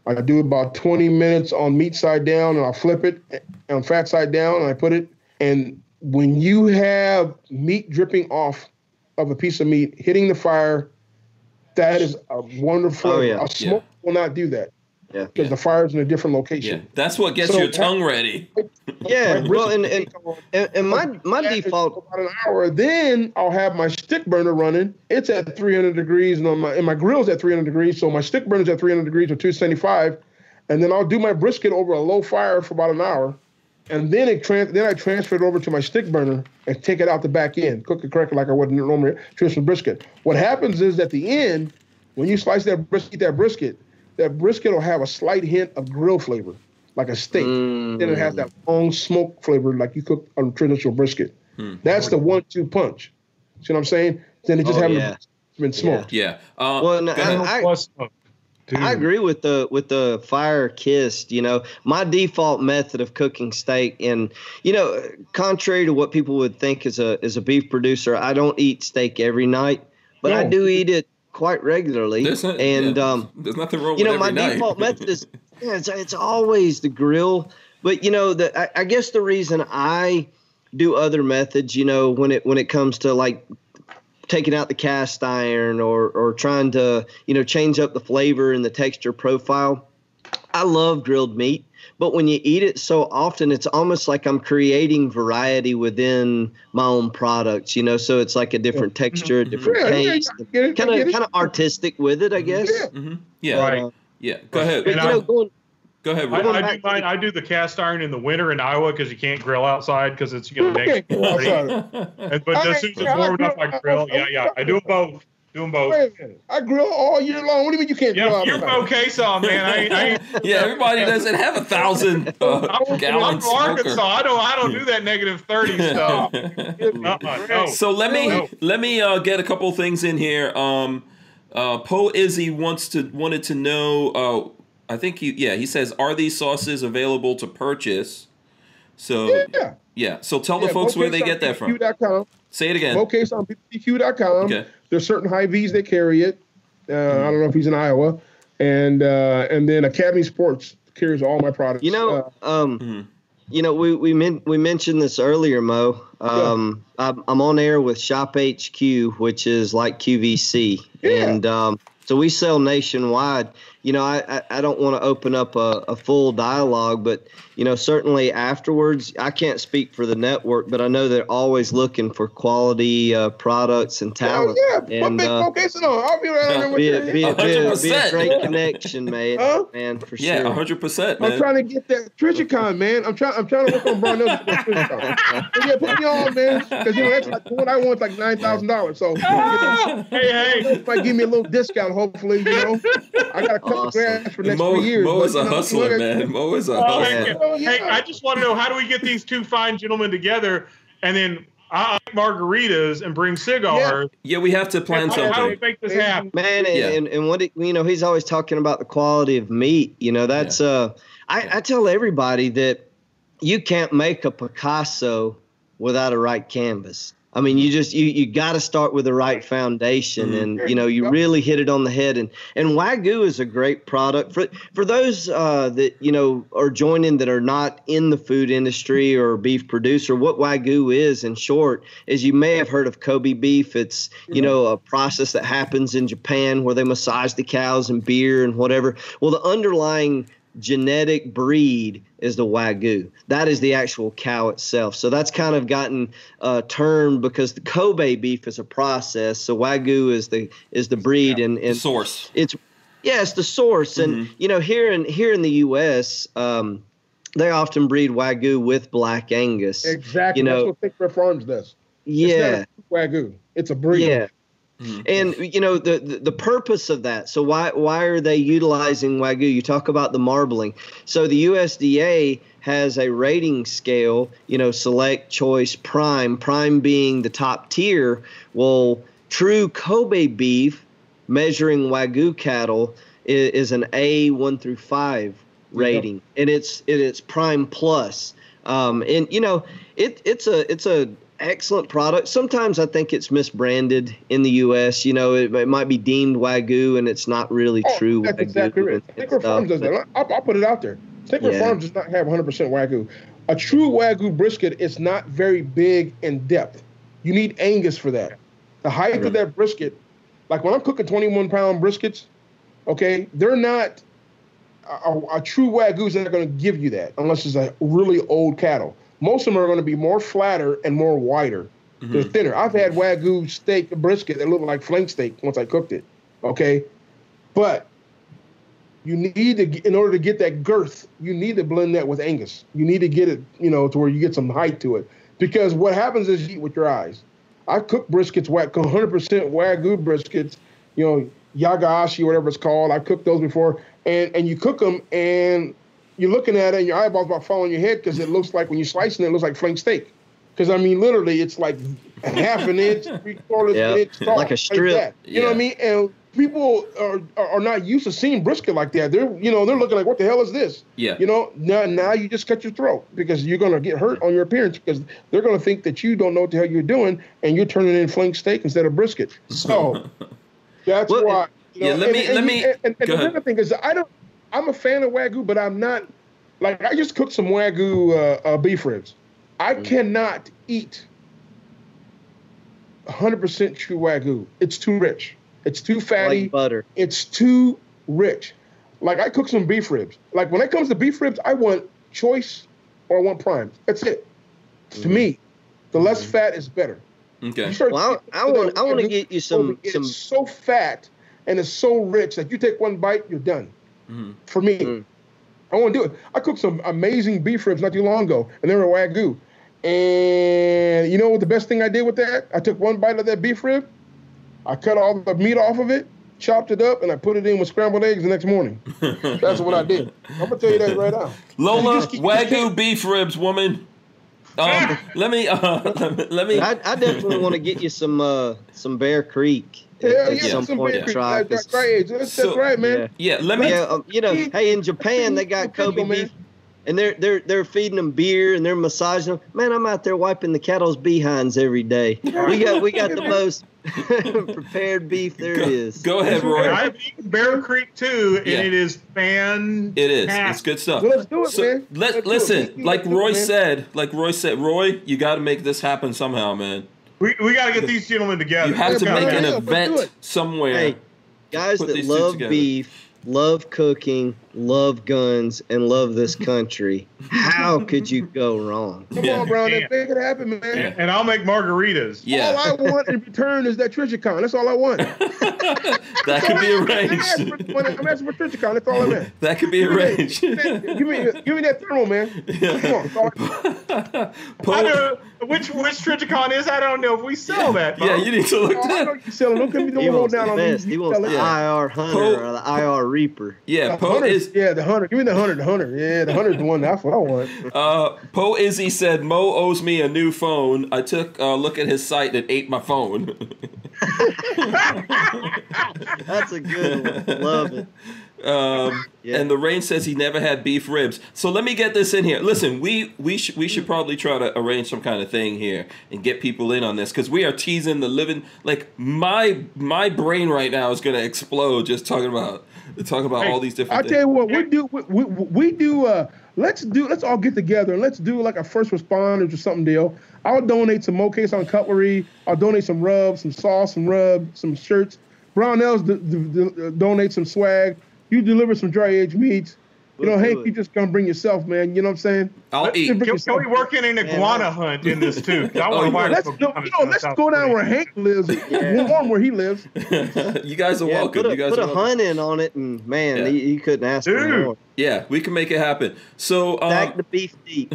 I do about 20 minutes on meat side down and I'll flip it eh, on fat side down and I put it. And when you have meat dripping off of a piece of meat hitting the fire, that is a wonderful. Oh, yeah. A smoke will not do that Yeah. because the fire's in a different location. Yeah. location. That's what gets So- your tongue ready. Yeah. My Well, and, and, and, and my, my that is default, about an hour. Then I'll have my stick burner running. It's at 300 degrees, and on my and my grill's at 300 degrees. So my stick burner's at 300 degrees or 275, and then I'll do my brisket over a low fire for about an hour, and then it trans then I transfer it over to my stick burner and take it out the back end, cook it correctly like I would normally traditional brisket. What happens is at the end, when you slice that brisket, that brisket, that brisket will have a slight hint of grill flavor, like a steak. Mm. Then it has that long smoke flavor like you cook on traditional brisket. That's the one-two punch. See what I'm saying? Then it just Oh, haven't yeah. been smoked. Yeah. Uh, Well, no, go ahead. I- Plus, uh, I agree with the with the fire kissed. You know, my default method of cooking steak, and you know, contrary to what people would think as a as a beef producer, I don't eat steak every night, but I do eat it quite regularly. There's and yeah, um, there's nothing wrong with that. you know, my night. default method is yeah, it's, it's always the grill. but you know, the I, I guess the reason I do other methods, you know, when it when it comes to like taking out the cast iron or or trying to you know change up the flavor and the texture profile. I love grilled meat, but when you eat it so often, it's almost like I'm creating variety within my own products. You know, so it's like a different texture, a different Yeah, yeah, taste, I get it, I kind of kind of artistic with it, I guess. Yeah. hmm Yeah. Right. Uh, Yeah. Go ahead. but you I- know, going Go ahead. I, I do mine. the- I do the cast iron in the winter in Iowa because you can't grill outside because it's you know Okay, negative well, 40. And- But as soon as it's warm enough, I I- grill. Yeah, yeah. I do both. Do them both. Wait. I grill all year long. What do you mean you can't grill Yeah, outside? you're from Arkansas, man. I ain't, I ain't, yeah, everybody doesn't have a thousand uh, I'm, I'm gallon from Arkansas. I don't. I don't do that negative thirty stuff. Uh-uh, no. So let me No. let me uh, get a couple things in here. Um, uh, Poe Izzy wants to wanted to know. Uh, I think he yeah he says are these sauces available to purchase? So yeah, Yeah. So tell the folks where they get that on from. BBQ.com. Say it again. Mo Cason BBQ.com. Okay. There's certain Hy-Vees that carry it. Uh, I don't know if he's in Iowa. And uh, and then Academy Sports carries all my products. You know, Uh, um, Mhm. you know, we we men- we mentioned this earlier, Mo. Um, I'm, I'm on air with Shop HQ, which is like QVC, Yeah. and um, so we sell nationwide. You know, I I, I don't want to open up a, a full dialogue, but you know, certainly afterwards, I can't speak for the network, but I know they're always looking for quality uh, products and hell talent. yeah. Put and, big uh, Mo Cason. I'll be right there with be you. a, be, a, be, a, be a 100%. great connection, man. Huh? Man, for Yeah, sure. hundred percent, I'm trying to get that Trijicon, man. I'm trying. I'm trying to work on Brownells. yeah, put me on, man. Because you know that's like what I want, like nine thousand dollars. So Hey, hey. might give me a little discount, hopefully. You know, I got a couple Awesome. grand for the next Mo, three years. Mo but, is a you know, hustler, man. Mo is a Oh, hustler. Hey, Oh, yeah. hey, I just want to know how do we get these two fine gentlemen together, and then I like margaritas and bring cigars. Yeah, we have to plan How, how do we something. make this happen? Man, and, Yeah. and, and what it, you know, he's always talking about the quality of meat. You know, that's uh, I, Yeah. I tell everybody that you can't make a Picasso without a right canvas. I mean, you just you you got to start with the right foundation, Mhm. and you know you really hit it on the head. And and Wagyu is a great product for for those uh, that you know are joining that are not in the food industry or beef producer. What Wagyu is, in short, is you may have heard of Kobe beef. It's you know a process that happens in Japan where they massage the cows and beer and whatever. Well, the underlying genetic breed is the wagyu. That is the actual cow itself. So that's kind of gotten uh, termed because the Kobe beef is a process. So wagyu is the is the breed, and The source. it's yeah, it's the source. And you know here in here in the U.S. Um, they often breed wagyu with black Angus. Exactly. You know- That's what Snake River Farms does. Yeah. It's not a wagyu. It's a breed. Yeah. Mhm. And you know the, the the purpose of that. So why why are they utilizing wagyu? You talk about the marbling. So the USDA has a rating scale. You know, select, choice, prime. Prime being the top tier. Well, true Kobe beef, measuring wagyu cattle, is, is an A one through five rating, and it's it, it's prime plus. Um, and you know, it it's a it's a excellent product. Sometimes I think it's misbranded in the U.S. You know, it, it might be deemed wagyu, and it's not really Oh, true that's wagyu. exactly right. and- and Snake River stuff, Farms does that. I'll, I'll put it out there. Red Yeah. Farms does not have 100% wagyu. A true wagyu brisket is not very big in depth. You need Angus for that. The height of that brisket, like when I'm cooking 21 pound briskets, okay, they're not. A, a, a true wagyu is not going to give you that unless it's a really old cattle. Most of them are going to be more flatter and more wider. They're Mhm. thinner. I've had wagyu steak brisket that looked like flank steak once I cooked it. Okay, but you need to, in order to get that girth, you need to blend that with Angus. You need to get it, you know, to where you get some height to it. Because what happens is you eat with your eyes. I cook briskets, 100% wagyu briskets, you know, yagashi, whatever it's called. I cooked those before, and and you cook them, and you're looking at it, and your eyeballs about falling your head because it looks like when you're slicing it, it looks like flank steak. Because I mean, literally, it's like half an inch, three quarters Yeah, of an inch tall, like a strip. that. You know what I mean? And people are, are are not used to seeing brisket like that. They're you know they're looking like, what the hell is this? Yeah. You know, now now you just cut your throat because you're gonna get hurt on your appearance because they're gonna think that you don't know what the hell you're doing and you're turning in flank steak instead of brisket. So that's Well, why. You know, yeah, let and- me- and let you- me- And, and go the ahead. other thing is, I don't. I'm a fan of wagyu, but I'm not Like I just cooked some wagyu uh, uh, beef ribs. I Mm. cannot eat 100% true wagyu. It's too rich. It's too fatty. Like butter. it's too rich. Like I cook some beef ribs. Like when it comes to beef ribs, I want choice or I want prime. That's it. To Mm-hmm. me, the less fat is better. Okay. Well, I, I want I want to get you some it's some. so fat and it's so rich that you take one bite, you're done. Mhm. For me, Mm. I want to do it. I cooked some amazing beef ribs not too long ago, and they were wagyu. And you know what the best thing I did with that? I took one bite of that beef rib, I cut all the meat off of it, chopped it up, and I put it in with scrambled eggs the next morning. That's what I did. I'm gonna tell you that right now. Lola, Wagyu beef ribs, woman. Um, let me, uh, let me, let me. I, I definitely want to get you some uh some Bear Creek at, Hell at yeah, some some point beef to ribs. try. That's 'cause- right, that's, So- that's right, man. yeah. yeah, let me. Yeah, um, you know, hey, in Japan they got Kobe man. beef, and they're they're they're feeding them beer and they're massaging them. Man, I'm out there wiping the cattle's behinds every day. We got we got the most prepared beef there Go, is. go ahead, Roy. I've eaten Bear Creek too, and Yeah. it is fan. It is. It's good stuff. Well, let's do it, So, man. Let, Let's listen, do it. like Let's it, Roy said, like Roy said, Roy, you got to make this happen somehow, man. We, we got to get these gentlemen together. You have to Yeah, make yeah, an yeah, let's do event somewhere. Hey, guys that love beef, love cooking, love guns, and love this country, how could you go wrong? Come Yeah. on, Brown. Yeah. Make it happen, man. And, and I'll make margaritas. Yeah, All I want in return is that Trijicon. That's all I want. that could be I'm asking arranged. for, I'm asking for Trijicon. That's all I'm at. That could be arranged. give me, give me that thermal, man. Come on. That's all I- I don't, which which Trijicon is? I don't know if we sell that. yeah, you need to look Oh, I know that. you selling. Don't give me He no hold wants the down on best. me. He wants the Yeah. IR Hunter Poe- or the IR Reaper. Yeah, Poe hunter, is yeah, the hunter. Give me the hunter, the hunter. Yeah, the hunter's the one. That's what I want. uh Poe Izzy said Mo owes me a new phone. I took a look at his site and ate my phone. That's a good one. Love it. Um, Yeah. And the rain says he never had beef ribs. So let me get this in here. Listen, we we should we should probably try to arrange some kind of thing here and get people in on this because we are teasing the living. Like my my brain right now is gonna explode just talking about talking about Hey, all these different. I tell you what, we do. We, we, we do. Uh, let's do. Let's all get together and let's do like a first responders or something deal. I'll donate some Mo Cason cutlery. I'll donate some rub, some sauce, some rub, some shirts. Brownells d- d- d- donate some swag. You deliver some dry aged meats. You know, Hank, you just gonna bring yourself, man. You know what I'm saying? I'll Let's eat. bring Can, can we work in an iguana Man, hunt in this too? I Oh, want to yeah. buy Let's some go, you know, let's go down where Hank lives, warm where he lives. you guys are Yeah, welcome. put a, you guys put are a welcome. hunt in on it, and man, Yeah. you, you couldn't ask for more. Yeah, we can make it happen. So um, Stack the beef deep.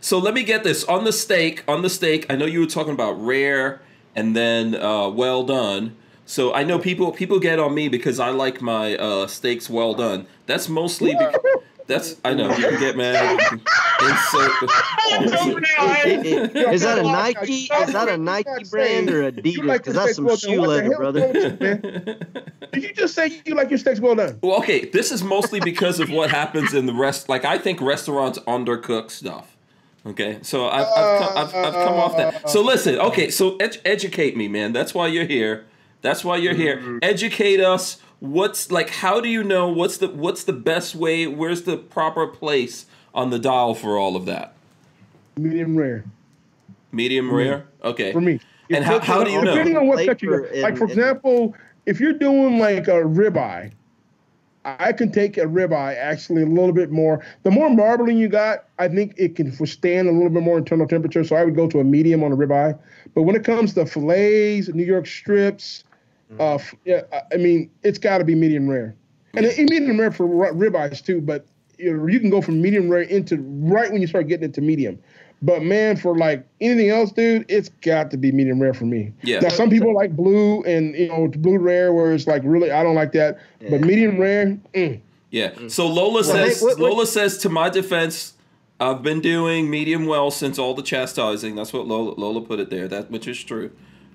so let me get this on the steak. On the steak, I know you were talking about rare and then uh, well done. So I know people people get on me because I like my uh, steaks well done. That's mostly because that's I know you can get mad. Insert- It- it- Is that a Nike? Is that a Nike brand or Adidas? Because that's some well shoe What leather, brother. is wrong with you, man? Did you just say you like your steaks well done? well, okay, this is mostly because of what happens in the rest. Like I think restaurants undercook stuff. Okay, so I've I've come, I've, I've come off that. So listen, okay, so ed- educate me, man. That's why you're here. That's why you're here. Mm-hmm. Educate us. What's like? How do you know what's the what's the best way? Where's the proper place on the dial for all of that? Medium rare Medium rare. Okay. for me. And how, how do you know? Depending on what Flavor cut you got. Like for and- example, if you're doing like a ribeye, I can take a ribeye actually a little bit more. The more marbling you got, I think it can withstand a little bit more internal temperature. So I would go to a medium on a ribeye. But when it comes to fillets, New York strips, uh, yeah, I- I mean, it's got to be medium rare, and it, medium rare for ri- ribeyes too. But you, know, you can go from medium rare into right when you start getting into medium. But man, for like anything else, dude, it's got to be medium rare for me. Yeah. Now some people like blue and you know blue rare, where it's like really I don't like that. But medium rare, mm. Yeah. So Lola Well, says hey, what- what- Lola says to my defense, I've been doing medium well since all the chastising. That's what Lola Lola put it there. That which is true.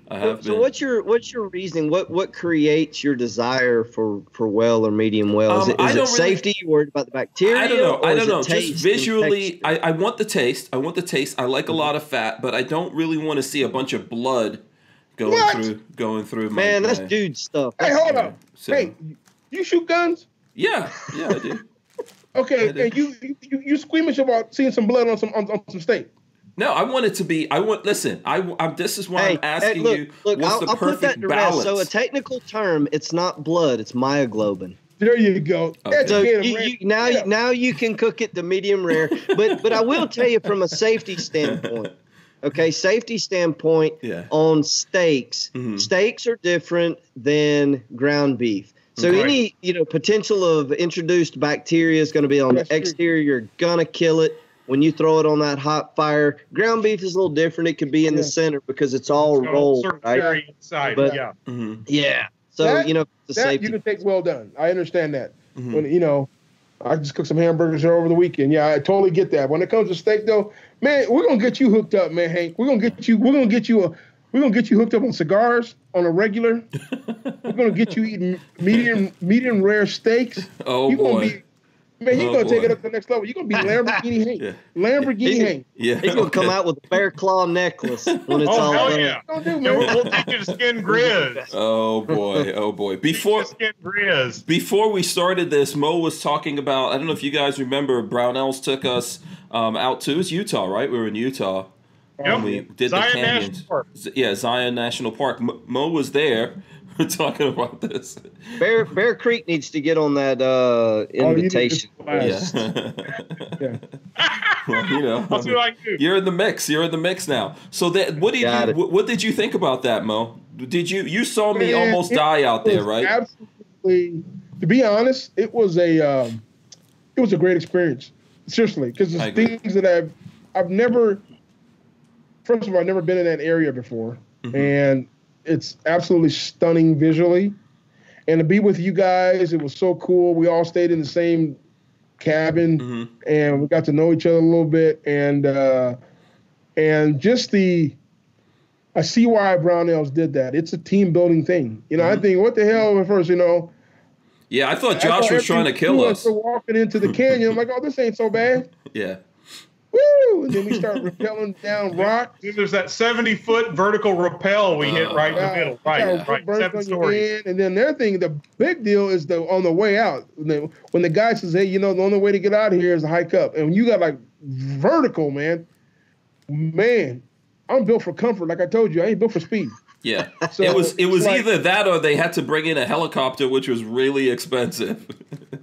I So, have so been. what's your what's your reasoning? What what creates your desire for for well or medium well? Is Um, it, I is it don't really- safety? You worried about the bacteria? I don't know. I don't know. Just visually. I, I want the taste. I want the taste. I like a lot of fat, but I don't really want to see a bunch of blood going What? through going through my. man, that's my- dude stuff. hey, hold yeah. on. So- Hey, you shoot guns? Yeah, yeah, I do. Okay, and you you you squeamish about seeing some blood on some on, on some steak. No, I want it to be. I want. Listen, I. I'm, this is why Hey, I'm asking hey, look, you. look, what's I'll, the I'll put that perfect to balance? rest. So a technical term, it's not blood, it's myoglobin. There you go. Okay. So you, you, now, Yeah. now you can cook it to medium rare, but but I will tell you from a safety standpoint. Okay, safety standpoint Yeah. on steaks. Mhm. Steaks are different than ground beef. So Okay. any you know potential of introduced bacteria is going to be on That's the true. exterior. You're gonna kill it when you throw it on that hot fire. Ground beef is a little different. It could be in the Yeah. center because it's all Got a rolled, right? area inside. But- yeah. Mhm. Yeah. So That- you know the that safety. you can take well done. I understand that. Mhm. When you know, I just cooked some hamburgers here over the weekend. Yeah, I totally get that. When it comes to steak, though, man, we're gonna get you hooked up, man, Hank. We're gonna get you. We're gonna get you a. We're gonna get you hooked up on cigars on a regular. we're gonna get you eating medium medium rare steaks. Oh you boy. gonna be. Man, you're Oh, gonna take it up to the next level. You're gonna be Lamborghini Hank. Yeah. Lamborghini He- Hank. yeah. He's gonna come out with a bear claw necklace when it's Oh, all hell done. yeah. Don't do, Yeah, man. we'll, we'll take you to skin grizz. Oh boy. Oh boy. Before skin grizz. before we started this, Mo was talking about. I don't know if you guys remember. Brownells took us um, out to it was Utah, right? We were in Utah. Yep. And we did Zion the canyons. National Park. Z- Yeah, Zion National Park. Mo, Mo was there. We're talking about this. Bear Bear Creek needs to get on that uh, Oh, you invitation. class. Yeah. Yeah. well, you know, I'll see what I do. You're in the mix. You're in the mix now. So that what did Got you it. what, what did you think about that, Mo? Did you you saw me Man, almost die out there, right? Absolutely. To be honest, it was a um, it was a great experience. Seriously, because I there's things that I've I've never. First of all, I've never been in that area before, Mhm. and it's absolutely stunning visually. And to be with you guys, it was so cool. We all stayed in the same cabin hmm and we got to know each other a little bit and uh and just the I see why Brownells did that. It's a team building thing. You know, I Mhm. think what the hell at first, you know. Yeah, I thought I Josh was trying to kill through us. Walking into the canyon. I'm like, oh, this ain't so bad. Yeah. Woo! And then we start rappelling down rocks. Then There's that 70 foot vertical rappel we hit right in the Yeah, middle. yeah, Right, right. Seven stories. And then their thing, the big deal is the on the way out. When the, when the guy says, "Hey, you know, the only way to get out of here is to hike up," and when you got like vertical, man. Man, I'm built for comfort. Like I told you, I ain't built for speed. Yeah. So it was it was like- either that or they had to bring in a helicopter, which was really expensive.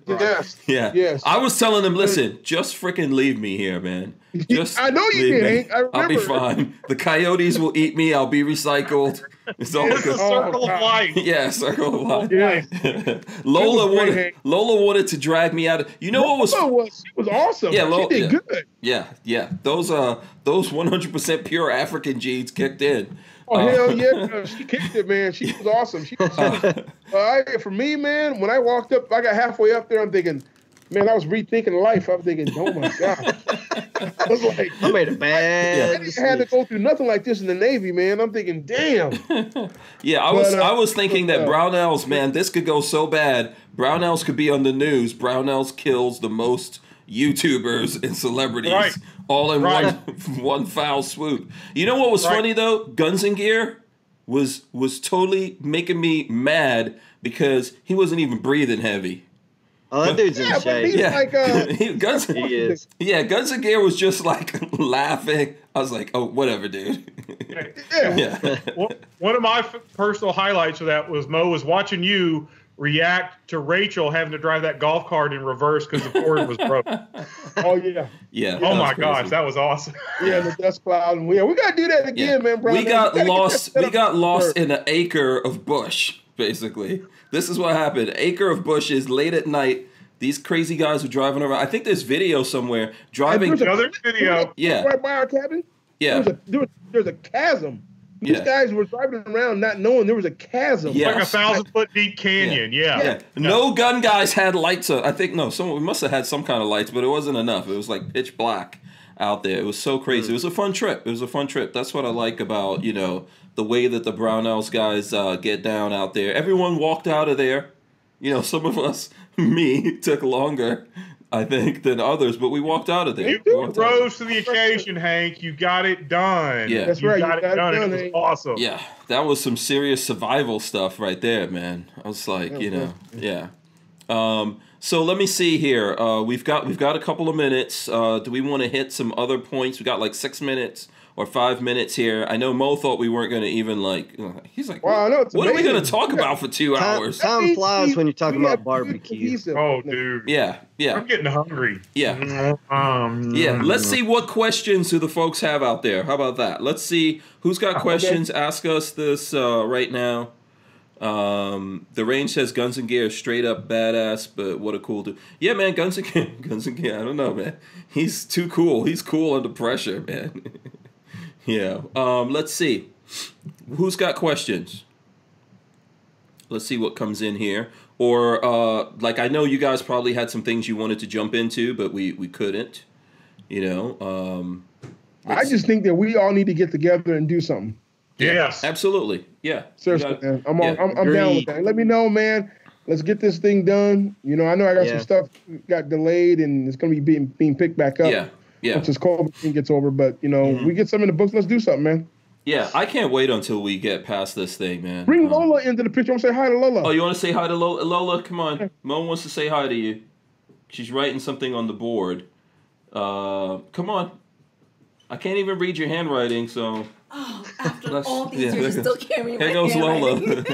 Yes. yeah. Yes. I was telling them, listen, just freaking leave me here, man. Just I know you leave did, me. I I'll be fine. The coyotes will eat me. I'll be recycled. It's all It's good. Oh, circle God. of life. Yeah, circle of life. Yeah. Lola It great, wanted Hank. Lola wanted to drag me out of. You know what was Lola was, she was awesome. Yeah, Lola, she did yeah. good. Yeah, yeah. Those uh those 100% pure African genes kicked in. Oh Uh, hell yeah, she kicked it, man. She was awesome. She, she uh, I, for me, man, when I walked up, I got halfway up there. I'm thinking, man, I was rethinking life. I'm thinking, oh my god. I was like, I made a I bad didn't have to go through nothing like this in the Navy, man. I'm thinking, damn. Yeah, I was But, uh, I was thinking that Brownells, man, this could go so bad. Brownells could be on the news. Brownells kills the most YouTubers and celebrities Right. all in Right. one one foul swoop. You know what was Right. funny though? Guns and Gear was was totally making me mad because he wasn't even breathing heavy. Oh, that dude's in Yeah, but shape. Yeah, like, uh, Guns. He is. Yeah, Guns and Gear was just like laughing. I was like, oh, whatever, dude. yeah. yeah. One- One of my f- personal highlights of that was Mo was watching you react to Rachel having to drive that golf cart in reverse because the cord was broke. Oh yeah, Yeah. oh my was gosh, that was awesome. yeah. The dust cloud, and yeah, we gotta do that again, Yeah. man. Bro. we got gotta lost. We got lost in an acre of bush. Basically, this is what happened. Acre of bushes late at night. These crazy guys were driving around. I think there's video somewhere driving. there's Another video. Yeah. right by our cabin. Yeah, There was a, there was, there's a chasm. These Yeah. guys were driving around not knowing there was a chasm. Yeah. Like a thousand foot deep canyon. Yeah. yeah. No gun guys had lights. On. I think no. Some we must have had some kind of lights, but it wasn't enough. It was like pitch black out there. It was so crazy. It was a fun trip. It was a fun trip. That's what I like about you know the way that the Brownells guys uh, get down out there. Everyone walked out of there. You know, some of us, me, took longer, I think, than others, but we walked out of there. You We walked out of there. rose to the occasion, Hank. You got it done. Yeah. That's you right, Got you got it done. done, It was awesome. Yeah, that was some serious survival stuff right there, man. I was like, you know, yeah. Um, so let me see here. Uh, we've got we've got a couple of minutes. Uh, do we want to hit some other points? We got like six minutes or five minutes here. I know Mo thought we weren't going to even like. He's like, Wow, I know, it's what are we going to talk Yeah. about for two Time, hours? time flies when you're talking about have barbecue. Oh, dude. Yeah, yeah. I'm getting hungry. Yeah. Um, Yeah, let's see what questions do the folks have out there. How about that? Let's see who's got questions. Ask us this uh, right now. Um, the range says Guns and Gear, is straight up badass, but what a cool dude. Yeah, man, Guns and Gear, Guns and Gear. I don't know, man. He's too cool. He's cool under pressure, man. yeah. Um, let's see. Who's got questions? Let's see what comes in here. Or uh, like I know you guys probably had some things you wanted to jump into, but we we couldn't. You know. Um, I just think that we all need to get together and do something. Yes. absolutely. Yeah. Seriously, You got- man. I'm, on, yeah, I'm, I'm down with that. Let me know, man. Let's get this thing done. You know, I know I got Yeah. some stuff got delayed and it's going to be being, being picked back up Yeah. Yeah. once COVID thing gets over. But, you know, Mhm. we get some in the books. Let's do something, man. Yeah. I can't wait until we get past this thing, man. Bring Um, Lola into the picture. I'm going to say hi to Lola. Oh, you want to say hi to Lola? Lola, come on. Mo wants to say hi to you. She's writing something on the board. Uh, come on. I can't even read your handwriting, so Oh, after Let's- all these yeah, years, there you still can't read here my goes Lola. handwriting.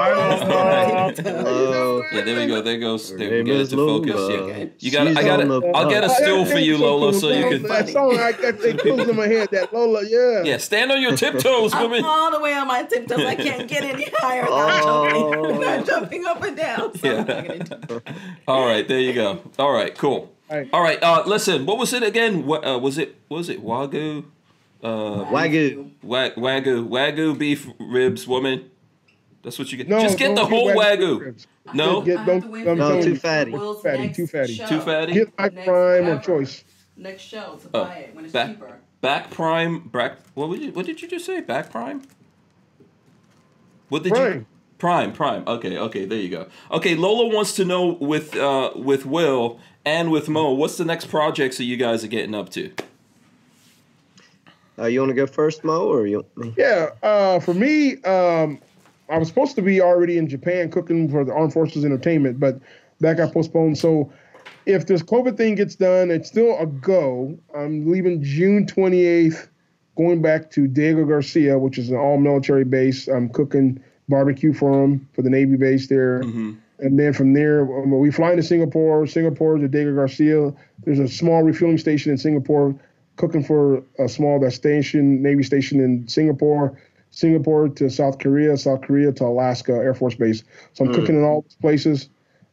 Hi, Hello. yeah, there we go. There goes. There, name get it is to focus. Lola. Yeah. You got. She's I got. on the I'll get a bus. still for you, Lola, so you can. That song, I got that close in my head. That Lola, yeah. Yeah, stand on your tiptoes, I'm all the way on my tiptoes. I can't get any higher without, jumping, without jumping up and down. So I'm not gonna do it. All right, there you go. All right, cool. All right. All right, uh, listen. What was it again? What uh, was it? Was it Wagyu? Uh, Wagyu. wa- wagyu, wagyu beef ribs, woman. That's what you get. No, Just get the whole Wagyu wagyu. No, Get- I have don't- to wait don't- No, too fatty. Will's Fatty, too fatty. show. Too fatty? Get like Next prime or choice. Next show to Oh, buy it when it's back- cheaper. back prime. Back. What would you? What did you just say? Back prime. What did you? Prime. Prime, prime. Okay, okay, there you go. Okay, Lola wants to know with uh with Will and with Mo, what's the next projects that you guys are getting up to? Uh, you want to go first, Mo, or you? Yeah, uh, for me, um, I was supposed to be already in Japan cooking for the Armed Forces Entertainment, but that got postponed. So if this COVID thing gets done, it's still a go. I'm leaving June 28th, going back to Diego Garcia, which is an all military base. I'm cooking barbecue for them for the Navy base there. Mm-hmm. And then from there, um, we fly into Singapore. Singapore to Diego Garcia. There's a small refueling station in Singapore, cooking for a small that station, Navy station in Singapore. Singapore to South Korea, South Korea to Alaska Air Force Base. So I'm Mm. cooking in all these places.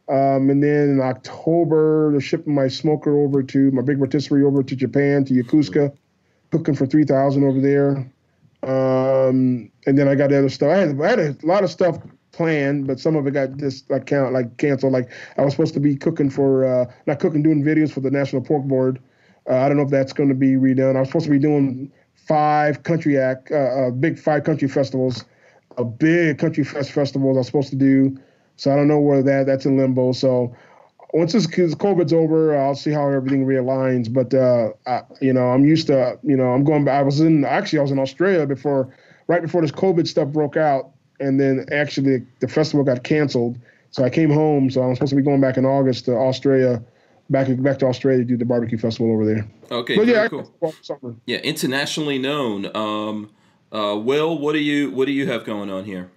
Um, and then in October, they're shipping my smoker over to my big rotisserie over to Japan to Yokosuka, cooking for three thousand over there. Um, and then I got the other stuff. I had, I had a lot of stuff planned, but some of it got just like count like canceled. Like I was supposed to be cooking for uh, not cooking, doing videos for the National Pork Board. Uh, I don't know if that's going to be redone. I was supposed to be doing five country act, uh, uh, big five country festivals, a big country fest festival I was supposed to do. So I don't know where that that's in limbo. So once this COVID's over, I'll see how everything realigns. But uh, I, you know, I'm used to you know I'm going. I was in actually I was in Australia before, right before this COVID stuff broke out, and then actually the festival got canceled. So I came home. So I'm supposed to be going back in August to Australia, back back to Australia to do the barbecue festival over there. Okay, but yeah, I cool. Yeah, internationally known. Um, uh, Will, what do you what do you have going on here?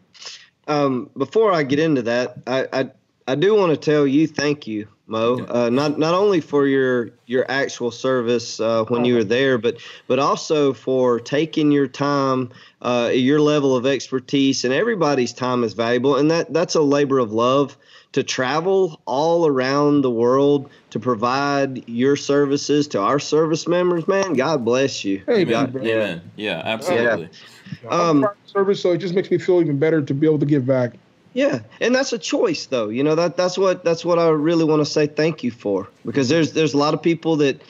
Um, before I get into that, I I, I do want to tell you thank you, Mo. Okay. Uh, not not only for your your actual service uh, when you were there, but but also for taking your time, uh, your level of expertise, and everybody's time is valuable, and that that's a labor of love to travel all around the world to provide your services to our service members. Man, God bless you. Hey, Amen. man, Yeah. Yeah, absolutely. Um, service, so it just makes me feel even better to be able to give back. Yeah, and that's a choice, though. You know that that's what that's what I really want to say thank you for because there's there's a lot of people that,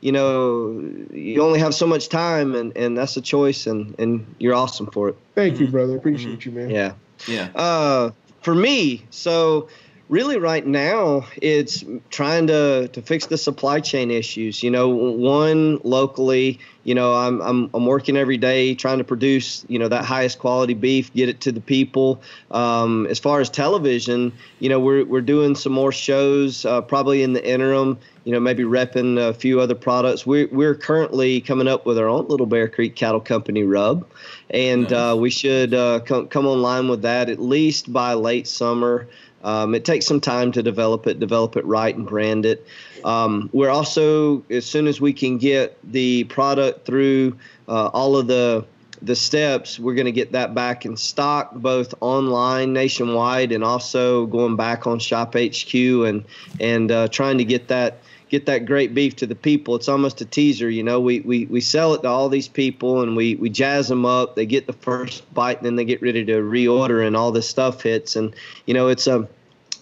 you know, you only have so much time, and and that's a choice, and and you're awesome for it. Thank you, brother. Appreciate you, man. Yeah. Yeah. Uh, for me, so really right now it's trying to to fix the supply chain issues. You know one locally you know I'm, I'm i'm working every day trying to produce you know that highest quality beef get it to the people. Um, as far as television you know we're, we're doing some more shows uh, probably in the interim you know maybe repping a few other products. We're, we're currently coming up with our own little bear creek cattle company rub and nice. uh, we should uh, come, come online with that at least by late summer um, it takes some time to develop it, develop it right, and brand it. Um, we're also, as soon as we can get the product through uh, all of the the steps, we're going to get that back in stock, both online nationwide and also going back on Shop HQ and and uh, trying to get that get that great beef to the people. It's almost a teaser, you know. We we, we sell it to all these people and we, we jazz them up. They get the first bite and then they get ready to reorder and all this stuff hits. And you know, it's a um,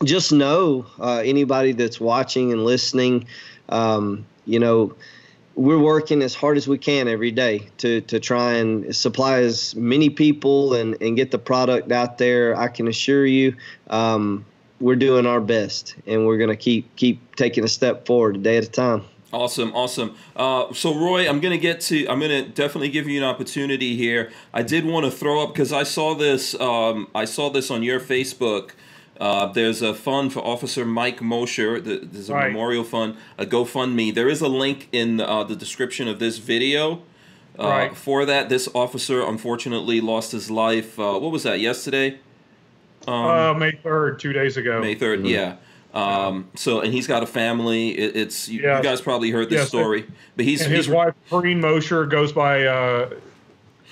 just know uh, anybody that's watching and listening, um, you know, we're working as hard as we can every day to to try and supply as many people and and get the product out there. I can assure you. Um, we're doing our best, and we're going to keep keep taking a step forward a day at a time. Awesome, awesome. Uh, so, Roy, I'm gonna get to. I'm gonna definitely give you an opportunity here. I did want to throw up because I saw this. Um, I saw this on your Facebook. Uh, there's a fund for Officer Mike Mosher. There's a right. memorial fund, a GoFundMe. There is a link in uh, the description of this video. Uh, right. For that, this officer unfortunately lost his life. Uh, what was that? Yesterday. Um, uh, May third, two days ago. May 3rd mm-hmm. yeah. Um, so and he's got a family. It, it's you, yes. you, guys probably heard this yes. story, but he's and his he's, wife Corrine Mosher goes by uh,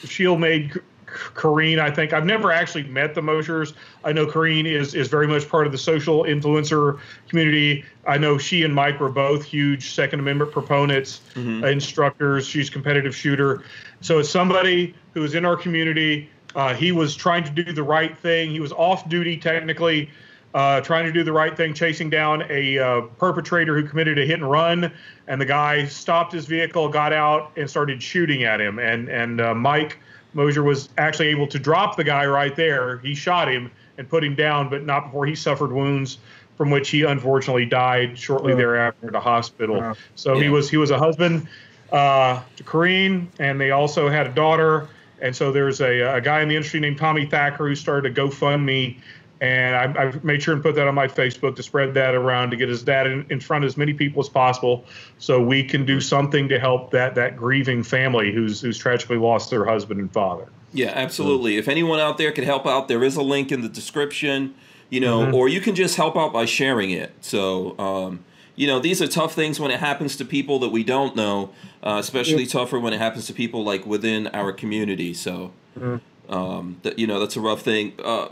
Shield Maid Corrine. I think I've never actually met the Moshers. I know Corrine is is very much part of the social influencer community. I know she and Mike were both huge Second Amendment proponents, mm-hmm. instructors. She's competitive shooter, so it's somebody who is in our community uh, he was trying to do the right thing. He was off duty technically, uh, trying to do the right thing, chasing down a uh, perpetrator who committed a hit and run. And the guy stopped his vehicle, got out, and started shooting at him. And and uh, Mike Mosher was actually able to drop the guy right there. He shot him and put him down, but not before he suffered wounds from which he unfortunately died shortly oh. thereafter at a hospital. Wow. So yeah. he was he was a husband uh, to Corrine, and they also had a daughter. And so there's a, a guy in the industry named Tommy Thacker who started a GoFundMe. And I, I made sure and put that on my Facebook to spread that around to get his dad in, in front of as many people as possible so we can do something to help that, that grieving family who's, who's tragically lost their husband and father. Yeah, absolutely. If anyone out there could help out, there is a link in the description, you know, mm-hmm. or you can just help out by sharing it. So, um, you know, these are tough things when it happens to people that we don't know, uh, especially yeah. tougher when it happens to people like within our community. So, mm-hmm. um, that you know, that's a rough thing. Uh,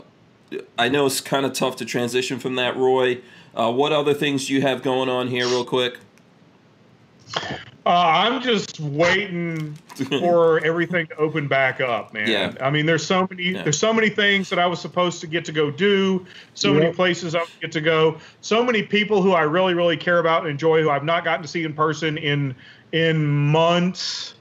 I know it's kind of tough to transition from that, Roy. Uh, what other things do you have going on here, real quick? Uh, I'm just waiting for everything to open back up, man. Yeah. I mean, there's so many yeah. there's so many things that I was supposed to get to go do, so many places I would get to go, so many people who I really really care about and enjoy who I've not gotten to see in person in in months.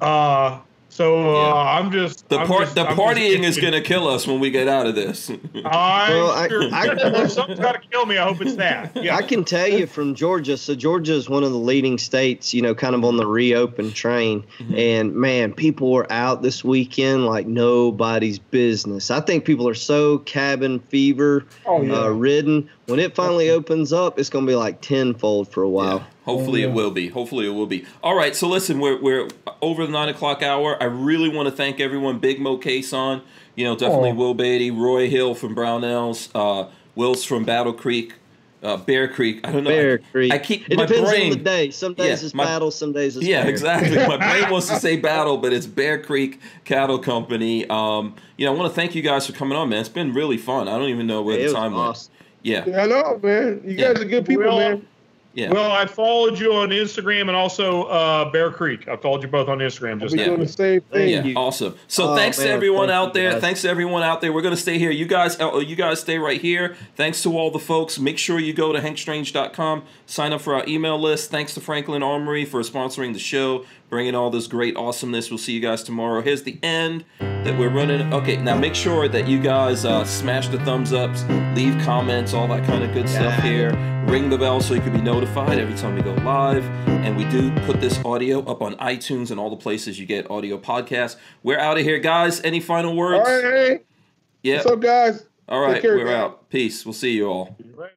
Uh, so uh, yeah. I'm just the part the I'm partying is going to kill us when we get out of this. I, well, I, I something's got to kill me. I hope it's that. Yeah. I can tell you from Georgia. So Georgia is one of the leading states, you know, kind of on the reopen train. Mm-hmm. And man, people were out this weekend like nobody's business. I think people are so cabin fever oh, yeah. uh, ridden. When it finally opens up, it's going to be like tenfold for a while. Yeah. Hopefully it will be. Hopefully it will be. All right. So listen, we're we're over the nine o'clock hour. I really want to thank everyone. Big Mo Cason. You know, definitely oh. Will Beatty, Roy Hill from Brownells, uh, Wills from Battle Creek, uh, Bear Creek. I don't know. Bear I, Creek. I keep it my depends brain, on the day. Some days yeah, it's my, battle, some days it's yeah, bear. exactly. My brain wants to say battle, but it's Bear Creek Cattle Company. Um, you know, I want to thank you guys for coming on, man. It's been really fun. I don't even know where yeah, the time awesome. went. Yeah. yeah. I know, man. You guys are good people, man Yeah. Well, I followed you on Instagram and also uh, Bear Creek. I followed you both on Instagram. Just We're doing the same thing. Yeah, you. awesome. So Oh, thanks to everyone thank out there. guys. Thanks to everyone out there. We're gonna stay here. You guys, oh, you guys stay right here. Thanks to all the folks. Make sure you go to hankstrange.com, sign up for our email list. Thanks to Franklin Armory for sponsoring the show, bringing all this great awesomeness. We'll see you guys tomorrow. Here's the end that we're running. Okay, now make sure that you guys uh, smash the thumbs ups, leave comments, all that kind of good stuff here. Ring the bell so you can be notified every time we go live. And we do put this audio up on iTunes and all the places you get audio podcasts. We're out of here, guys. Any final words? right, hey, Yeah. what's up, guys? All right. Take care, We're guys. out. Peace. We'll see you all. Right.